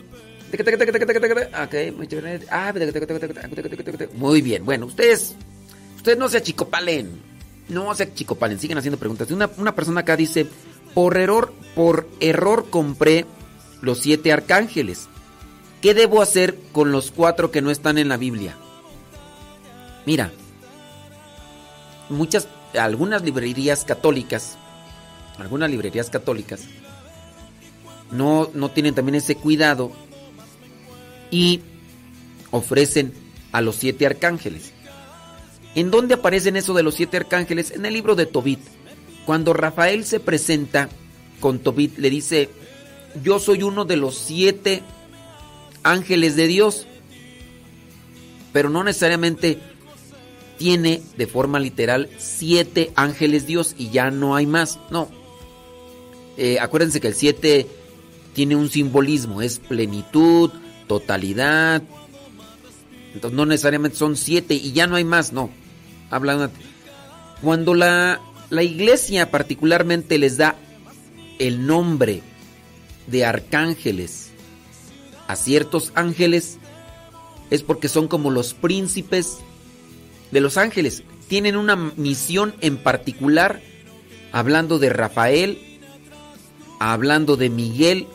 muy bien. Bueno, ustedes, ustedes no se achicopalen. No se achicopalen, siguen haciendo preguntas. Una, una persona acá dice, por error, por error compré los siete arcángeles. ¿Qué debo hacer con los cuatro que no están en la Biblia? Mira, muchas, algunas librerías católicas, algunas librerías católicas, no, no tienen también ese cuidado y ofrecen a los siete arcángeles. ¿En dónde aparecen eso de los siete arcángeles? En el libro de Tobit. Cuando Rafael se presenta con Tobit, le dice, yo soy uno de los siete ángeles de Dios. Pero no necesariamente tiene de forma literal siete ángeles Dios y ya no hay más. No. Eh, acuérdense que el siete tiene un simbolismo, es plenitud, totalidad. Entonces no necesariamente son siete y ya no hay más, no. Hablan cuando la, la iglesia particularmente les da el nombre de arcángeles a ciertos ángeles, es porque son como los príncipes de los ángeles. Tienen una misión en particular, hablando de Rafael, hablando de Miguel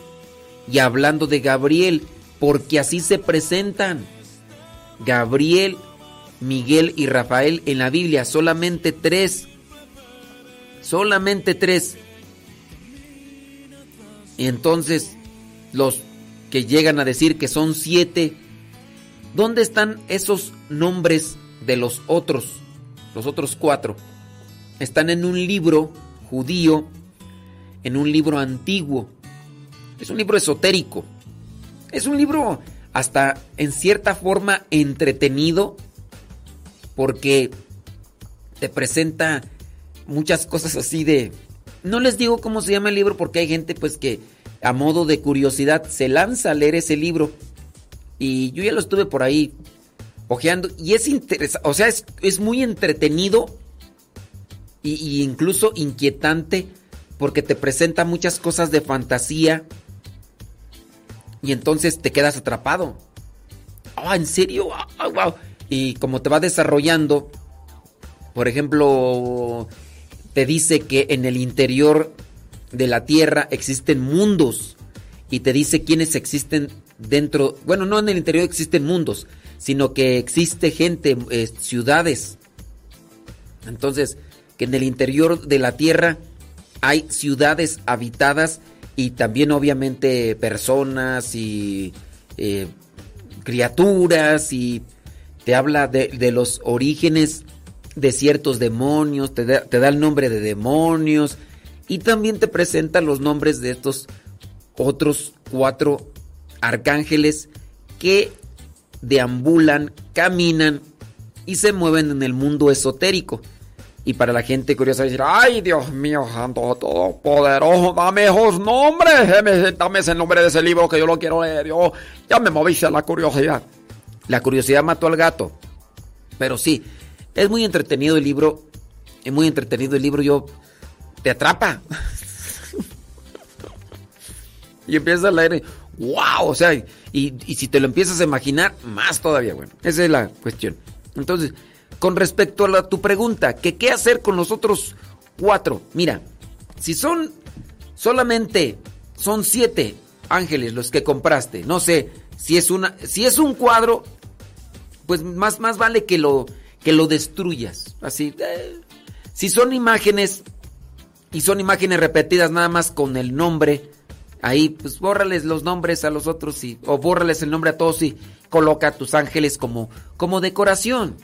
y hablando de Gabriel, porque así se presentan. Gabriel, Miguel y Rafael en la Biblia, solamente tres. Solamente tres. Y entonces, los que llegan a decir que son siete, ¿dónde están esos nombres de los otros, los otros cuatro? Están en un libro judío, en un libro antiguo. Es un libro esotérico. Es un libro hasta en cierta forma entretenido porque te presenta muchas cosas así de... No les digo cómo se llama el libro porque hay gente pues que a modo de curiosidad se lanza a leer ese libro. Y yo ya lo estuve por ahí ojeando y es interesante, o sea, es, es muy entretenido y incluso inquietante porque te presenta muchas cosas de fantasía y entonces te quedas atrapado. Ah, ¿en serio? Ah, wow. Y como te va desarrollando, por ejemplo, te dice que en el interior de la Tierra existen mundos y te dice quiénes existen dentro, bueno, no en el interior existen mundos, sino que existe gente, eh, ciudades. Entonces, que en el interior de la Tierra hay ciudades habitadas y también obviamente personas y eh, criaturas y te habla de, los orígenes de ciertos demonios, te te da, el nombre de demonios y también te presenta los nombres de estos otros cuatro arcángeles que deambulan, caminan y se mueven en el mundo esotérico. Y para la gente curiosa decir, ay Dios mío, santo todopoderoso, dame esos nombres, dame ese nombre de ese libro que yo lo quiero leer. Yo ya me moviste a la curiosidad. La curiosidad mató al gato. Pero sí, es muy entretenido el libro. Es muy entretenido el libro. Yo te atrapa. y empiezas a leer. ¡Wow! O sea, y, y si te lo empiezas a imaginar, más todavía, bueno. Esa es la cuestión. Entonces, con respecto a la, tu pregunta, que qué hacer con los otros cuatro. Mira, si son solamente, son siete ángeles los que compraste, no sé, si es una, si es un cuadro, pues más, más vale que lo, que lo destruyas. Así, eh, si son imágenes y son imágenes repetidas nada más con el nombre, ahí pues bórrales los nombres a los otros y, o bórrales el nombre a todos y coloca a tus ángeles como, como decoración.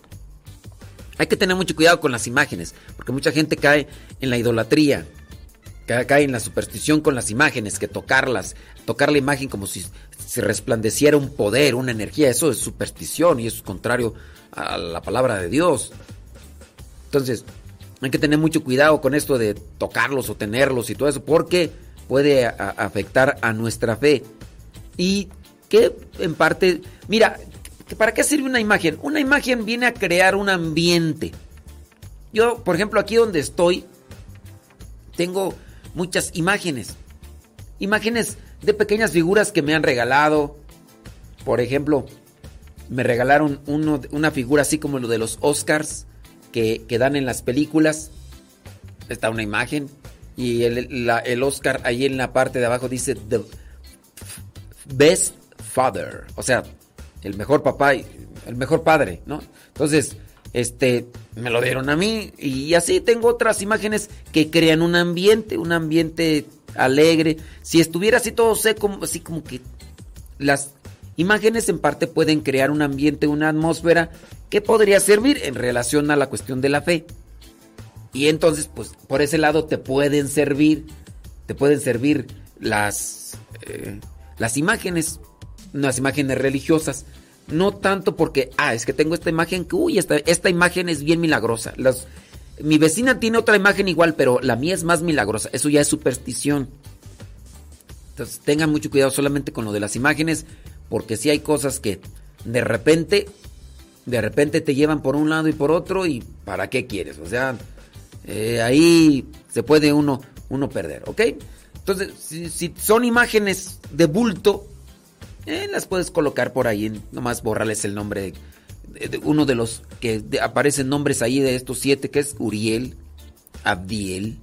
Hay que tener mucho cuidado con las imágenes, porque mucha gente cae en la idolatría, cae, en la superstición con las imágenes, que tocarlas, tocar la imagen como si, si resplandeciera un poder, una energía, eso es superstición y es contrario a la palabra de Dios. Entonces, hay que tener mucho cuidado con esto de tocarlos o tenerlos y todo eso, porque puede afectar a nuestra fe. Y que en parte, mira, ¿para qué sirve una imagen? Una imagen viene a crear un ambiente. Yo, por ejemplo, aquí donde estoy, tengo muchas imágenes. Imágenes de pequeñas figuras que me han regalado. Por ejemplo, me regalaron una figura así como lo de los Oscars que, que dan en las películas. Está una imagen. Y el, la- el Oscar ahí en la parte de abajo dice The Best Father. O sea, el mejor papá, y- el mejor padre, ¿no? Entonces, este, me lo dieron a mí. Y así tengo otras imágenes que crean un ambiente, un ambiente alegre. Si estuviera así todo seco, así como que las imágenes en parte pueden crear un ambiente, una atmósfera que podría servir en relación a la cuestión de la fe. Y entonces, pues, por ese lado te pueden servir, te pueden servir las, eh, las imágenes, las imágenes religiosas. No tanto porque, ah, es que tengo esta imagen que, uy, esta, esta imagen es bien milagrosa. Las, mi vecina tiene otra imagen igual, pero la mía es más milagrosa. Eso ya es superstición. Entonces tengan mucho cuidado solamente con lo de las imágenes, porque si hay cosas que de repente, de repente te llevan por un lado y por otro y ¿para qué quieres? O sea, eh, ahí se puede uno, uno perder, ¿ok? Entonces, si son imágenes de bulto, eh, las puedes colocar por ahí, nomás borrarles el nombre de, uno de los que aparecen nombres ahí de estos siete, que es Uriel, Abdiel,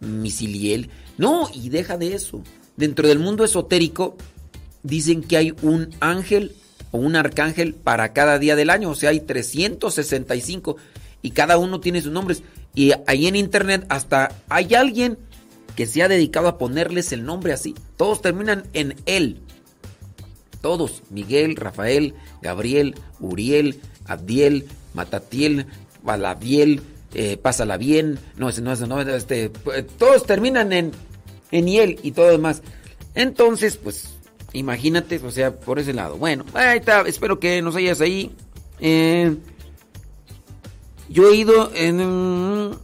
Misiliel. No, y deja de eso. Dentro del mundo esotérico dicen que hay un ángel o un arcángel para cada día del año, o sea, hay 365 y cada uno tiene sus nombres. Y ahí en internet hasta hay alguien que se ha dedicado a ponerles el nombre así. Todos terminan en él. Todos, Miguel, Rafael, Gabriel, Uriel, Abdiel, Matatiel, Baladiel, eh, Pásala bien, no, ese no, ese no, este, eh, todos terminan en, en y todo demás. Entonces, pues, imagínate, o sea, por ese lado. Bueno, ahí está, espero que nos hayas ahí. Eh, yo he ido en...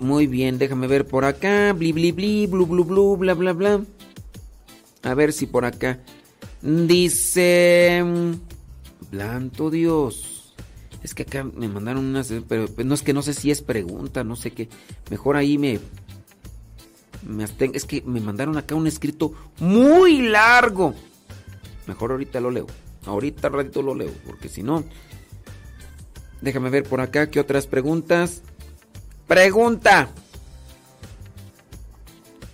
Muy bien, déjame ver por acá. Bli, bli, bli, blu, blu, blu, bla, bla, bla. A ver si por acá. Dice... Blanto Dios. Es que acá me mandaron unas... Pero pues, no es que no sé si es pregunta, no sé qué. Mejor ahí me... me es que me mandaron acá un escrito muy largo. Mejor ahorita lo leo. Ahorita ratito lo leo, porque si no... Déjame ver por acá qué otras preguntas. Pregunta.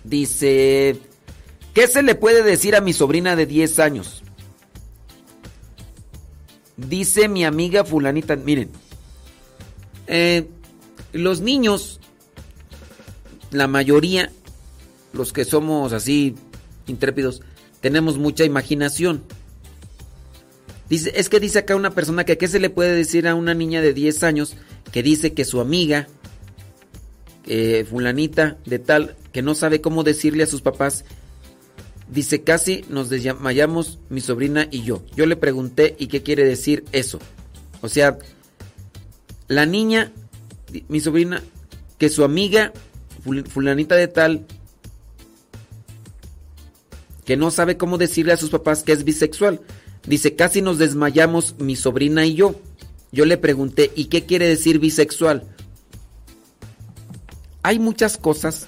Dice, ¿qué se le puede decir a mi sobrina de 10 años? Dice mi amiga fulanita, miren, eh, los niños, la mayoría, los que somos así intrépidos, tenemos mucha imaginación. Dice, es que dice acá una persona que qué se le puede decir a una niña de 10 años que dice que su amiga, eh, fulanita de tal, que no sabe cómo decirle a sus papás, dice casi nos desmayamos mi sobrina y yo. Yo le pregunté y qué quiere decir eso. O sea, la niña, mi sobrina, que su amiga, ful- fulanita de tal, que no sabe cómo decirle a sus papás que es bisexual. Dice, casi nos desmayamos mi sobrina y yo. Yo le pregunté, ¿y qué quiere decir bisexual? Hay muchas cosas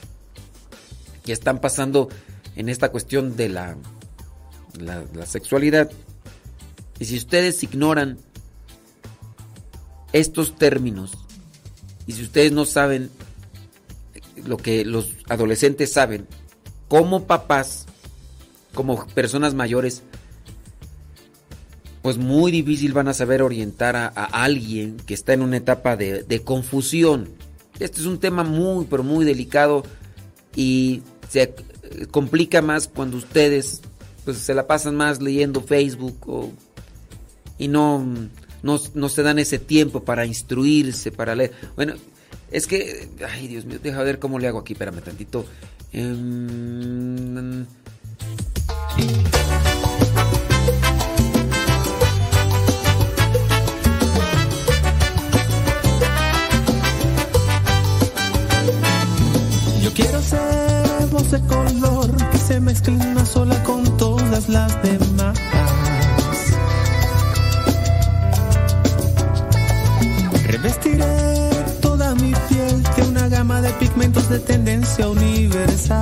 que están pasando en esta cuestión de la, la, sexualidad. Y si ustedes ignoran estos términos y si ustedes no saben lo que los adolescentes saben, como papás, como personas mayores, pues muy difícil van a saber orientar a, alguien que está en una etapa de, de, confusión. Este es un tema muy, pero muy delicado y se, complica más cuando ustedes pues se la pasan más leyendo Facebook o, y no, no, no, se dan ese tiempo para instruirse, para leer. Bueno, es que, ay Dios mío, deja ver cómo le hago aquí, espérame tantito. Em, yo quiero ser voz con mezcle una sola con todas las demás. Revestiré toda mi piel de una gama de pigmentos de tendencia universal.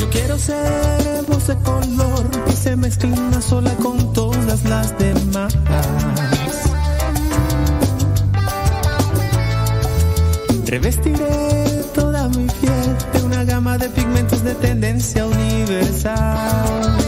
Yo quiero ser voz de color que se mezcle una sola con todas las demás. Revestiré toda mi piel de una gama de pigmentos de tendencia universal.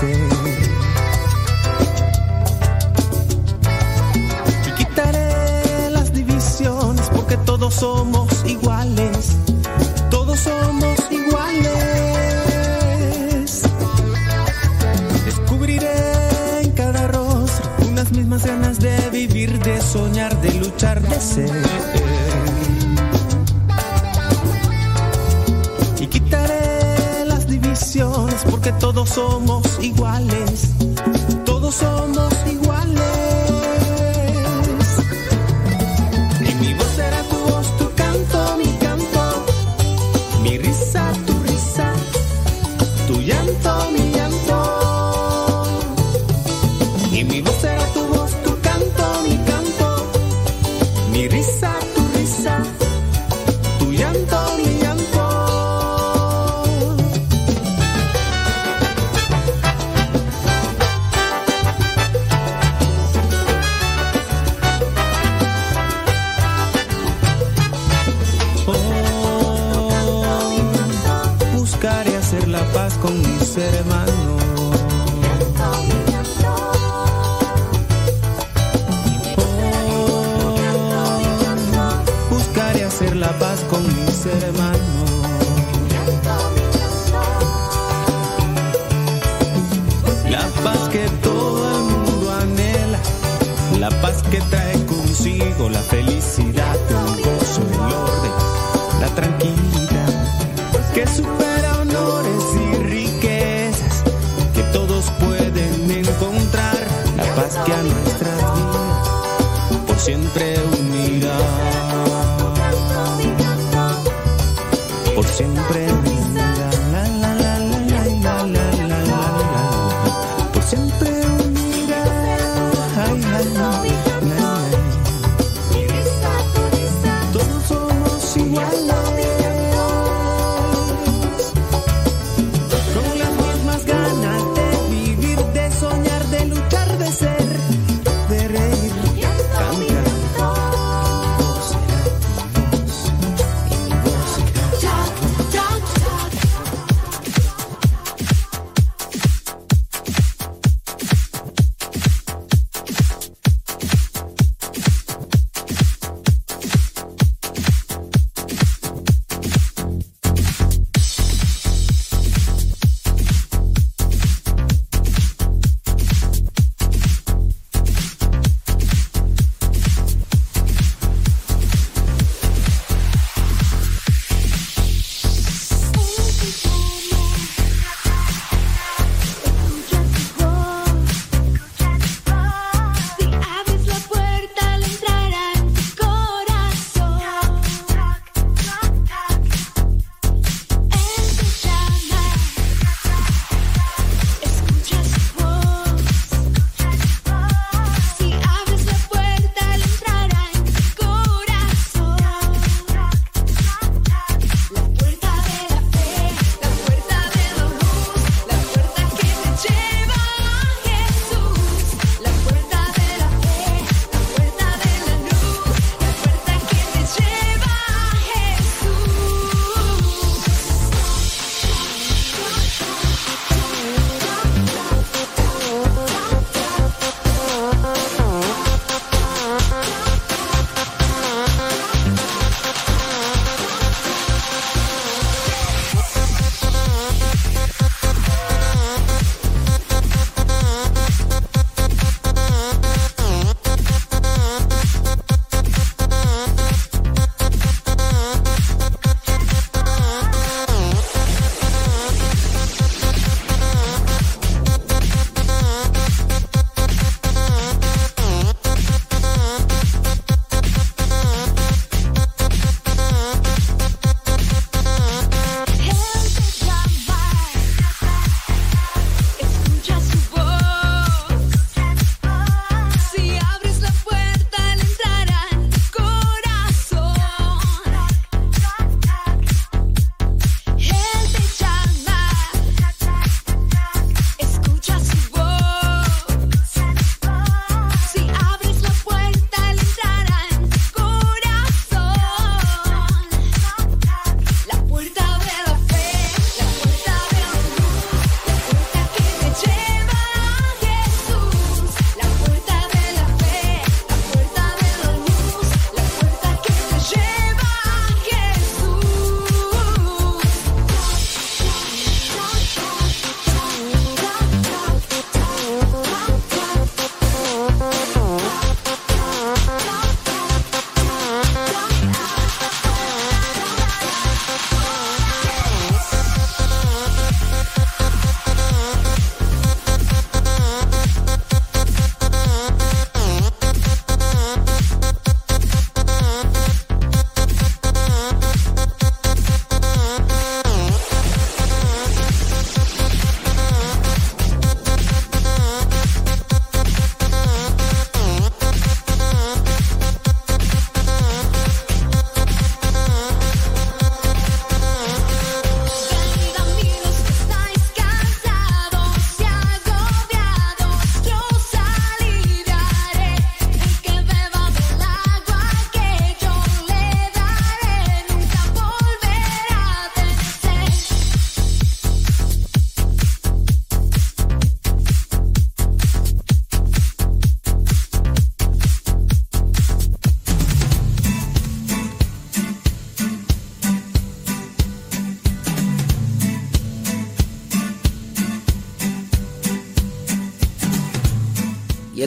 say.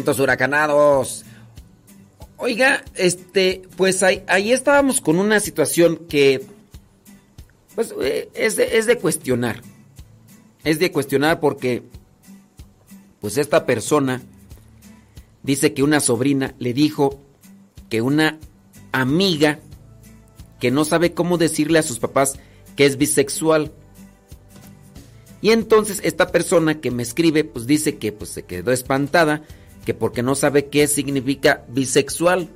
Huracanados. Oiga, este, pues ahí, ahí estábamos con una situación que, pues, eh, es de, es de cuestionar. Es de cuestionar porque, pues, esta persona dice que una sobrina le dijo que una amiga que no sabe cómo decirle a sus papás que es bisexual. Y entonces esta persona que me escribe, pues dice que pues, se quedó espantada, que porque no sabe qué significa bisexual.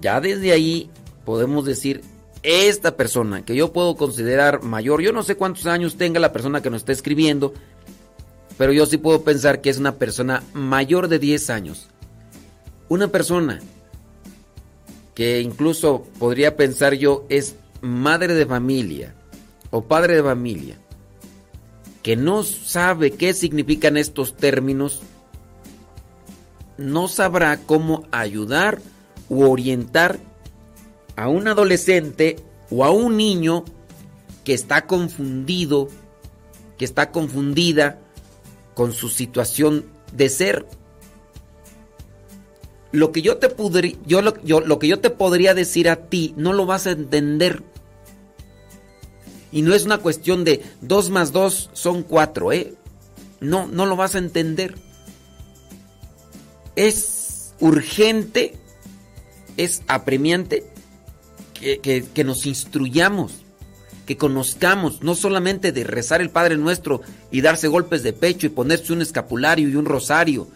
Ya desde ahí podemos decir, esta persona que yo puedo considerar mayor, yo no sé cuántos años tenga la persona que nos está escribiendo, pero yo sí puedo pensar que es una persona mayor de 10 años. Una persona que incluso podría pensar yo es madre de familia o padre de familia, que no sabe qué significan estos términos, no sabrá cómo ayudar u orientar a un adolescente o a un niño que está confundido, que está confundida con su situación de ser. Lo que yo te podría, yo lo, yo, lo que yo te podría decir a ti, no lo vas a entender. Y no es una cuestión de 2 más 2 son 4, ¿eh? No, no lo vas a entender. Es urgente, es apremiante que, que, nos instruyamos, que conozcamos, no solamente de rezar el Padre Nuestro y darse golpes de pecho y ponerse un escapulario y un rosario,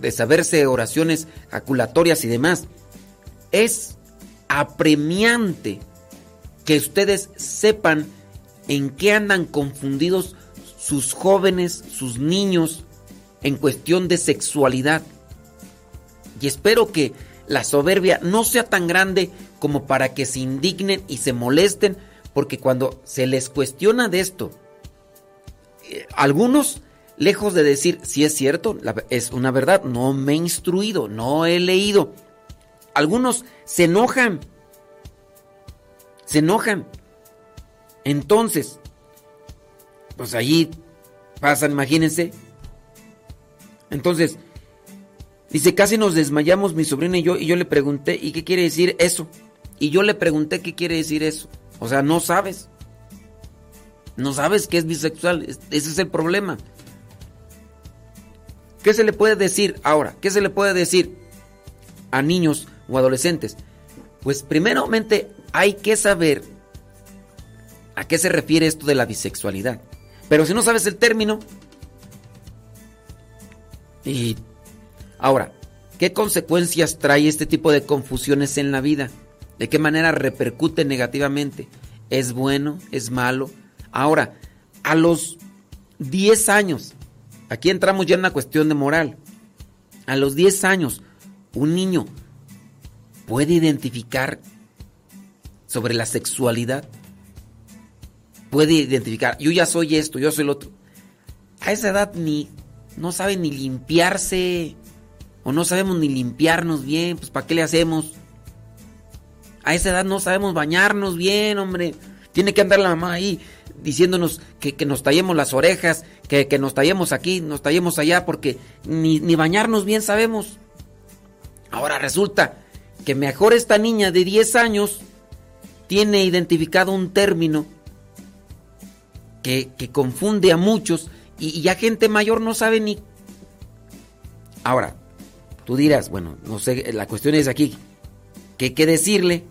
de saberse oraciones aculatorias y demás. Es apremiante que ustedes sepan en qué andan confundidos sus jóvenes, sus niños, en cuestión de sexualidad. Y espero que la soberbia no sea tan grande como para que se indignen y se molesten, porque cuando se les cuestiona de esto, eh, algunos, lejos de decir si es cierto, es una verdad, no me he instruido, no he leído, algunos se enojan, se enojan. Entonces, pues allí pasan, imagínense. Entonces, dice, casi nos desmayamos mi sobrina y yo, y yo le pregunté, ¿y qué quiere decir eso? Y yo le pregunté qué quiere decir eso. O sea, no sabes. No sabes que es bisexual. Es- Ese es el problema. ¿Qué se le puede decir ahora? ¿Qué se le puede decir a niños o adolescentes? Pues primeramente hay que saber a qué se refiere esto de la bisexualidad. Pero si no sabes el término... Y ahora, ¿qué consecuencias trae este tipo de confusiones en la vida? ¿De qué manera repercute negativamente? ¿Es bueno? ¿Es malo? Ahora, a los 10 años, aquí entramos ya en una cuestión de moral. A los 10 años, un niño puede identificar sobre la sexualidad. Puede identificar, yo ya soy esto, yo soy el otro. A esa edad ni no sabe ni limpiarse o no sabemos ni limpiarnos bien, pues ¿para qué le hacemos? A esa edad no sabemos bañarnos bien, hombre. Tiene que andar la mamá ahí diciéndonos que, que nos tallemos las orejas, que, que nos tallemos aquí, nos tallemos allá, porque ni, ni bañarnos bien sabemos. Ahora resulta que mejor esta niña de 10 años tiene identificado un término que, que confunde a muchos y, y ya gente mayor no sabe ni... Ahora, tú dirás, bueno, no sé, la cuestión es aquí, ¿qué, qué decirle?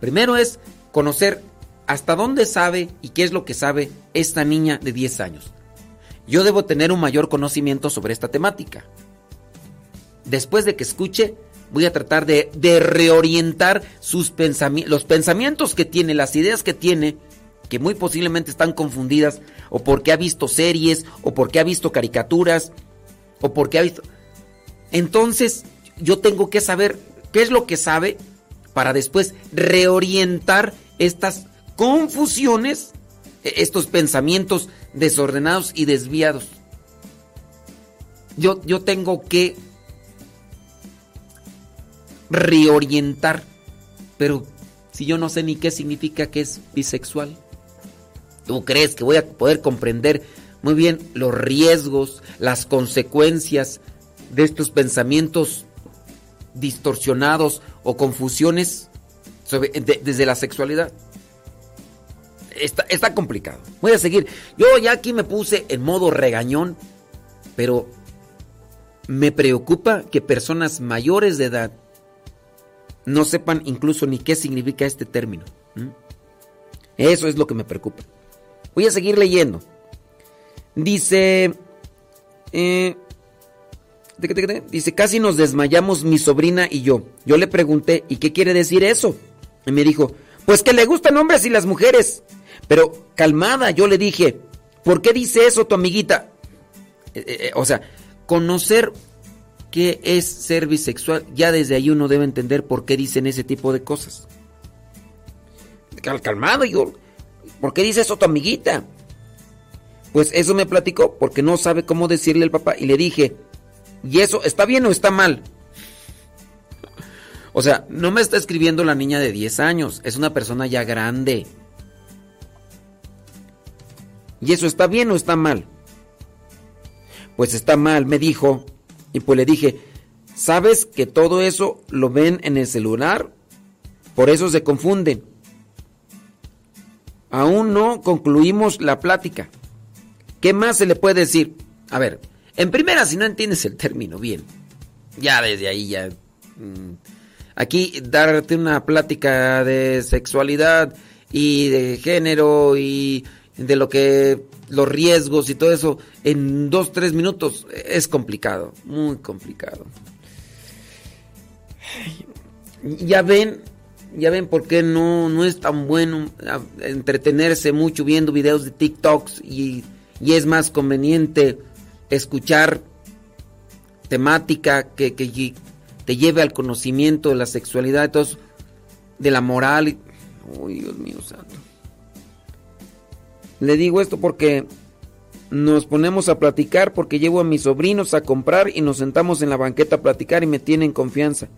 Primero es conocer hasta dónde sabe y qué es lo que sabe esta niña de 10 años. Yo debo tener un mayor conocimiento sobre esta temática. Después de que escuche, voy a tratar de, de reorientar sus pensami- los pensamientos que tiene, las ideas que tiene, que muy posiblemente están confundidas, o porque ha visto series, o porque ha visto caricaturas, o porque ha visto... Entonces, yo tengo que saber qué es lo que sabe para después reorientar estas confusiones, e- estos pensamientos desordenados y desviados. Yo, yo tengo que reorientar, pero si yo no sé ni qué significa que es bisexual, ¿tú crees que voy a poder comprender muy bien los riesgos, las consecuencias de estos pensamientos distorsionados o confusiones desde la sexualidad. Está, está complicado. Voy a seguir. Yo ya aquí me puse en modo regañón, pero me preocupa que personas mayores de edad no sepan incluso ni qué significa este término. Eso es lo que me preocupa. Voy a seguir leyendo. Dice... eh, dice, casi nos desmayamos mi sobrina y yo. Yo le pregunté, ¿y qué quiere decir eso? Y me dijo, pues que le gustan hombres y las mujeres. Pero calmada, yo le dije, ¿por qué dice eso tu amiguita? Eh, eh, eh, o sea, conocer qué es ser bisexual, ya desde ahí uno debe entender por qué dicen ese tipo de cosas. Cal- calmado, yo, ¿por qué dice eso tu amiguita? Pues eso me platicó, porque no sabe cómo decirle al papá. Y le dije, ¿y eso está bien o está mal? O sea, no me está escribiendo la niña de 10 años, es una persona ya grande. ¿Y eso está bien o está mal? Pues está mal, me dijo. Y pues le dije, ¿sabes que todo eso lo ven en el celular? Por eso se confunden. Aún no concluimos la plática. ¿Qué más se le puede decir? A ver, en primera, si no entiendes el término bien, ya desde ahí ya... mm, aquí darte una plática de sexualidad y de género y de lo que los riesgos y todo eso en dos tres minutos es complicado muy complicado ya ven ya ven por qué no, no es tan bueno entretenerse mucho viendo videos de TikToks y, y es más conveniente escuchar temática que, que te lleve al conocimiento de la sexualidad, de la moral. Uy, Dios mío santo. Le digo esto porque nos ponemos a platicar porque llevo a mis sobrinos a comprar y nos sentamos en la banqueta a platicar y me tienen confianza.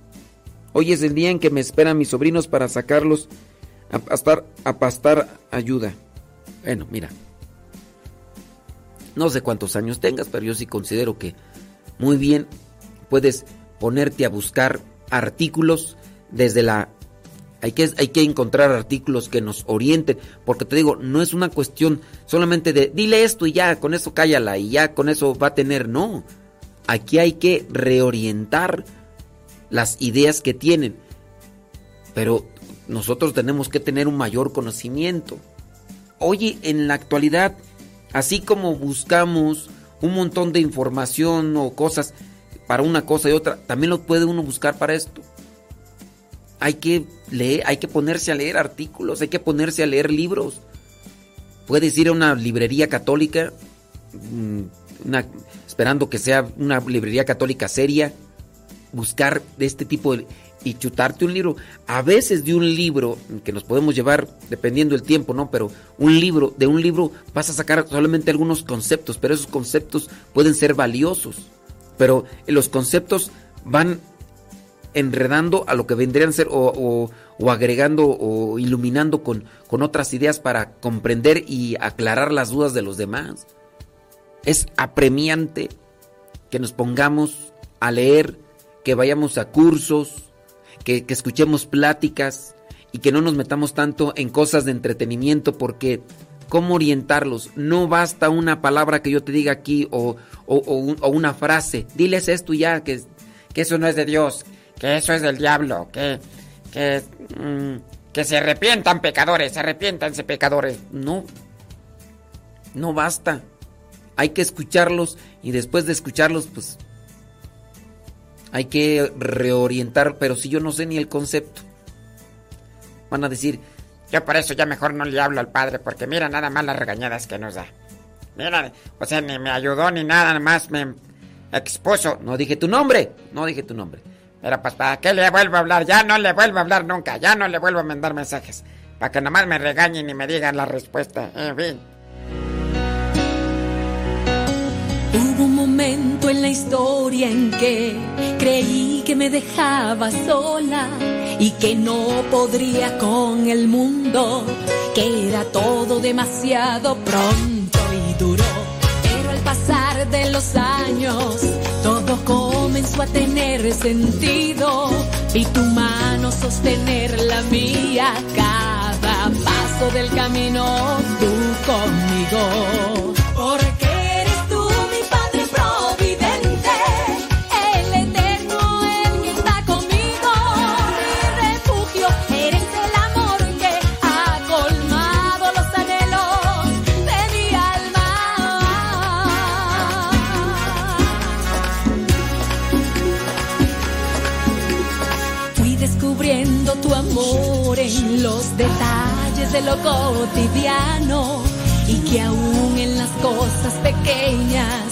Hoy es el día en que me esperan mis sobrinos para sacarlos a pastar, a pastar ayuda. Bueno, mira. No sé cuántos años tengas, pero yo sí considero que muy bien puedes ponerte a buscar artículos desde la... Hay que, hay que encontrar artículos que nos orienten, porque te digo, no es una cuestión solamente de dile esto y ya, con eso cállala y ya con eso va a tener, no. Aquí hay que reorientar las ideas que tienen, pero nosotros tenemos que tener un mayor conocimiento. Oye, en la actualidad, así como buscamos un montón de información o cosas para una cosa y otra, también lo puede uno buscar para esto. Hay que leer, hay que ponerse a leer artículos, hay que ponerse a leer libros. Puedes ir a una librería católica, mm, esperando que sea una librería católica seria, buscar este tipo de, y chutarte un libro. A veces de un libro que nos podemos llevar dependiendo del tiempo, ¿no? Pero un libro, de un libro vas a sacar solamente algunos conceptos, pero esos conceptos pueden ser valiosos. Pero los conceptos van enredando a lo que vendrían a ser o, o- o agregando o iluminando con, con otras ideas para comprender y aclarar las dudas de los demás. Es apremiante que nos pongamos a leer, que vayamos a cursos, que, escuchemos pláticas y que no nos metamos tanto en cosas de entretenimiento porque ¿cómo orientarlos? No basta una palabra que yo te diga aquí o, o- o un- o una frase. Diles esto ya, que, Que eso no es de Dios, que eso es del diablo, que, que, mm, que se arrepientan pecadores, arrepiéntanse pecadores. No, no basta. Hay que escucharlos y después de escucharlos, pues hay que reorientar, pero si yo no sé ni el concepto, van a decir, Yo por eso ya mejor no le hablo al padre, porque mira nada más las regañadas que nos da. Mira, o sea, ni me ayudó ni nada, nada más me expuso. no dije tu nombre, no dije tu nombre. Pero pues para qué le vuelvo a hablar, ya no le vuelvo a hablar nunca, ya no le vuelvo a mandar mensajes. Para que nomás me regañen y me digan la respuesta. En fin. La historia en que creí que me dejaba sola y que no podría con el mundo, que era todo demasiado pronto y duró pasar de los años, todo comenzó a tener sentido. Y tu mano sostener la mía, cada paso del camino, tú conmigo. De lo cotidiano y que aún en las cosas pequeñas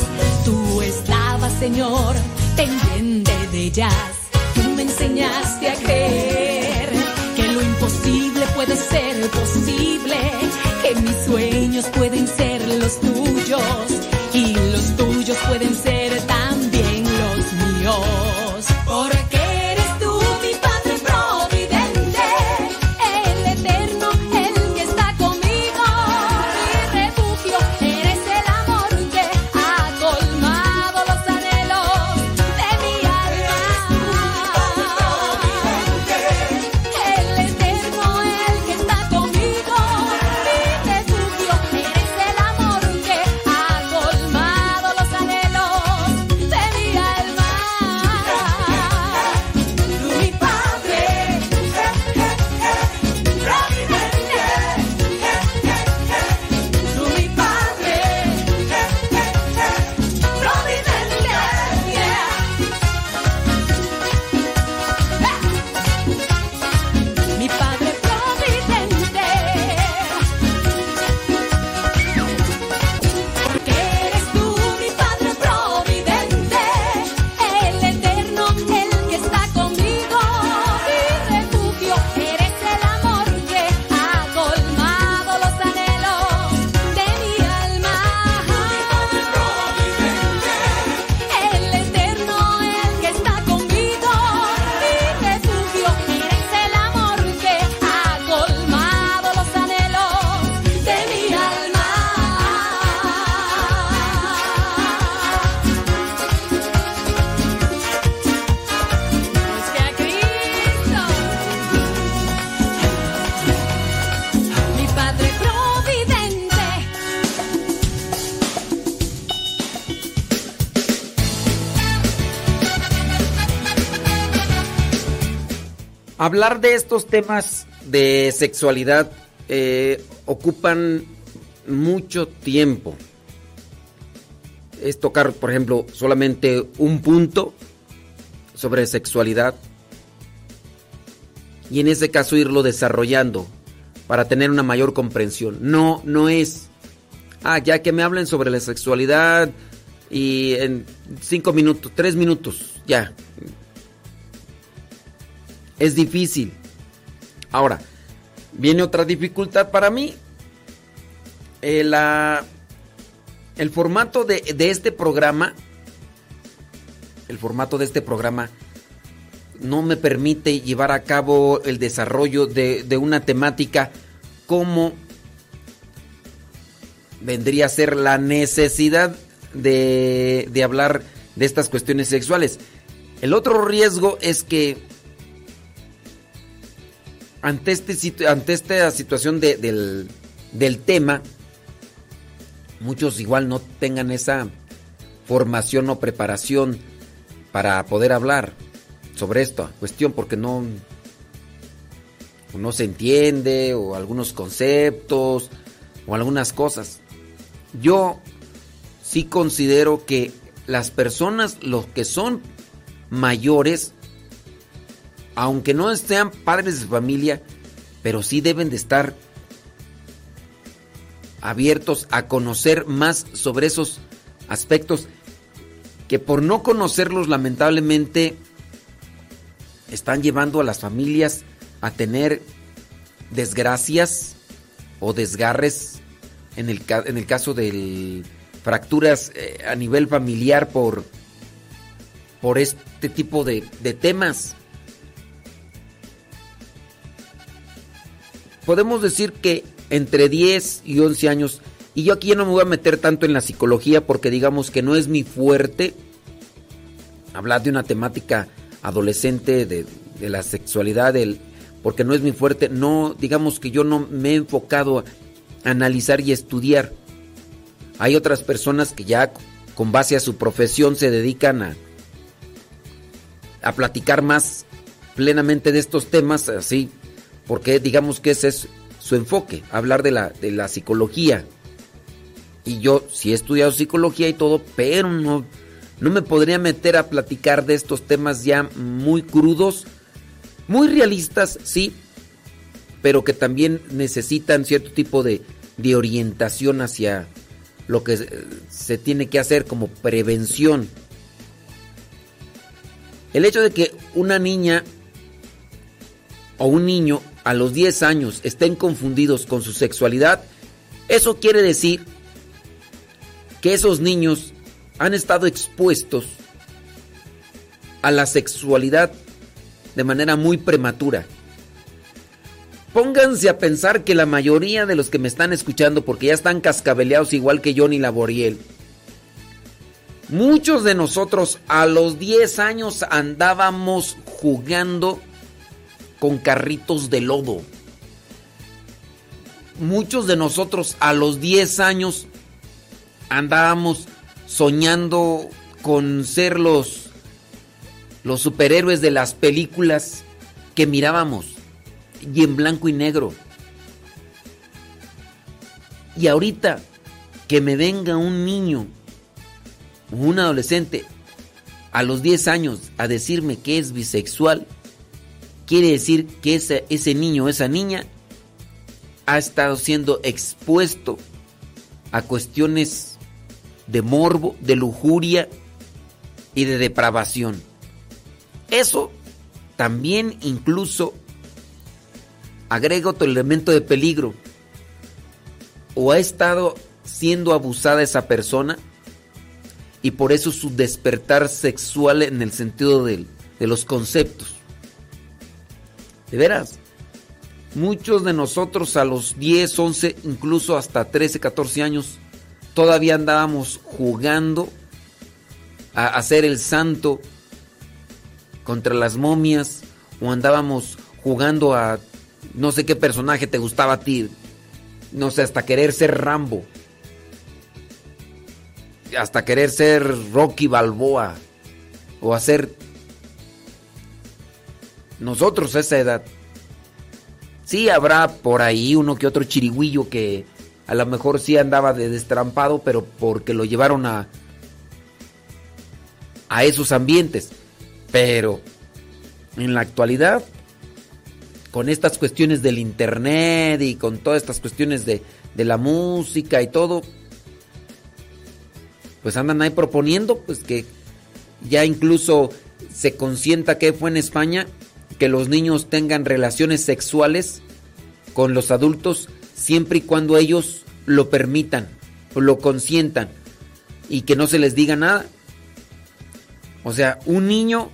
tú estabas, Señor, pendiente de ellas. Tú me enseñaste a creer que lo imposible puede ser posible, que mis sueños pueden ser los tuyos Hablar de estos temas de sexualidad eh, ocupan mucho tiempo. Es tocar, por ejemplo, solamente un punto sobre sexualidad y en ese caso irlo desarrollando para tener una mayor comprensión. No, no es, ah, ya que me hablen sobre la sexualidad y en cinco minutos, tres minutos, ya, es difícil. Ahora, viene otra dificultad para mí. Eh, el formato de, de este programa, el formato de este programa no me permite llevar a cabo el desarrollo de, de una temática como vendría a ser la necesidad de, de hablar de estas cuestiones sexuales. El otro riesgo es que ante, este, ante esta situación de- del, del tema, muchos igual no tengan esa formación o preparación para poder hablar sobre esta cuestión porque no, no se entiende o algunos conceptos o algunas cosas. Yo sí considero que las personas, los que son mayores, aunque no sean padres de familia, pero sí deben de estar abiertos a conocer más sobre esos aspectos que por no conocerlos lamentablemente están llevando a las familias a tener desgracias o desgarres en el, en el caso de fracturas eh, a nivel familiar por, por este tipo de temas. Podemos decir que entre 10 y 11 años Y yo aquí ya no me voy a meter tanto en la psicología porque digamos que no es mi fuerte hablar de una temática adolescente de, la sexualidad, del, porque no es mi fuerte. No, digamos que yo no me he enfocado a analizar y estudiar. Hay otras personas que ya con base a su profesión se dedican a, a platicar más plenamente de estos temas, así, porque digamos que ese es su enfoque, hablar de la, de la psicología. Y yo sí he estudiado psicología y todo, pero no, no me podría meter a platicar de estos temas ya muy crudos, muy realistas, sí, pero que también necesitan cierto tipo de, de orientación hacia lo que se, tiene que hacer como prevención. El hecho de que una niña o un niño a los 10 años estén confundidos con su sexualidad, eso quiere decir que esos niños han estado expuestos a la sexualidad de manera muy prematura. Pónganse a pensar que la mayoría de los que me están escuchando, porque ya están cascabeleados igual que Johnny Laboriel, muchos de nosotros a los 10 años andábamos jugando con carritos de lodo. Muchos de nosotros a los 10 años andábamos soñando con ser los, los superhéroes de las películas que mirábamos y en blanco y negro. Y ahorita que me venga un niño un adolescente a los 10 años a decirme que es bisexual, quiere decir que ese, ese niño o esa niña ha estado siendo expuesto a cuestiones de morbo, de lujuria y de depravación. Eso también incluso agrega otro elemento de peligro. O ha estado siendo abusada esa persona y por eso su despertar sexual en el sentido de, de los conceptos. De veras, muchos de nosotros a los 10, 11, incluso hasta 13, 14 años, todavía andábamos jugando a hacer el santo contra las momias o andábamos jugando a no sé qué personaje te gustaba a ti, no sé, hasta querer ser Rambo, hasta querer ser Rocky Balboa o hacer nosotros a esa edad. Sí habrá por ahí uno que otro chirigüillo que a lo mejor sí andaba de destrampado, pero porque lo llevaron a a esos ambientes. Pero en la actualidad con estas cuestiones del internet y con todas estas cuestiones de, de la música y todo, pues andan ahí proponiendo pues que ya incluso se consienta que fue en España que los niños tengan relaciones sexuales con los adultos siempre y cuando ellos lo permitan, lo consientan y que no se les diga nada. O sea, un niño,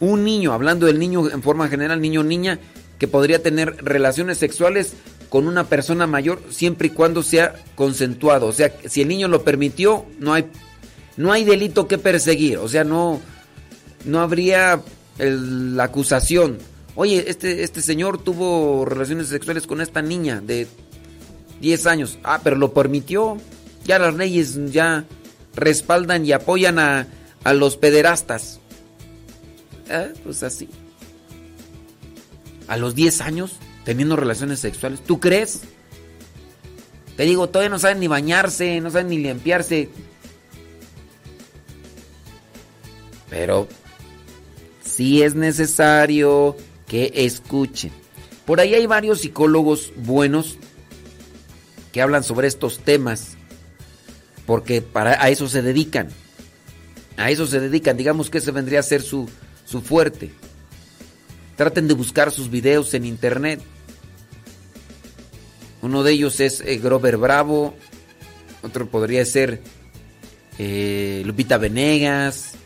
un niño, hablando del niño en forma general, niño o niña, que podría tener relaciones sexuales con una persona mayor siempre y cuando sea consensuado. O sea, si el niño lo permitió, no hay, no hay delito que perseguir. O sea, no, no habría el- la acusación. Oye, este, este señor tuvo relaciones sexuales con esta niña de 10 años. Ah, pero lo permitió. Ya las leyes ya respaldan y apoyan a, a los pederastas. Ah, pues así. A los 10 años teniendo relaciones sexuales. ¿Tú crees? Te digo, todavía no saben ni bañarse, no saben ni limpiarse. Pero sí es necesario que escuchen. Por ahí hay varios psicólogos buenos que hablan sobre estos temas. Porque para, a eso se dedican. A eso se dedican. Digamos que ese vendría a ser su, su fuerte. Traten de buscar sus videos en internet. Uno de ellos es eh, Grover Bravo. Otro podría ser eh, Lupita Venegas.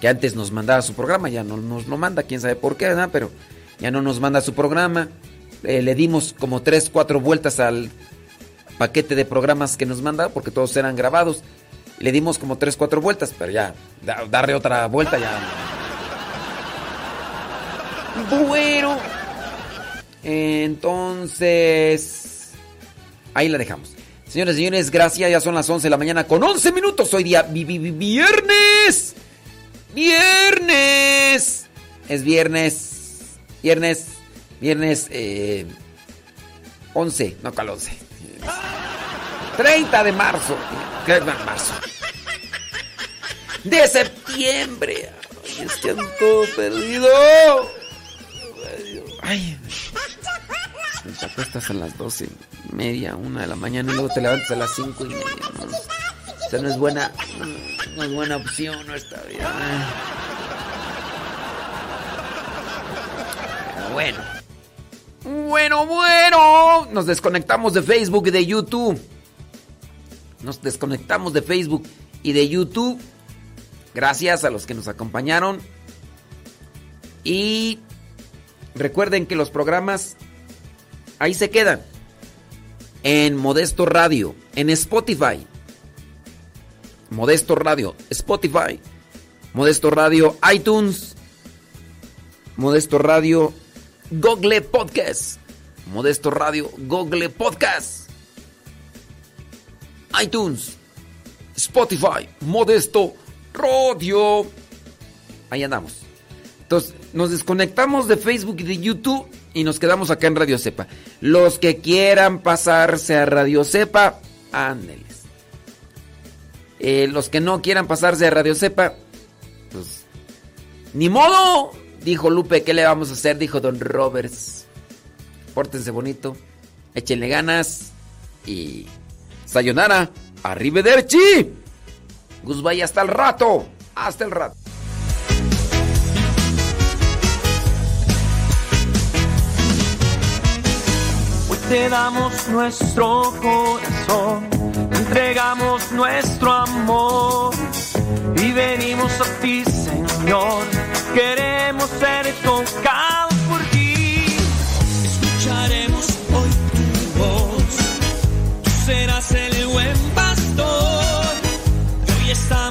Que antes nos mandaba su programa. Ya no nos lo manda. Quién sabe por qué, ¿verdad? Pero ya no nos manda su programa. Eh, le dimos como tres, cuatro vueltas al, paquete de programas que nos manda, porque todos eran grabados. Le dimos como 3, 4 vueltas, pero ya, da- darle otra vuelta ya. Bueno. Entonces, ahí la dejamos. Señores y señores, gracias. Ya son las 11 de la mañana con 11 minutos. Hoy día vi- vi- vi- viernes. Viernes. Es viernes. Viernes. Viernes eh, 11. No, ¿cuál 11? 30 de marzo. ¿Qué es marzo? De septiembre. Ay, es que ando todo perdido. Ay. Te acuestas a las 12 media, una de la mañana y luego te levantas a las 5 y media. ¿no? O sea, no es buena, no es buena opción, no está bien. Pero bueno. Bueno, bueno. Nos desconectamos de Facebook y de YouTube. Nos desconectamos de Facebook y de YouTube. Gracias a los que nos acompañaron. Y recuerden que los programas ahí se quedan. En Modesto Radio, en Spotify. Modesto Radio, Spotify. Modesto Radio, iTunes. Modesto Radio, Google Podcast. Modesto Radio, Google Podcast. iTunes, Spotify, Modesto Radio. Ahí andamos. Entonces, nos desconectamos de Facebook y de YouTube y nos quedamos acá en Radio Cepa. Los que quieran pasarse a Radio Cepa, ándeles. Eh, los que no quieran pasarse a Radio Cepa, pues, ni modo, dijo Lupe, ¿qué le vamos a hacer? Dijo Don Roberts. Pórtense bonito, échenle ganas y sayonara, arrivederci. Goodbye hasta el rato, hasta el rato. Hoy te damos nuestro corazón, entregamos nuestro amor y venimos a ti, Señor. Queremos ser tocados por ti. Escucharemos hoy tu voz. Tú serás el buen pastor. Hoy está